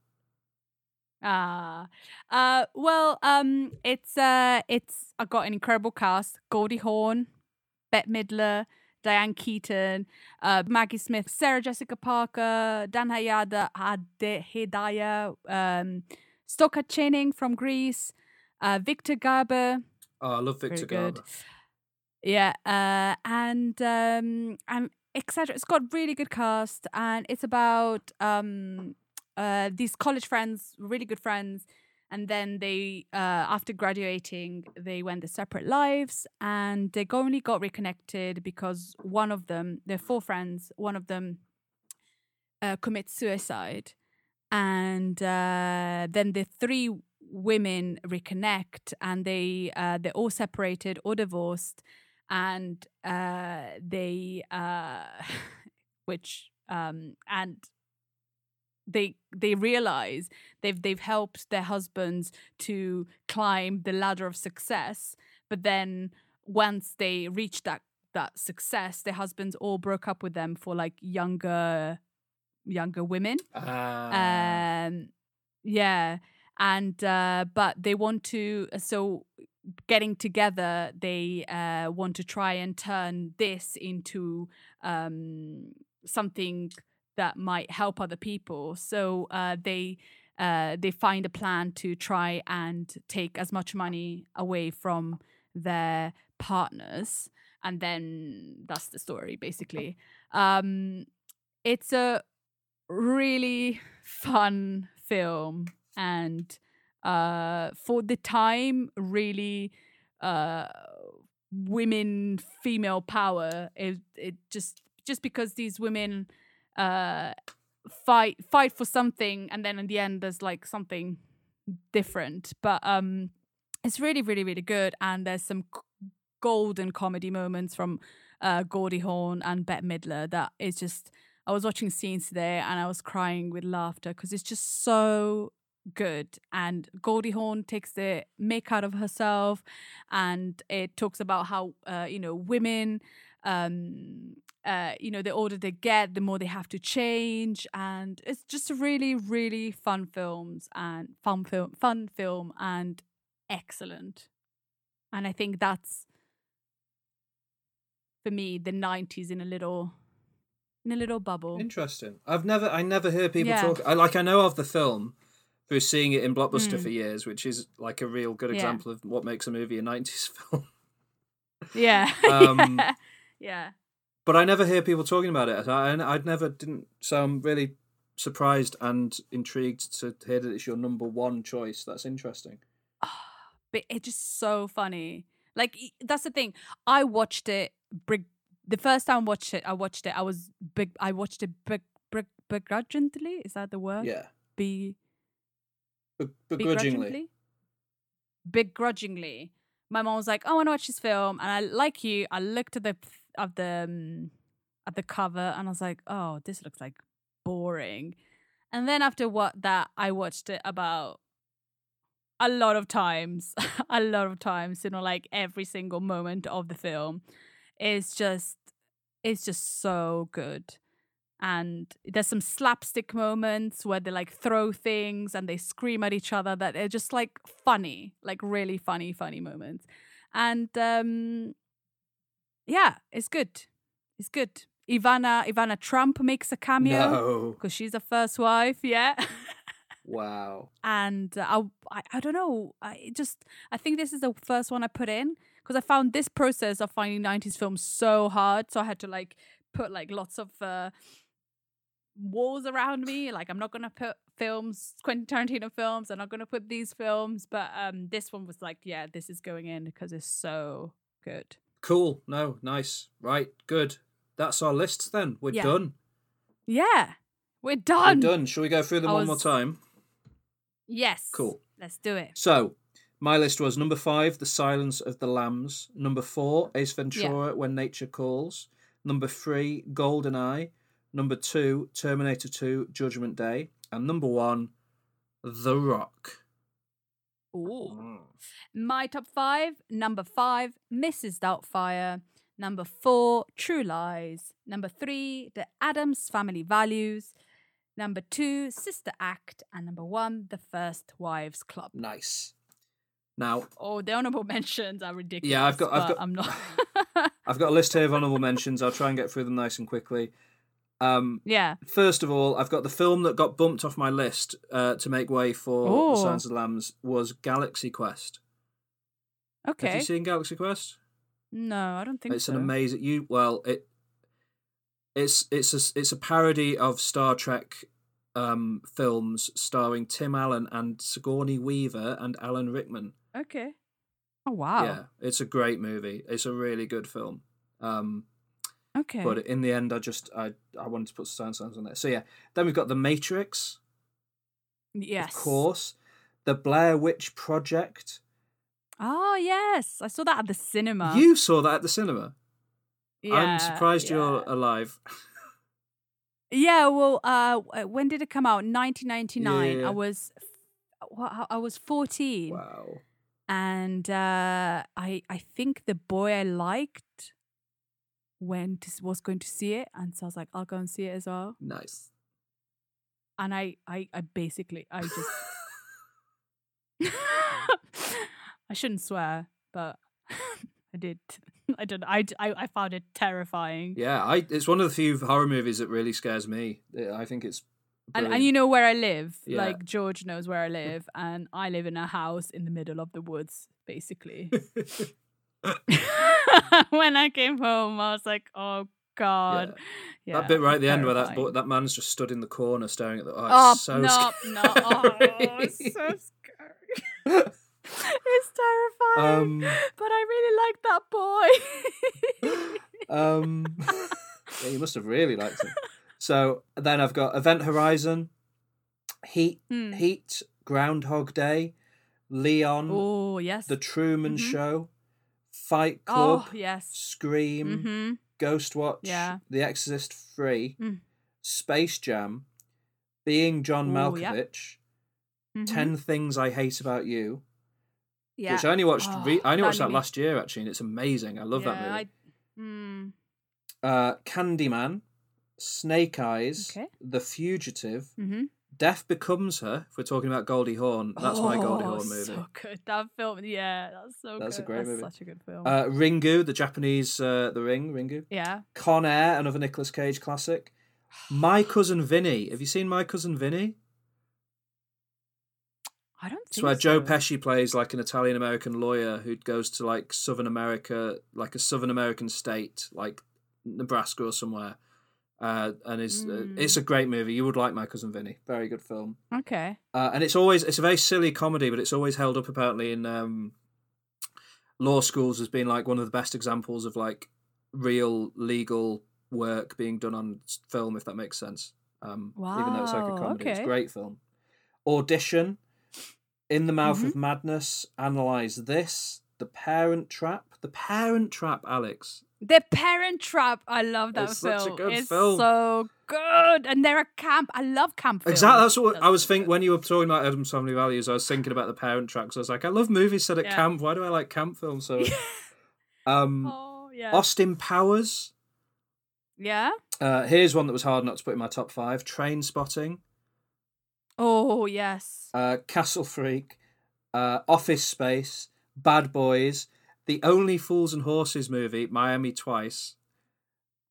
Ah, uh, well, um, it's uh, it's I got an incredible cast: Goldie Hawn, Bette Midler, Diane Keaton, uh, Maggie Smith, Sarah Jessica Parker, Dan Hayada, Ade Hidaya, um, Stockard Channing from Grease, uh, Victor Garber, Oh, I love very Victor good. Garber. Yeah, uh, and um, I'm etc. It's got really good cast, and it's about um, uh, these college friends, really good friends, and then they, uh, after graduating, they went their separate lives, and they only got reconnected because one of them, they're four friends, one of them uh, commits suicide, and uh, then the three women reconnect, and they uh, they're all separated or divorced, and uh, they uh, which um, and they they realize they've they've helped their husbands to climb the ladder of success but then once they reach that that success their husbands all broke up with them for like younger younger women. Ah, um yeah and uh but they want to so getting together they uh want to try and turn this into um something that might help other people. So uh they uh they find a plan to try and take as much money away from their partners and then that's the story basically. Um it's a really fun film and uh for the time really uh women female power it it just just because these women uh fight fight for something and then in the end there's like something different. But um it's really really really good and there's some golden comedy moments from uh Goldie Hawn and Bette Midler that is just I was watching scenes today and I was crying with laughter because it's just so good. And Goldie Hawn takes the make out of herself, and it talks about how uh, you know women, um, uh, you know, the older they get, the more they have to change, and it's just a really, really fun films and fun film, fun film, and excellent. And I think that's for me the '90s in a little in a little bubble. Interesting. I've never, I never hear people Yeah. talk. I like, I know of the film through seeing it in Blockbuster Mm. for years, which is like a real good Yeah. example of what makes a movie a '90s film. Yeah. Um, yeah. but I never hear people talking about it. I, I'd never didn't. So I'm really surprised and intrigued to hear that it's your number one choice. That's interesting. But it's just so funny. Like that's the thing. I watched it brig- the first time I watched it, I watched it, I was big I watched it big, big, begrudgingly. Is that the word? Yeah, Be Be- begrudgingly. begrudgingly. My mom was like, "Oh, I want to watch this film," and I, like you, I looked at the of the um, at the cover, and I was like, "Oh, this looks like boring." And then after what that, I watched it about a lot of times, a lot of times. You know, like every single moment of the film is just, it's just so good. And there's some slapstick moments where they like throw things and they scream at each other that they're just like funny like really funny funny moments. And um yeah it's good. It's good. Ivana ivana trump makes a cameo No. because she's the first wife yeah. Wow. and uh, I, I i don't know i just i think this is the first one i put in because I found this process of finding 90s films so hard. So I had to like put like lots of uh, walls around me. Like I'm not gonna put films, Quentin Tarantino films. I'm not gonna put these films. But um, this one was like, yeah, this is going in because it's so good. Cool. No, nice. Right, good. That's our lists then. We're Yeah. done. Yeah, we're done. We're done. Shall we go through them I one more time? Yes. Cool. Let's do it. So, my list was number five, The Silence of the Lambs. Number four, Ace Ventura, When Nature Calls. Number three, Goldeneye. Number two, Terminator 2, Judgment Day. And number one, The Rock. Ooh. Hmm. My top five number five, Mrs. Doubtfire. Number four, True Lies. Number three, The Addams Family Values. Number two, Sister Act. And number one, The First Wives Club. Nice. Now, Oh, the honorable mentions are ridiculous. Yeah, I've got- I've got, I'm not. I've got a list here of honourable mentions. I'll try and get through them nice and quickly. Um, yeah. First of all, I've got the film that got bumped off my list uh, to make way for The Oh. Silence of the Lambs was Galaxy Quest. Okay. Have you seen Galaxy Quest? No, I don't think so. it's so. an amazing you well it it's it's a it's a parody of Star Trek um films starring Tim Allen and Sigourney Weaver and Alan Rickman. Okay. Oh wow. Yeah, it's a great movie. It's a really good film. Um Okay. but in the end I just I I wanted to put Silence Sounds on there. So yeah, then we've got The Matrix, yes. of course. The Blair Witch Project. Oh yes, I saw that at the cinema. You saw that at the cinema. Yeah, I'm surprised you're alive. Yeah, well, uh, when did it come out? 1999. Yeah. I was, I was 14, wow. And uh, I I think the boy I liked went to, was going to see it, and so I was like, I'll go and see it as well. Nice. And I I, I basically I just I shouldn't swear, but I did. I don't. I, I I found it terrifying. Yeah, I it's one of the few horror movies that really scares me. I think it's And, and you know where I live. Yeah. Like George knows where I live, and I live in a house in the middle of the woods, basically. when I came home, I was like, "Oh God!" Yeah, that bit right at the end where that that man's just stood in the corner staring at the. Oh, Oh it's so no, scary. no! Oh, it's so scary. it's terrifying. Um, but I really like that boy. um, yeah, you must have really liked it. So then I've got Event Horizon, Heat, Hmm. Heat, Groundhog Day, Leon, oh yes. The Truman Mhm. Show, Fight Club, oh yes. Scream, Mm-hmm. Ghostwatch, Yeah. The Exorcist Three, Mm. Space Jam, Being John Ooh, yep. Malkovich, Mm-hmm. 10 Things I Hate About You, Yeah. which I only watched Oh, re- I only that watched that made last year actually and it's amazing. I love that movie. I, mm, Uh Candyman, Snake Eyes, Okay. The Fugitive, mm-hmm. Death Becomes Her. If we're talking about Goldie Hawn, that's my Goldie Oh, Hawn movie. So good. That film, yeah, that's so That's a great that's movie. Such a good film. Uh, Ringu, the Japanese uh, The Ring, Ringu. yeah. Con Air, another Nicolas Cage classic. My Cousin Vinny. Have you seen My Cousin Vinny? I don't It's where Joe. Pesci plays like an Italian American lawyer who goes to like Southern America, like a Southern American state, like Nebraska or somewhere. Uh, and is uh, Mm. it's a great movie. You would like My Cousin Vinny. Very good film. Okay. Uh, and it's always it's a very silly comedy, but it's always held up apparently in um, law schools as being like one of the best examples of like real legal work being done on film, if that makes sense. Um, even though it's like a Wow, comedy, it's a okay. great film. Audition, In the Mouth Mm-hmm. of Madness, Analyze This, The Parent Trap, The Parent Trap, Alex. The Parent Trap. I love that It's film. such a good it's film. so good, and they're a camp. I love camp films. Exactly. That's what I was thinking when you were talking about Addams Family Values. I was thinking about the Parent Trap. 'cause I was like, I love movies set at Yeah. camp. Why do I like camp films so? um, Oh yeah. Austin Powers. yeah. Uh, here's one that was hard not to put in my top five: Trainspotting, Oh yes. uh, Castle Freak, uh, Office Space, Bad Boys, the Only Fools and Horses movie, Miami Twice,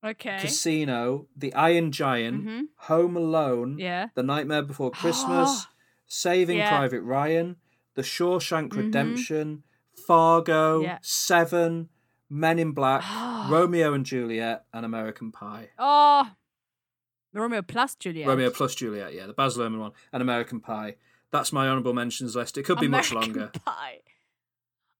Okay. Casino, The Iron Giant, Mhm. Home Alone, Yeah. The Nightmare Before Christmas, Saving Yeah. Private Ryan, The Shawshank Mhm. Redemption, Fargo, Yeah. Seven, Men in Black, Romeo and Juliet, and American Pie. Oh, Romeo plus Juliet. Romeo plus Juliet, yeah, the Baz Luhrmann one, and American Pie. That's my honourable mentions list. It could be much American longer. Pie.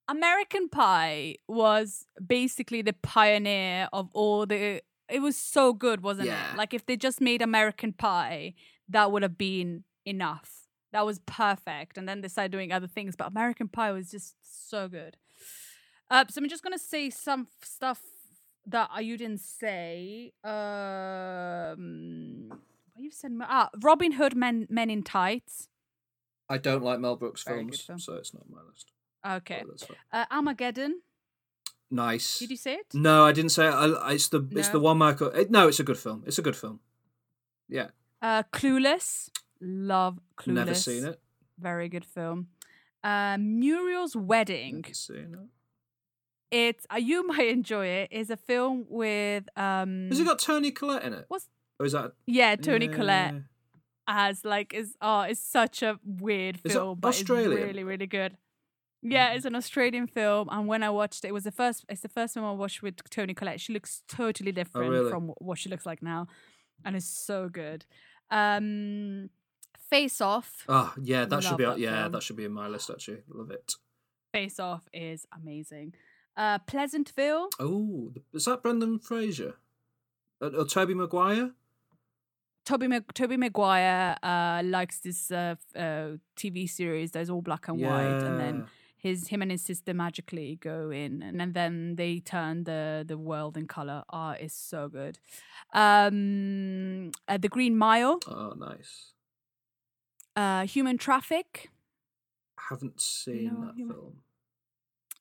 American Pie was basically the pioneer of all the. It was so good, wasn't Yeah. it? Like if they just made American Pie, that would have been enough. That was perfect. And then they started doing other things, but American Pie was just so good. Uh, so I'm just gonna say some f- stuff that you didn't say. Um, what you said? Ah, Robin Hood, Men Men in Tights. I don't like Mel Brooks Very films, film. so it's not on my list. Okay. Uh, Armageddon. Nice. Did you say it? No, I didn't say it. I, it's the it's the one Michael. It, no, it's a good film. It's a good film. Yeah, Uh, Clueless. Love Clueless. never seen it. Very good film. Uh, Muriel's Wedding. Never seen it. It's uh, you might enjoy it. It's a film with um. Has it got Toni Collette in it? What's Or is that yeah Toni Collette as like is oh it's such a weird Is film, but it's really really good. Yeah, it's an Australian film, and when I watched it, it was the first. It's the first film I watched with Toni Collette. She looks totally different Oh, really? from what she looks like now, and it's so good. Um, Face Off. Oh yeah, that should be. that yeah, film. that should be in my list actually. Love it. Face Off is amazing. Uh, Pleasantville. Oh, is that Brendan Fraser? Uh, or Tobey Maguire? Toby Mag- Tobey Maguire uh, likes this uh, uh, TV series that's all black and white, and then his him and his sister magically go in, and, then then they turn the the world in color. Ah, is so good. Um, uh, the Green Mile, Oh, nice. uh, Human Traffic, I haven't seen No, that you- film.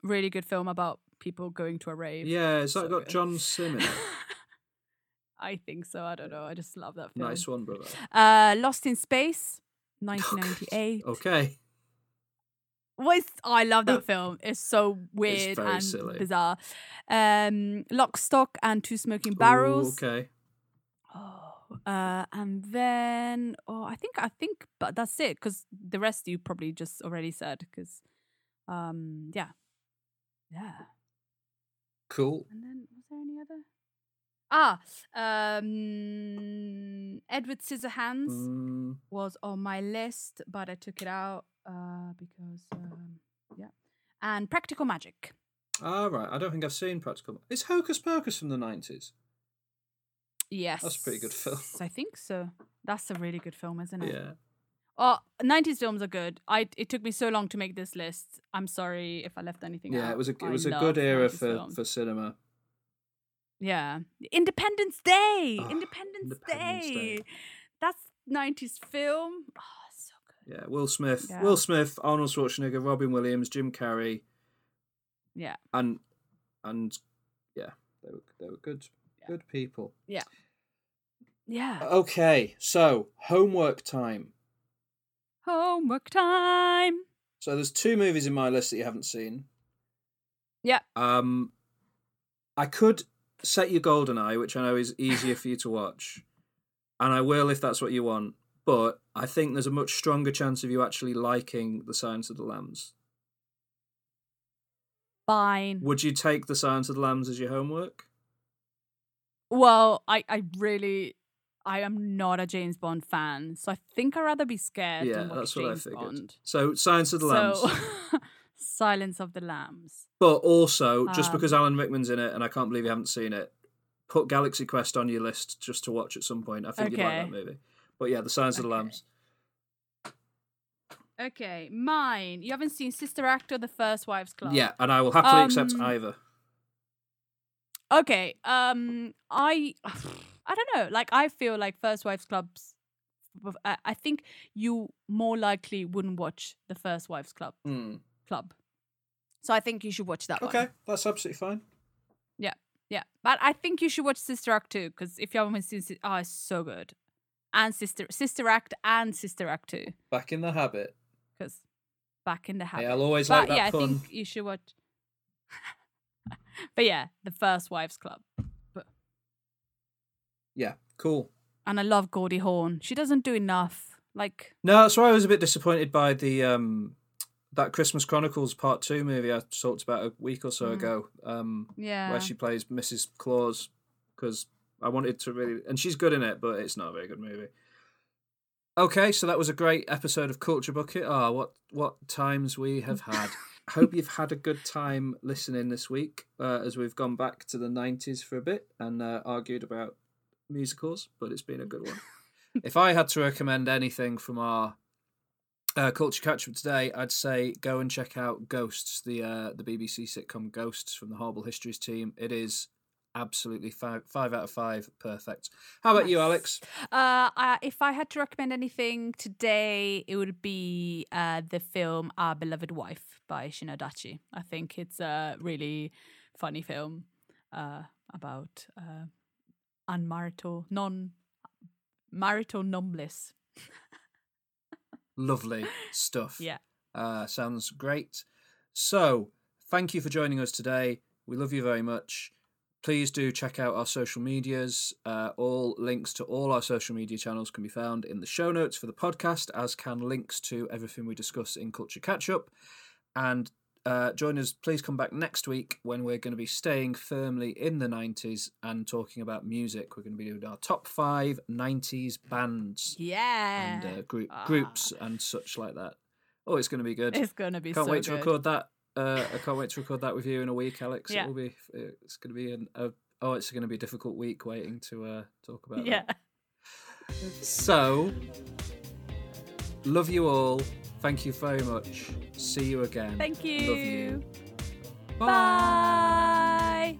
really good film about people going to a rave. Yeah, has that So got good. John Simm? I think so. I don't know. I just love that film. nice one, brother. Uh, Lost in Space, 1998. Okay. Was I love that film. It's so weird very and silly. bizarre. Um, Lock, Stock, and Two Smoking Barrels. Ooh, okay. Oh, uh, and then oh, I think I think, but that's it because the rest you probably just already said. Because, um, yeah, yeah. Cool. And then was there any other? Ah, um, Edward Scissorhands Mm, was on my list, but I took it out uh, because um, yeah, and Practical Magic. all right. I don't think I've seen Practical. Is Hocus Pocus from the nineties? Yes, that's a pretty good film. I think so. That's a really good film, isn't it? Yeah. Oh, 90s films are good. I it took me so long to make this list. I'm sorry if I left anything out. Yeah, it was a it was a good era for films. for cinema. Yeah. Independence Day. Oh, Independence, Independence Day. Day. That's 90s film. Oh. Yeah, Will Smith, Yeah. Will Smith, Arnold Schwarzenegger, Robin Williams, Jim Carrey, Yeah. and and yeah, they were they were good good people. Yeah. Yeah. Okay, so homework time. Homework time. So there's two movies in my list that you haven't seen. Yeah. Um, I could set you Goldeneye, which I know is easier for you to watch, and I will if that's what you want. But I think there's a much stronger chance of you actually liking The Silence of the Lambs. Fine. Would you take The Silence of the Lambs as your homework? Well, I, I really I am not a James Bond fan, so I think I'd rather be scared yeah, than that's what I figured. Bond. So Silence of the Lambs. So Silence of the Lambs. But also, just Um, because Alan Rickman's in it, and I can't believe you haven't seen it, put Galaxy Quest on your list just to watch at some point. I think you'd like that movie. But yeah, The Silence of the Lambs. Okay, mine. You haven't seen Sister Act or The First Wives Club? Yeah, and I will happily accept Um, either. Okay. Um, I I don't know. Like, I feel like First Wives Clubs. I think you more likely wouldn't watch the First Wives Club Hmm. club. So I think you should watch that one. Okay, that's absolutely fine. Yeah, yeah. But I think you should watch Sister Act too, because if you haven't seen, Sis- oh, it's so good. And Sister Sister Act and Sister Act two, Back in the habit. because back in the habit. Yeah, I'll always but like that yeah, pun. I think you should watch. but yeah, the First Wives Club, Yeah, cool. and I love Goldie Hawn. She doesn't do enough. Like, No, that's why I was a bit disappointed by the um that Christmas Chronicles Part Two movie I talked about a week or so ago, um, Yeah. where she plays Mrs. Claus, because I wanted to really, and she's good in it, but it's not a very good movie. Okay, so that was a great episode of Culture Bucket. Ah, what what times we have had. Hope you've had a good time listening this week uh, as we've gone back to the 90s for a bit and uh, argued about musicals, but it's been a good one. if I had to recommend anything from our uh, culture catch up today, I'd say go and check out Ghosts, the uh, the BBC sitcom Ghosts from the Horrible Histories team. It is absolutely five five out of five, perfect. How about you, Alex? Uh, I, if I had to recommend anything today, it would be uh, the film Our Beloved Wife by Shin Adachi. I think it's a really funny film uh, about uh, unmarital, non marital non bliss. Lovely stuff. Yeah. Uh, sounds great. So, thank you for joining us today. We love you very much. Please do check out our social medias. Uh, all links to all our social media channels can be found in the show notes for the podcast, as can links to everything we discuss in Culture Catch Up. And uh, join us, please come back next week when we're going to be staying firmly in the 90s and talking about music. We're going to be doing our top five 90s bands Yeah. and uh, group, Ah. groups and such like that. Oh, it's going to be good. It's going to be can't so wait to record that. Uh, I can't wait to record that with you in a week, Alex. Yeah. It'll be. It's going to be an. A, oh, it's going to be a difficult week waiting to uh, talk about. Yeah. That. So, love you all. Thank you very much. See you again. Thank you. Love you. Bye.